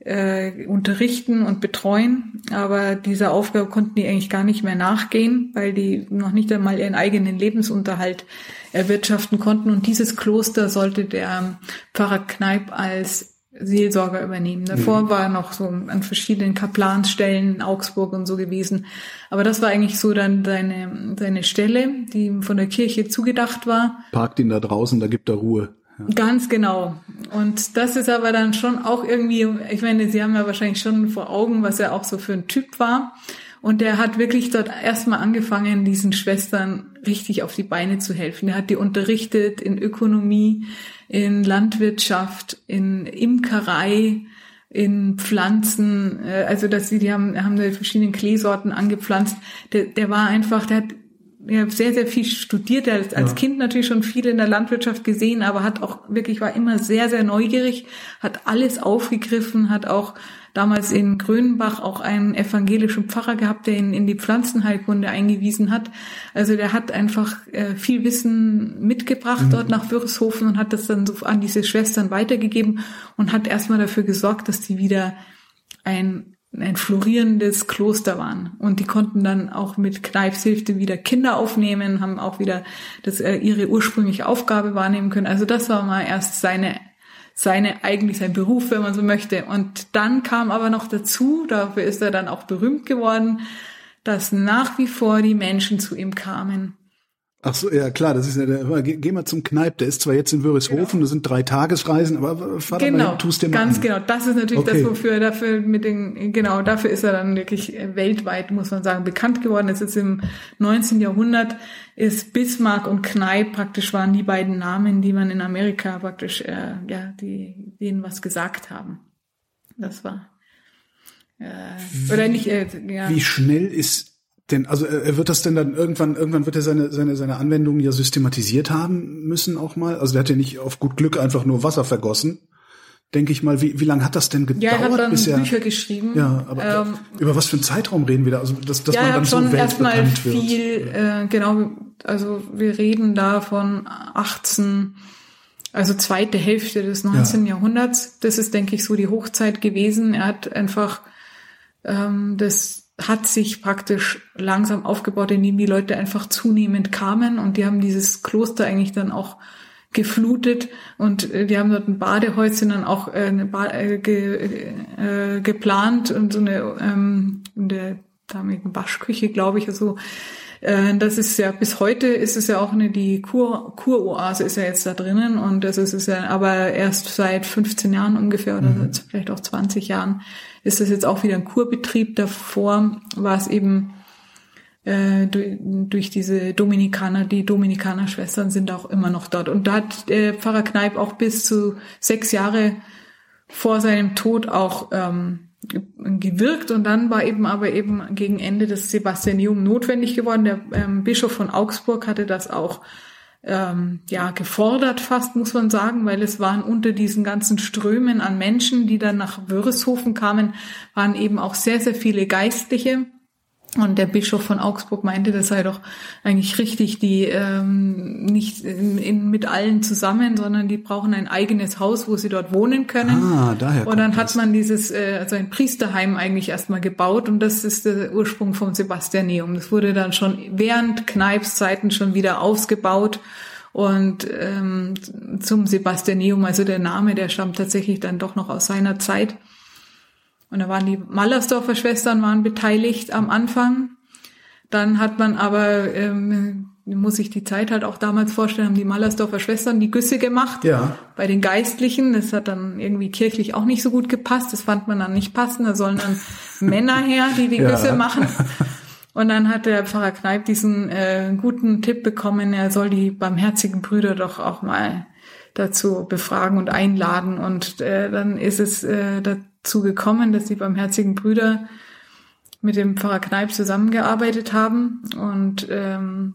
[SPEAKER 1] äh, unterrichten und betreuen. Aber dieser Aufgabe konnten die eigentlich gar nicht mehr nachgehen, weil die noch nicht einmal ihren eigenen Lebensunterhalt erwirtschaften konnten. Und dieses Kloster sollte der Pfarrer Kneip als Seelsorger übernehmen. Davor mhm. war er noch so an verschiedenen Kaplansstellen in Augsburg und so gewesen. Aber das war eigentlich so dann seine, seine Stelle, die ihm von der Kirche zugedacht war.
[SPEAKER 2] Parkt ihn da draußen, da gibt er Ruhe.
[SPEAKER 1] Ja. Ganz genau. Und das ist aber dann schon auch irgendwie, ich meine, Sie haben ja wahrscheinlich schon vor Augen, was er auch so für ein Typ war. Und der hat wirklich dort erstmal angefangen, diesen Schwestern richtig auf die Beine zu helfen. Er hat die unterrichtet in Ökonomie, in Landwirtschaft, in Imkerei, in Pflanzen, äh, also dass sie, die haben, haben da verschiedene Kleesorten angepflanzt. Der, der war einfach, der hat ja, sehr, sehr viel studiert. Er hat als ja. Kind natürlich schon viel in der Landwirtschaft gesehen, aber hat auch wirklich, war immer sehr, sehr neugierig, hat alles aufgegriffen, hat auch damals in Grönbach auch einen evangelischen Pfarrer gehabt, der ihn in die Pflanzenheilkunde eingewiesen hat. Also der hat einfach äh, viel Wissen mitgebracht mhm. dort nach Würshofen und hat das dann so an diese Schwestern weitergegeben und hat erstmal dafür gesorgt, dass die wieder ein ein florierendes Kloster waren. Und die konnten dann auch mit Kneips Hilfe wieder Kinder aufnehmen, haben auch wieder das, äh, ihre ursprüngliche Aufgabe wahrnehmen können. Also das war mal erst seine seine, eigentlich sein Beruf, wenn man so möchte. Und dann kam aber noch dazu, dafür ist er dann auch berühmt geworden, dass nach wie vor die Menschen zu ihm kamen.
[SPEAKER 2] Ach so, ja klar, das ist ja der, geh, geh mal zum Kneip, der ist zwar jetzt in Wörishofen, genau. das sind drei Tagesreisen, aber fahr
[SPEAKER 1] genau,
[SPEAKER 2] mal, tust dir
[SPEAKER 1] mal ganz
[SPEAKER 2] an.
[SPEAKER 1] genau. Das ist natürlich okay. das, wofür er dafür mit den, genau, dafür ist er dann wirklich weltweit, muss man sagen, bekannt geworden. Es ist im 19. Jahrhundert ist Bismarck und Kneip praktisch waren die beiden Namen, die man in Amerika praktisch, äh, ja, die denen was gesagt haben. Das war
[SPEAKER 2] äh, oder nicht, äh, ja. Wie schnell ist denn, also er wird das denn dann irgendwann, irgendwann wird er seine, seine, seine Anwendungen ja systematisiert haben müssen auch mal. Also der hat ja nicht auf gut Glück einfach nur Wasser vergossen. Denke ich mal, wie, wie lange hat das denn gedauert?
[SPEAKER 1] Ja, er hat dann bisher? Bücher geschrieben.
[SPEAKER 2] Ja, aber ähm, über was für einen Zeitraum reden wir da? Also, dass, dass
[SPEAKER 1] ja,
[SPEAKER 2] man dann
[SPEAKER 1] so
[SPEAKER 2] schon
[SPEAKER 1] erstmal viel, äh, genau, also wir reden da von 18, also zweite Hälfte des 19. Ja. Jahrhunderts. Das ist, denke ich, so die Hochzeit gewesen. Er hat einfach ähm, das hat sich praktisch langsam aufgebaut, indem die Leute einfach zunehmend kamen und die haben dieses Kloster eigentlich dann auch geflutet und äh, die haben dort ein Badehäuschen dann auch äh, eine ba äh, ge äh, geplant und so eine ähm, in der damaligen Waschküche, glaube ich, also äh, das ist ja bis heute ist es ja auch eine die Kur Kuroase ist ja jetzt da drinnen und das ist es ja aber erst seit 15 Jahren ungefähr oder mhm. vielleicht auch 20 Jahren ist das jetzt auch wieder ein Kurbetrieb. Davor war es eben äh, durch, durch diese Dominikaner, die Dominikaner-Schwestern sind auch immer noch dort. Und da hat äh, Pfarrer Kneip auch bis zu sechs Jahre vor seinem Tod auch ähm, gewirkt und dann war eben aber eben gegen Ende das Sebastianium notwendig geworden. Der ähm, Bischof von Augsburg hatte das auch ähm, ja gefordert fast, muss man sagen, weil es waren unter diesen ganzen Strömen an Menschen, die dann nach Wörishofen kamen, waren eben auch sehr, sehr viele Geistliche, und der Bischof von Augsburg meinte, das sei doch eigentlich richtig, die ähm, nicht in, in, mit allen zusammen, sondern die brauchen ein eigenes Haus, wo sie dort wohnen können.
[SPEAKER 2] Ah, daher
[SPEAKER 1] und dann hat man dieses, äh, also ein Priesterheim eigentlich erstmal gebaut und das ist der Ursprung vom Sebastianeum. Das wurde dann schon während Kneips Zeiten schon wieder ausgebaut und ähm, zum Sebastianeum, also der Name, der stammt tatsächlich dann doch noch aus seiner Zeit. Und da waren die Mallersdorfer Schwestern waren beteiligt am Anfang. Dann hat man aber, ähm, muss ich die Zeit halt auch damals vorstellen, haben die Mallersdorfer Schwestern die Güsse gemacht.
[SPEAKER 2] Ja.
[SPEAKER 1] Bei den Geistlichen. Das hat dann irgendwie kirchlich auch nicht so gut gepasst. Das fand man dann nicht passend. Da sollen dann Männer her, die die ja. Güsse machen. Und dann hat der Pfarrer Kneip diesen äh, guten Tipp bekommen, er soll die barmherzigen Brüder doch auch mal dazu befragen und einladen. Und äh, dann ist es äh, dazu gekommen, dass die barmherzigen Brüder mit dem Pfarrer Kneip zusammengearbeitet haben und ähm,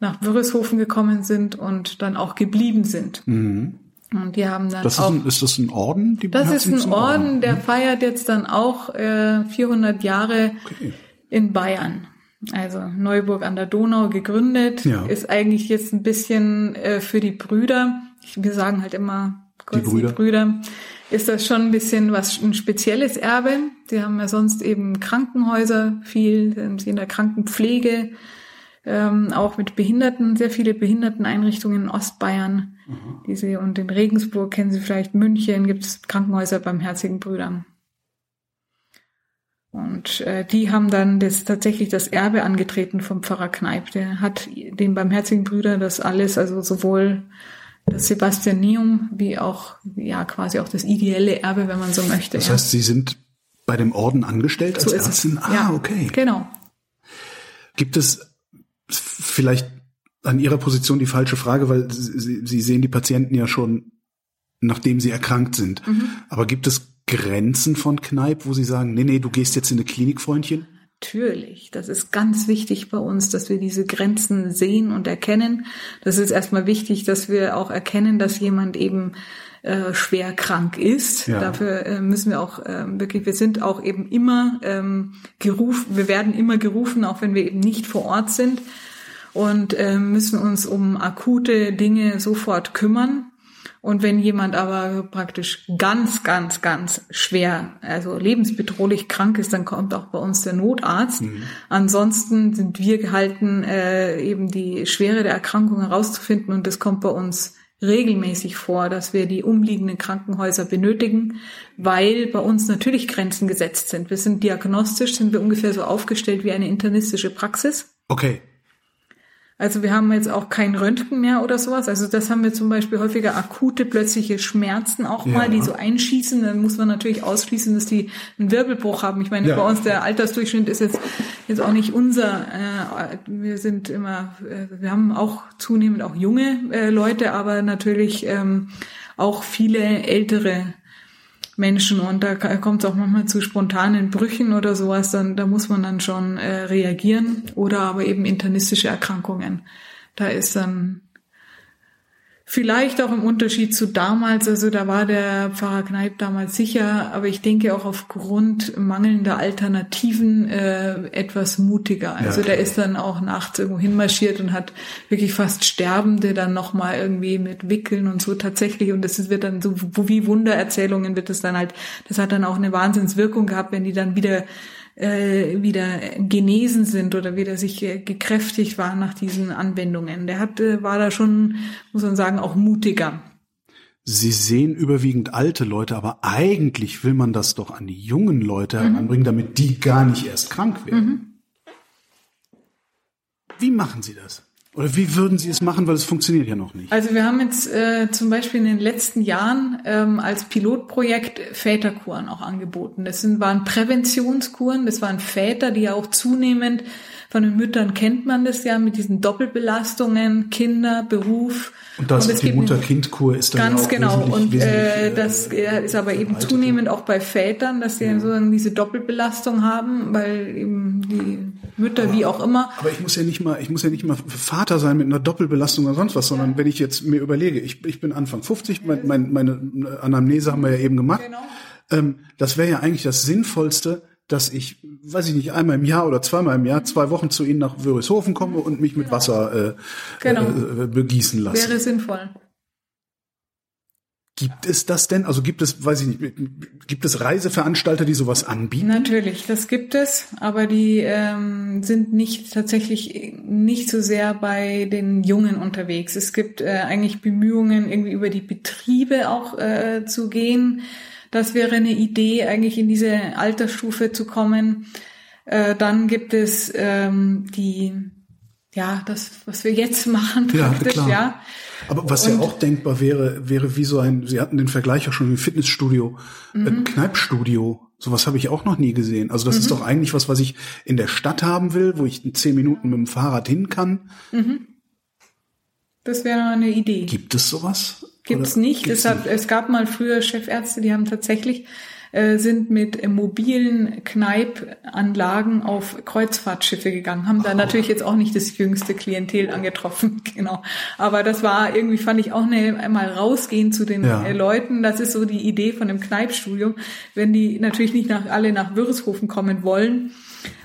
[SPEAKER 1] nach Wörreshofen gekommen sind und dann auch geblieben sind.
[SPEAKER 2] Mhm.
[SPEAKER 1] Und die haben dann
[SPEAKER 2] Das ist,
[SPEAKER 1] auch
[SPEAKER 2] ein, ist das ein Orden? Die
[SPEAKER 1] das ist ein
[SPEAKER 2] Barmherzigen
[SPEAKER 1] Orden, der
[SPEAKER 2] Mhm.
[SPEAKER 1] feiert jetzt dann auch äh, 400 Jahre
[SPEAKER 2] Okay.
[SPEAKER 1] in Bayern. Also Neuburg an der Donau gegründet,
[SPEAKER 2] Ja.
[SPEAKER 1] ist eigentlich jetzt ein bisschen äh, für die Brüder, ich, wir sagen halt immer kurz die
[SPEAKER 2] Brüder.
[SPEAKER 1] Brüder. Ist das schon ein bisschen was ein spezielles Erbe. Sie haben ja sonst eben Krankenhäuser viel, sie in der Krankenpflege, ähm, auch mit Behinderten, sehr viele Behinderteneinrichtungen in Ostbayern. Die sie, und in Regensburg kennen Sie vielleicht München, gibt es Krankenhäuser beim Herzigen Brüdern. Und äh, die haben dann das tatsächlich das Erbe angetreten vom Pfarrer Kneip. Der hat den Barmherzigen Brüder das alles, also sowohl das Sebastianium wie auch ja quasi auch das ideelle Erbe, wenn man so möchte.
[SPEAKER 2] Das
[SPEAKER 1] ja.
[SPEAKER 2] heißt, Sie sind bei dem Orden angestellt als
[SPEAKER 1] so ist
[SPEAKER 2] Ärztin?
[SPEAKER 1] es.
[SPEAKER 2] Ah,
[SPEAKER 1] ja,
[SPEAKER 2] okay.
[SPEAKER 1] Genau.
[SPEAKER 2] Gibt es vielleicht an Ihrer Position die falsche Frage, weil Sie, Sie sehen die Patienten ja schon, nachdem sie erkrankt sind.
[SPEAKER 1] Mhm.
[SPEAKER 2] Aber gibt es Grenzen von Kneipp, wo Sie sagen, nee, nee, du gehst jetzt in eine Klinik, Freundchen?
[SPEAKER 1] Natürlich, das ist ganz wichtig bei uns, dass wir diese Grenzen sehen und erkennen. Das ist erstmal wichtig, dass wir auch erkennen, dass jemand eben äh, schwer krank ist.
[SPEAKER 2] Ja.
[SPEAKER 1] Dafür äh, müssen wir auch äh, wirklich, wir sind auch eben immer ähm, gerufen, wir werden immer gerufen, auch wenn wir eben nicht vor Ort sind und äh, müssen uns um akute Dinge sofort kümmern. Und wenn jemand aber praktisch ganz, ganz, ganz schwer, also lebensbedrohlich krank ist, dann kommt auch bei uns der Notarzt. Ansonsten sind wir gehalten, äh, eben die Schwere der Erkrankung herauszufinden und das kommt bei uns regelmäßig vor, dass wir die umliegenden Krankenhäuser benötigen, weil bei uns natürlich Grenzen gesetzt sind. Wir sind diagnostisch, sind wir ungefähr so aufgestellt wie eine internistische Praxis.
[SPEAKER 2] Okay.
[SPEAKER 1] Also wir haben jetzt auch kein Röntgen mehr oder sowas. Also das haben wir zum Beispiel häufiger akute plötzliche Schmerzen auch mal,
[SPEAKER 2] Ja.
[SPEAKER 1] die so einschießen. Dann muss man natürlich ausschließen, dass die einen Wirbelbruch haben. Ich meine,
[SPEAKER 2] Ja.
[SPEAKER 1] bei uns der Altersdurchschnitt ist jetzt jetzt auch nicht unser. Äh, wir sind immer, äh, wir haben auch zunehmend auch junge äh, Leute, aber natürlich ähm, auch viele ältere Menschen und da kommt es auch manchmal zu spontanen Brüchen oder sowas, dann da muss man dann schon äh, reagieren oder aber eben internistische Erkrankungen. Da ist dann vielleicht auch im Unterschied zu damals, also da war der Pfarrer Kneip damals sicher, aber ich denke auch aufgrund mangelnder Alternativen äh, etwas mutiger. Also
[SPEAKER 2] Ja,
[SPEAKER 1] der ist dann auch nachts irgendwo hinmarschiert und hat wirklich fast Sterbende dann nochmal irgendwie mit Wickeln und so tatsächlich. Und das wird dann so wie Wundererzählungen wird es dann halt, das hat dann auch eine Wahnsinnswirkung gehabt, wenn die dann wieder äh, wieder genesen sind oder wieder sich äh, gekräftigt waren nach diesen Anwendungen. Der hat, äh, war da schon, muss man sagen, auch mutiger.
[SPEAKER 2] Sie sehen überwiegend alte Leute, aber eigentlich will man das doch an die jungen Leute
[SPEAKER 1] Mhm.
[SPEAKER 2] heranbringen, damit die gar nicht erst krank werden. Wie machen Sie das? Oder wie würden Sie es machen, weil es funktioniert ja noch nicht?
[SPEAKER 1] Also wir haben jetzt äh, zum Beispiel in den letzten Jahren ähm, als Pilotprojekt Väterkuren auch angeboten. Das sind, waren Präventionskuren, das waren Väter, die ja auch zunehmend, von den Müttern kennt man das ja, mit diesen Doppelbelastungen, Kinder, Beruf.
[SPEAKER 2] Und das
[SPEAKER 1] es
[SPEAKER 2] die Mutter-Kind-Kur ist dann
[SPEAKER 1] Ganz
[SPEAKER 2] ja auch
[SPEAKER 1] genau.
[SPEAKER 2] wesentlich,
[SPEAKER 1] Und
[SPEAKER 2] wesentlich,
[SPEAKER 1] äh,
[SPEAKER 2] äh,
[SPEAKER 1] das ist aber eben zunehmend auch bei Vätern, dass sie sozusagen diese Doppelbelastung haben, weil eben die Mütter, wie auch immer,
[SPEAKER 2] Aber ich muss ja nicht mal, ich muss ja nicht mal Vater sein mit einer Doppelbelastung oder sonst was, sondern wenn ich jetzt mir überlege, ich, ich bin Anfang 50, mein, mein, meine Anamnese haben wir ja eben gemacht.
[SPEAKER 1] Genau.
[SPEAKER 2] Ähm, das wäre ja eigentlich das Sinnvollste, dass ich, weiß ich nicht, einmal im Jahr oder zweimal im Jahr zwei Wochen zu Ihnen nach Wörishofen komme und mich mit Wasser äh,
[SPEAKER 1] Genau.
[SPEAKER 2] äh, begießen lasse.
[SPEAKER 1] wäre sinnvoll.
[SPEAKER 2] Gibt es das denn? Also gibt es, weiß ich nicht, gibt es Reiseveranstalter, die sowas anbieten?
[SPEAKER 1] Natürlich, das gibt es, aber die ähm, sind nicht tatsächlich nicht so sehr bei den Jungen unterwegs. Es gibt äh, eigentlich Bemühungen, irgendwie über die Betriebe auch äh, zu gehen. Das wäre eine Idee, eigentlich in diese Altersstufe zu kommen. Äh, dann gibt es ähm, die, ja, das, was wir jetzt machen
[SPEAKER 2] Ja,
[SPEAKER 1] praktisch,
[SPEAKER 2] klar.
[SPEAKER 1] ja.
[SPEAKER 2] Aber was ja
[SPEAKER 1] Und-
[SPEAKER 2] auch denkbar wäre, wäre wie so ein, Sie hatten den Vergleich auch schon im Fitnessstudio,
[SPEAKER 1] Mhm.
[SPEAKER 2] ein Kneipstudio Sowas habe ich auch noch nie gesehen. Also das mhm. ist doch eigentlich was, was ich in der Stadt haben will, wo ich in zehn Minuten mit dem Fahrrad hin kann. Mhm.
[SPEAKER 1] Das wäre eine Idee.
[SPEAKER 2] Gibt es sowas?
[SPEAKER 1] Gibt es nicht. Es, gab mal früher Chefärzte, die haben tatsächlich äh, sind mit äh, mobilen Kneipanlagen auf Kreuzfahrtschiffe gegangen, haben da oh. natürlich jetzt auch nicht das jüngste Klientel angetroffen, genau. Aber das war irgendwie, fand ich auch eine, einmal rausgehen zu den ja. äh, Leuten. Das ist so die Idee von dem Kneipstudium. Wenn die natürlich nicht nach, alle nach Würreshofen kommen wollen,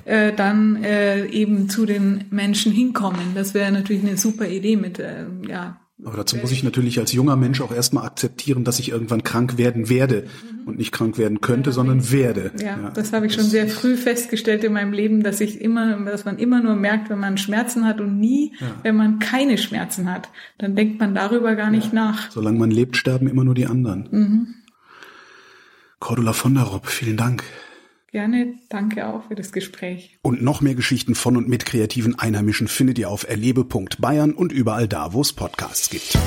[SPEAKER 1] äh, dann äh, eben zu den Menschen hinkommen. Das wäre natürlich eine super Idee mit, äh, ja,
[SPEAKER 2] aber dazu muss ich natürlich als junger Mensch auch erstmal akzeptieren, dass ich irgendwann krank werden werde mhm. und nicht krank werden könnte, sondern werde.
[SPEAKER 1] Ja, ja das habe ich schon sehr früh festgestellt in meinem Leben, dass ich immer, dass man immer nur merkt, wenn man Schmerzen hat und nie, ja. wenn man keine Schmerzen hat. Dann denkt man darüber gar nicht ja. nach.
[SPEAKER 2] Solange man lebt, sterben immer nur die anderen. Mhm. Cordula von der Rob, vielen Dank.
[SPEAKER 1] Gerne, danke auch für das Gespräch.
[SPEAKER 2] Und noch mehr Geschichten von und mit kreativen Einheimischen findet ihr auf erlebe.bayern und überall da, wo es Podcasts gibt.